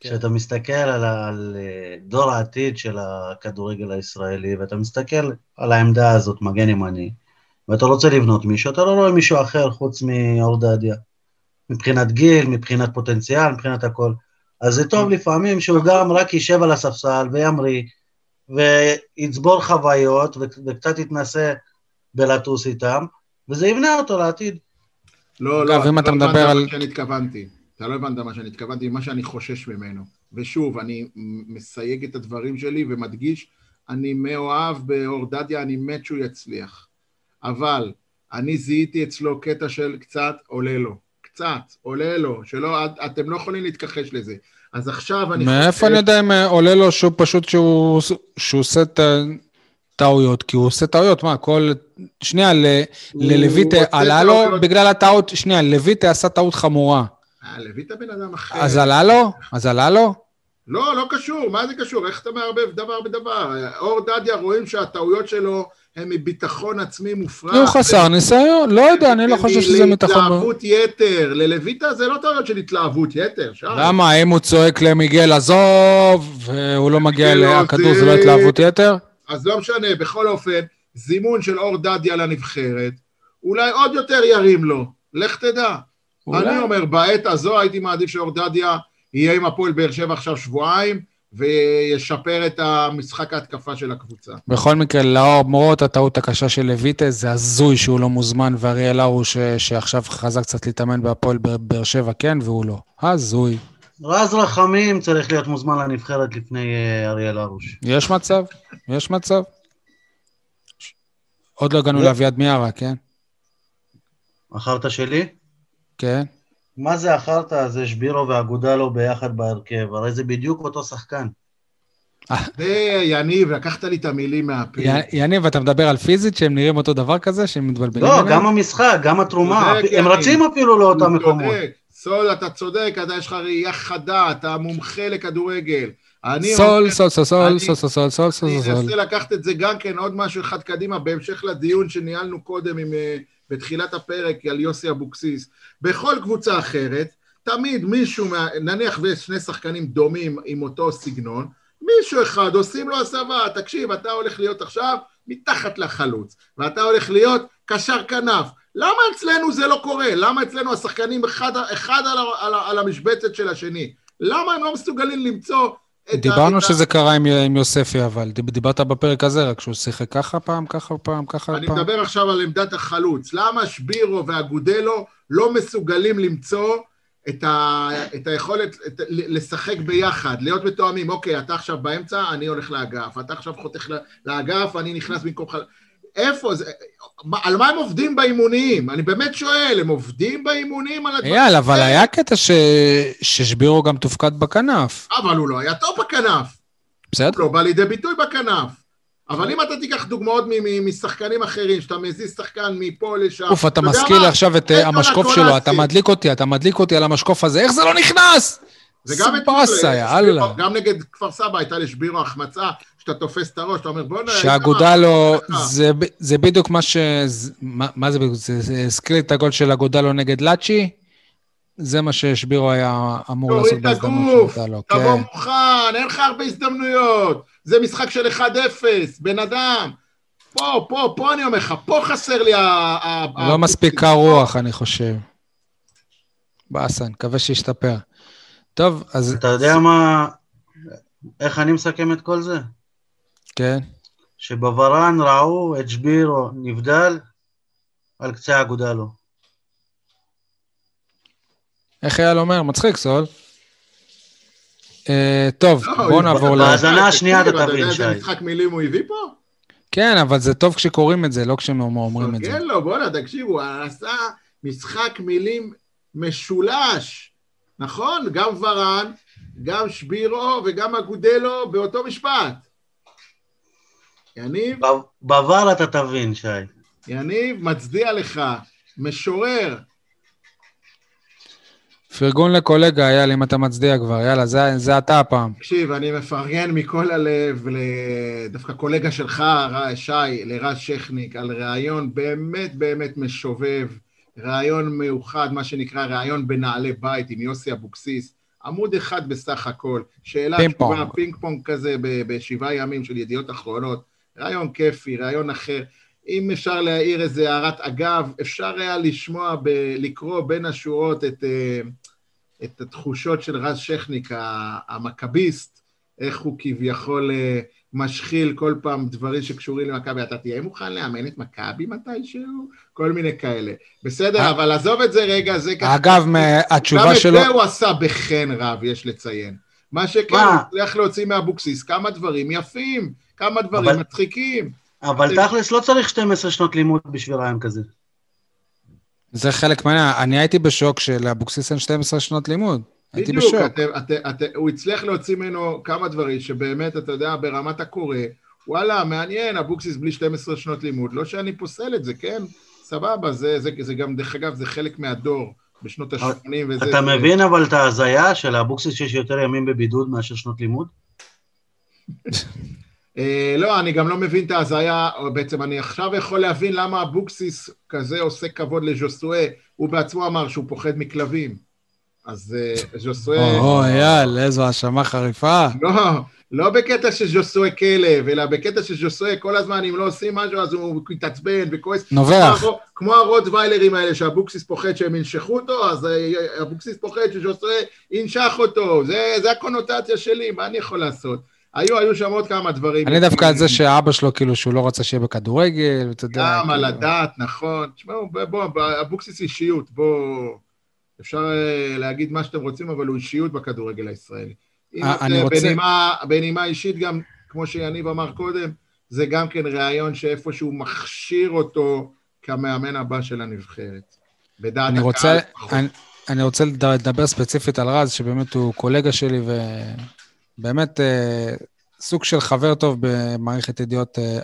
כשאתה מסתכל על, על אה, דור העתיד של הכדורגל הישראלי, ואתה מסתכל על העמדה הזאת, מגן ימני, ואתה רוצה לבנות מישהו, אתה לא רואה מישהו אחר חוץ מאור דדיה. מבחינת גיל, מבחינת פוטנציאל, מבחינת הכל. אז זה טוב לפעמים שהוא גם רק יישב על הספסל וימריא, ויצבור חוויות, ו- וקצת יתנסה בלטוס איתם, וזה יבנה אותו לעתיד. לא, אגב, לא, אם אתה לא מדבר הבנת על- מה שאני התכוונתי. אתה לא הבנת מה שאני התכוונתי, מה שאני חושש ממנו. ושוב, אני מסייג את הדברים שלי ומדגיש, אני מאוהב באור דדיה, אני מת שהוא יצליח. אבל אני זיהיתי אצלו קטע של קצת עולה לו. קצת, עולה לו, שלא, את- אתם לא יכולים להתכחש לזה. אז עכשיו אני מאיפה אני יודע אם אה, עולה לו שהוא פשוט שהוא שהוא עושה את הטעויות? כי הוא עושה טעויות, מה, כל... שנייה, ל- ללויטה עלה לו טעויות. בגלל הטעות, שנייה, לויטה עשה טעות חמורה. אה, לויטה בן אדם אחר. אז עלה לו? אז עלה לו? לא, לא קשור, מה זה קשור? איך אתה מערבב דבר בדבר? אור דדיה רואים שהטעויות שלו הן מביטחון עצמי מופרע. הוא חסר ניסיון, לא יודע, אני לא חושב שזה מתחון... להתלהבות יתר. ללויטה זה לא טעויות של התלהבות יתר, שי. למה, אם הוא צועק למיגל, עזוב, והוא לא מגיע לכדור, זה- זה לא התלהבות יתר? אז לא משנה, בכל אופן, זימון של אור דדיה לנבחרת, אולי עוד יותר ירים לו, לך תדע. אני אומר, בעת הזו הייתי מעדיף שאור דדיה יהיה עם הפועל באר שבע עכשיו שבועיים, וישפר את המשחק ההתקפה של הקבוצה. בכל מקרה, למרות הטעות הקשה של לויטה, זה הזוי שהוא לא מוזמן, ואריאל הרוש, שעכשיו חזר קצת להתאמן בהפועל באר- שבע, כן, והוא לא. הזוי. רז רחמים צריך להיות מוזמן לנבחרת לפני אה, אריאל הרוש. יש מצב, יש מצב. עוד לא הגענו לא. לאביעד מיארה, כן? אכלת שלי? כן. מה זה אכלת? זה שבירו ואגודלו ביחד בהרכב, הרי זה בדיוק אותו שחקן. זה, יניב, לקחת לי את המילים מהפה. יניב, אתה מדבר על פיזית, שהם נראים אותו דבר כזה, שהם מתבלבלים לא? גם המשחק, גם התרומה, הם. רצים אפילו לאותם מקומות. סול, אתה צודק, אתה יש לך ראייה חדה, אתה מומחה לכדורגל. אני סול, סול, סול, סול, סול, סול, סול, סול, סול, אני. אנסה לקחת את זה גם כן, עוד משהו אחד קדימה, בהמשך לדיון שניהלנו קודם עם, אה, בתחילת הפרק על יוסי אבוקסיס. בכל קבוצה אחרת, תמיד מישהו, מה, נניח ויש שני שחקנים דומים עם אותו סגנון, מישהו אחד עושים לו הסבה, תקשיב, אתה הולך להיות עכשיו מתחת לחלוץ, ואתה הולך להיות קשר כנף. למה אצלנו זה לא קורה? למה אצלנו השחקנים אחד, אחד על, על, על המשבצת של השני? למה הם לא מסוגלים למצוא. דיברנו שזה קרה עם, עם יוספי, אבל דיב- דיברת בפרק הזה, רק שהוא שיחק ככה פעם, ככה פעם, ככה אני פעם. מדבר עכשיו על עמדת החלוץ. למה שבירו ואגודלו לא מסוגלים למצוא את, ה, את היכולת את, לשחק ביחד, להיות מתואמים? אוקיי, אתה עכשיו באמצע, אני הולך לאגף. אתה עכשיו חותך לאגף, אני נכנס במקומך. איפה זה? על מה הם עובדים באימונים? אני באמת שואל, הם עובדים באימונים על הדברים אייל, אבל האלה? היה קטע ש... ששבירו גם תופקד בכנף. אבל הוא לא היה טוב בכנף. בסדר? לא בא לידי ביטוי בכנף. אבל אם אתה תיקח דוגמאות משחקנים אחרים, שאתה מזיז שחקן מפה לשם... אוף, אתה מזכיר לי? עכשיו את אה, המשקוף. שלו, אתה מדליק אותי, אתה מדליק אותי על המשקוף הזה, איך זה לא נכנס? וגם באסה, שבירו- יאללה. גם נגד כפר סבא הייתה לשבירו החמצה, שאתה תופס את הראש, אתה אומר בוא'נה... שאגודלו, איתמר, זה, בדיוק מה ש... מה, מה זה בדיוק? זה הזכיר את הגול של אגודלו נגד לאצ'י? זה מה ששבירו היה אמור לעשות תוריד את בהזדמנות הגוף, שהייתה לו. תבוא כן. מוכן, אין לך הרבה הזדמנויות. זה משחק של 1-0, בן אדם. פה, פה, פה אני אומר לך, פה חסר לי ה... לא מספיק קר רוח, אני חושב. באסה, נקווה שישתפר. טוב, אז... אתה יודע מה... איך אני מסכם את כל זה? כן. שבוורן ראו את שבירו נבדל על קצה האגודה לו. איך אייל אומר? מצחיק, סול. אה, טוב, לא, בואו נעבור ל... בהאזנה השנייה אתה תבין, יודע איזה שי. משחק מילים הוא הביא פה? כן, אבל זה טוב כשקוראים את זה, לא כשהם אומרים את זה. כן לו, בואנה, תקשיבו, הוא עשה משחק מילים משולש, נכון? גם ורן, גם שבירו וגם אגודלו באותו משפט. יניב, בוואר אתה תבין, שי. יניב, מצדיע לך, משורר. פרגון לקולגה, אייל, אם אתה מצדיע כבר, יאללה, זה, זה אתה הפעם. תקשיב, אני מפרגן מכל הלב לדווקא קולגה שלך, שי, לרז שכניק, על ראיון באמת באמת משובב, ראיון מיוחד, מה שנקרא ראיון בנעלי בית עם יוסי אבוקסיס, עמוד אחד בסך הכל, שאלה פינג תשובה, פונג. פינג פונג כזה בשבעה ימים של ידיעות אחרונות, ראיון כיפי, ראיון אחר. אם אפשר להעיר איזה הערת אגב, אפשר היה לשמוע, ב- לקרוא בין השורות את... אה, את התחושות של רז שכניק, המכביסט, איך הוא כביכול אה, משחיל כל פעם דברים שקשורים למכבי, אתה תהיה מוכן לאמן את מכבי מתישהו? כל מיני כאלה. בסדר, אה. אבל עזוב את זה רגע, זה ככה... אגב, מה- גם התשובה את שלו... זה הוא עשה בחן רב, יש לציין. מה שכן? הוא הצליח להוציא מאבוקסיס כמה דברים יפים, כמה דברים אבל- מצחיקים. אבל תכלס לא צריך 12 שנות לימוד בשביל ראיון כזה. זה חלק מעניין. אני הייתי בשוק שלאבוקסיס אין 12 שנות לימוד. הייתי בדיוק, בשוק. אתם, אתם, אתם, הוא הצליח להוציא ממנו כמה דברים שבאמת, אתה יודע, ברמת הקורא, וואלה, מעניין, אבוקסיס בלי 12 שנות לימוד. לא שאני פוסל את זה, כן? סבבה, זה, זה, זה גם, דרך אגב, זה חלק מהדור בשנות אבל- ה-80 וזה... אתה זה, מבין אבל את ההזיה של אבוקסיס שיש יותר ימים בבידוד מאשר שנות לימוד? אה, לא, אני גם לא מבין את ההזיה, בעצם אני עכשיו יכול להבין למה אבוקסיס כזה עושה כבוד לז'וסואה, הוא בעצמו אמר שהוא פוחד מכלבים. אז אה, ז'וסואה... או, אייל, איזו האשמה חריפה. לא, לא בקטע שז'וסואה כלב, אלא בקטע שז'וסואה כל הזמן, אם לא עושים משהו, אז הוא מתעצבן וכועס. נובח. כמו, הרוטוויילרים האלה, שאבוקסיס פוחד שהם ינשכו אותו, אז אה, אבוקסיס פוחד שז'וסואה ינשך אותו. זה, זה הקונוטציה שלי, מה אני יכול לעשות? היו, היו שם עוד כמה דברים. אני דווקא על זה שאבא שלו, כאילו, שהוא לא רצה שיהיה בכדורגל, ואתה יודע... גם על כאילו- הדעת, נכון. תשמעו, בוא, אבוקסיס אישיות, בוא... אפשר אה, להגיד מה שאתם רוצים, אבל הוא אישיות בכדורגל הישראלי. אה, אני רוצה- בנימה, בנימה אישית גם, כמו שיניב אמר קודם, זה גם כן ראיון שאיפשהו מכשיר אותו כמאמן הבא של הנבחרת. בדעת אני הקהל. רוצה, פחות. אני, אני רוצה לד- לדבר ספציפית על רז, שבאמת הוא קולגה שלי, ובאמת אה, סוג של חבר טוב במערכת ידיעות אה,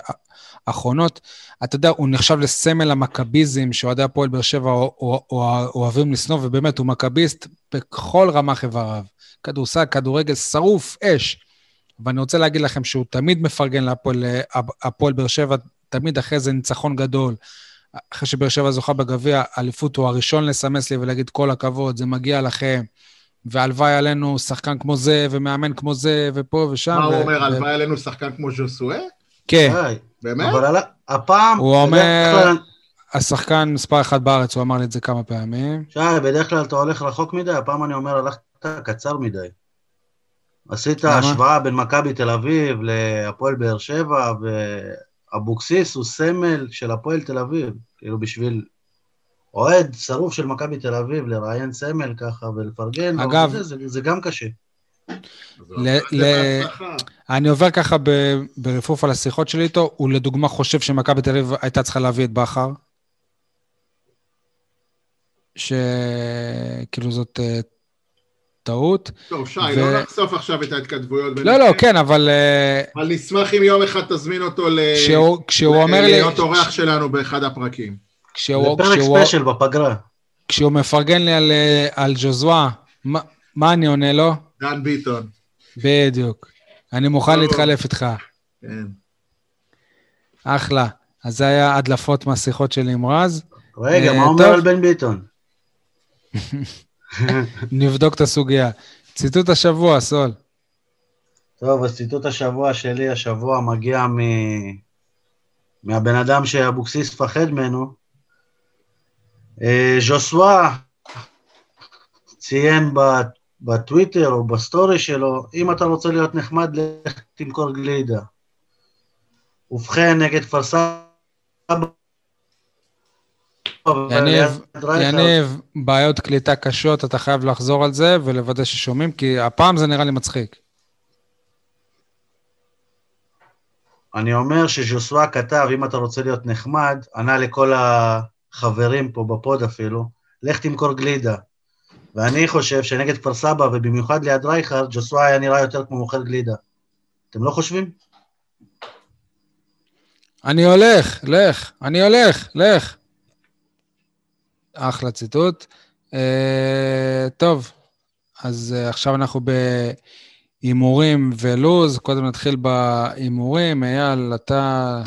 אחרונות. אתה יודע, הוא נחשב לסמל המכביזם שאוהדי הפועל באר שבע אוה- אוה- אוה- אוהבים לשנוא, ובאמת, הוא מכביסט בכל רמ"ח איבריו. כדורסל, כדורגל, שרוף, אש. ואני רוצה להגיד לכם שהוא תמיד מפרגן להפועל הפועל באר שבע, תמיד אחרי זה ניצחון גדול. אחרי שבאר שבע זוכה בגביע, אליפות הוא הראשון לסמס לי ולהגיד כל הכבוד, זה מגיע לכם. והלוואי עלינו שחקן כמו זה, ומאמן כמו זה, ופה ושם. מה הוא ו- אומר, ו- הלוואי עלינו שחקן כמו ז'וסואה? כן. באמת? אבל על- הפעם... הוא אומר- כלל- השחקן מספר אחת בארץ, הוא אמר לי את זה כמה פעמים. שי, בדרך כלל אתה הולך רחוק מדי, הפעם אני אומר, הלכת קצר מדי. עשית למה? השוואה בין מכבי תל אביב להפועל באר שבע, ואבוקסיס הוא סמל של הפועל תל אביב. כאילו בשביל אוהד שרוף של מכבי תל אביב לראיין סמל ככה ולפרגן, אגב- וזה, זה, זה גם קשה. ל- ל-. אני עובר ככה ב- ברפרוף על השיחות שלי איתו, הוא לדוגמה חושב שמכבי תל אביב הייתה צריכה להביא את בכר. שכאילו זאת אה, טעות. טוב, שי, ו- לא נחשוף עכשיו את ההתכתבויות. לא, לא, כן, אבל אה, אבל נשמח אם יום אחד תזמין אותו ל... כשהוא- כשהוא אומר לי... להיות אורח שלנו באחד הפרקים. כשהוא- פרק כשהוא- ספיישל בפגרה. כשהוא מפרגן לי על, אה, על ז'וזואה, מה, מה אני עונה לו? דן ביטון. בדיוק. אני מוכן. להתחלף איתך. כן. אחלה. אז זה היה הדלפות מהשיחות שלי עם רז. רגע, אה, מה אומר. על בן ביטון? נבדוק את הסוגיה. ציטוט השבוע, סול. טוב, אז ציטוט השבוע שלי, השבוע מגיע מ... מהבן אדם שאבוקסיס פחד ממנו. אה, ז'וסואה ציין ב... בטוויטר או בסטורי שלו, אם אתה רוצה להיות נחמד, לך תמכור גלידה. ובכן, נגד כפר סבא... יניב, יניב, בעיות קליטה קשות, אתה חייב לחזור על זה ולוודא ששומעים, כי הפעם זה נראה לי מצחיק. אני אומר שז'וסווה כתב, אם אתה רוצה להיות נחמד, ענה לכל החברים פה בפוד אפילו, לך תמכור גלידה. ואני חושב שנגד כפר סבא, ובמיוחד ליד רייכרד, ג'וסווה היה נראה יותר כמו מוכר גלידה. אתם לא חושבים? אני הולך, לך, אני הולך, לך. אחלה ציטוט. Uh, טוב, אז uh, עכשיו אנחנו בהימורים ולוז. קודם נתחיל בהימורים. אייל, אתה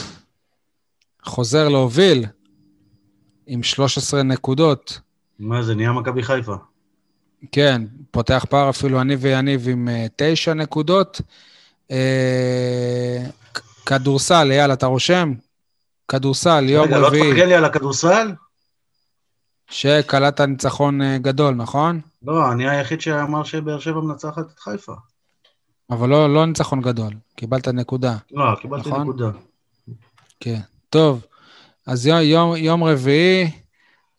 חוזר להוביל עם 13 נקודות. מה זה, נהיה מכבי חיפה. כן, פותח פער אפילו אני ויניב עם uh, תשע נקודות. Uh, כדורסל, אייל, אתה רושם? כדורסל, יום רביעי. רגע, לא תפרגן לי על הכדורסל? שקלעת ניצחון אה, גדול, נכון? לא, אני היחיד שאמר שבאר שבע מנצחת את חיפה. אבל לא, לא ניצחון גדול, קיבלת נקודה. לא, קיבלתי נכון? נקודה. כן. טוב, אז יום, יום, יום רביעי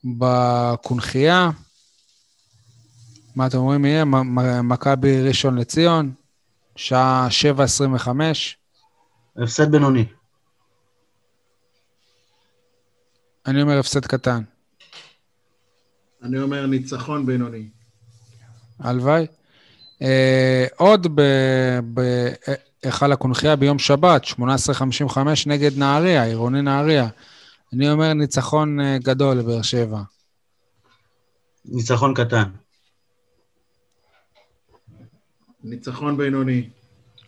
בקונכייה, מה אתם אומרים יהיה? מכבי ראשון לציון, שעה 7.25. הפסד בינוני. אני אומר הפסד קטן. אני אומר ניצחון בינוני. הלוואי. אה, עוד בהיכל הקונכייה ביום שבת, 18:55 נגד נהריה, עירוני נהריה. אני אומר ניצחון אה, גדול לבאר שבע. ניצחון קטן. ניצחון בינוני.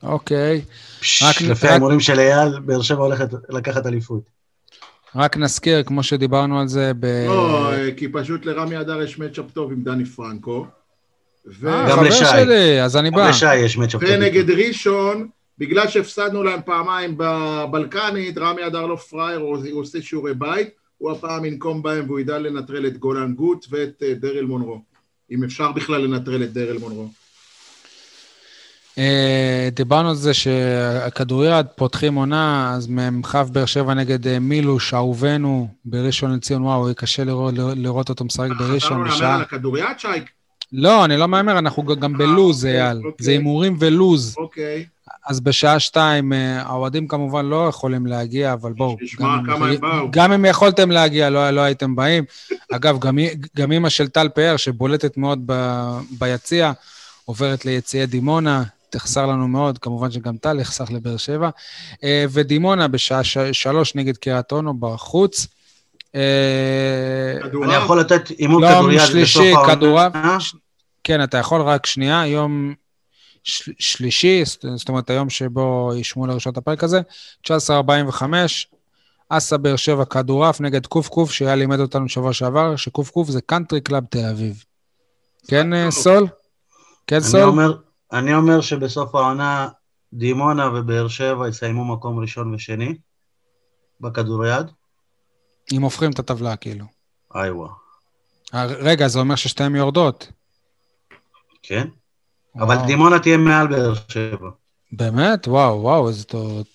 אוקיי. רק- לפי ההימורים של אייל, באר שבע הולכת לקחת אליפות. רק נזכיר, כמו שדיברנו על זה ב... לא, כי פשוט לרמי אדר יש מצ'אפ טוב עם דני פרנקו. ו- אה, גם לשי. שלי, אז אני בא. גם לשי יש מצ'אפ טוב. ונגד ראשון, בגלל שהפסדנו להם פעמיים בבלקנית, רמי אדר לא פראייר, הוא הוא עושה שיעורי בית, הוא הפעם ינקום בהם והוא ידע לנטרל את גולן גוט ואת אה, דרל מונרו. אם אפשר בכלל לנטרל את דרל מונרו. אה, דיברנו על זה שהכדוריד פותחים עונה, אז ממחב באר שבע נגד אה, מילוש, אהובנו, בראשון לציון, וואו, יהיה קשה לראות, לראות אותו משחק בראשון חזרנו להמר. על הכדוריד, שייק? לא, אני לא מהמר, אנחנו גם בלוז, אוקיי, אייל. אוקיי. זה הימורים ולוז. אוקיי. אז בשעה שתיים, אה, האוהדים כמובן לא יכולים להגיע, אבל בואו. אם- כמה הם באו. גם אם יכולתם להגיע, לא, לא הייתם באים. אגב, גם, גם אימא של טל פאר, שבולטת מאוד ב, ביציע, עוברת ליציעי דימונה, תחסר לנו מאוד, כמובן שגם טל יחסר לבאר שבע. אה, ודימונה בשעה ש- שלוש נגד קריית אונו בחוץ. אה? אני יכול לתת יום כדורעף שלישי, בסוף העונה? כדורעף. כן, אתה יכול רק שנייה, יום של, שלישי, זאת זאת אומרת, היום שבו ישמעו לראשון את הפרק הזה, 19.45, אסה באר שבע כדורעף נגד קוף שהיה לימד אותנו שבוע שעבר, שקוף זה קאנטרי קלאב תל אביב. כן, אה, סול? כן, אני סול? אני אומר שבסוף העונה דימונה ובאר שבע יסיימו מקום ראשון ושני בכדוריד. אם הופכים את הטבלה, כאילו. איווה. אה, רגע, זה אומר ששתיהן יורדות. כן? אבל וואו. דימונה תהיה מעל באר שבע. באמת? וואו, וואו, איזו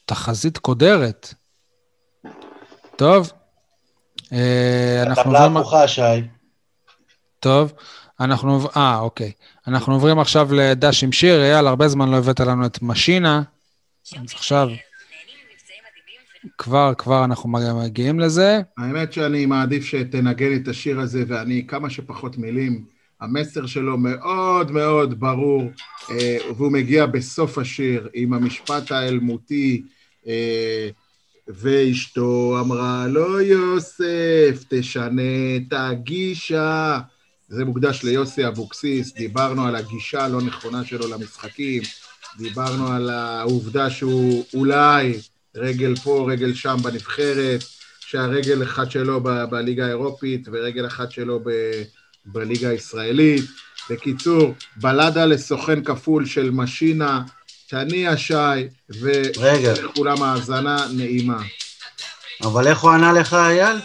תחזית קודרת. טוב. אה, אנחנו הטבלה. הפוכה, שי. טוב, אנחנו... אה, אוקיי. אנחנו עוברים עכשיו לדש עם שיר. אייל, הרבה זמן לא הבאת לנו את משינה. אז עכשיו... כבר, כבר אנחנו מגיעים לזה. האמת שאני מעדיף שתנגן את השיר הזה ואני כמה שפחות מילים. המסר שלו מאוד מאוד ברור, אה, והוא מגיע בסוף השיר עם המשפט האלמותי, אה, ואשתו אמרה לו, יוסף, תשנה את הגישה. זה מוקדש ליוסי אבוקסיס, דיברנו על הגישה הלא נכונה שלו למשחקים, דיברנו על העובדה שהוא אולי רגל פה, רגל שם בנבחרת, שהרגל אחת שלו ב- בליגה האירופית ורגל אחת שלו ב- בליגה הישראלית. בקיצור, בלדה לסוכן כפול של משינה, תניע שי. ולכולם האזנה נעימה. אבל איך הוא ענה לך, אייל?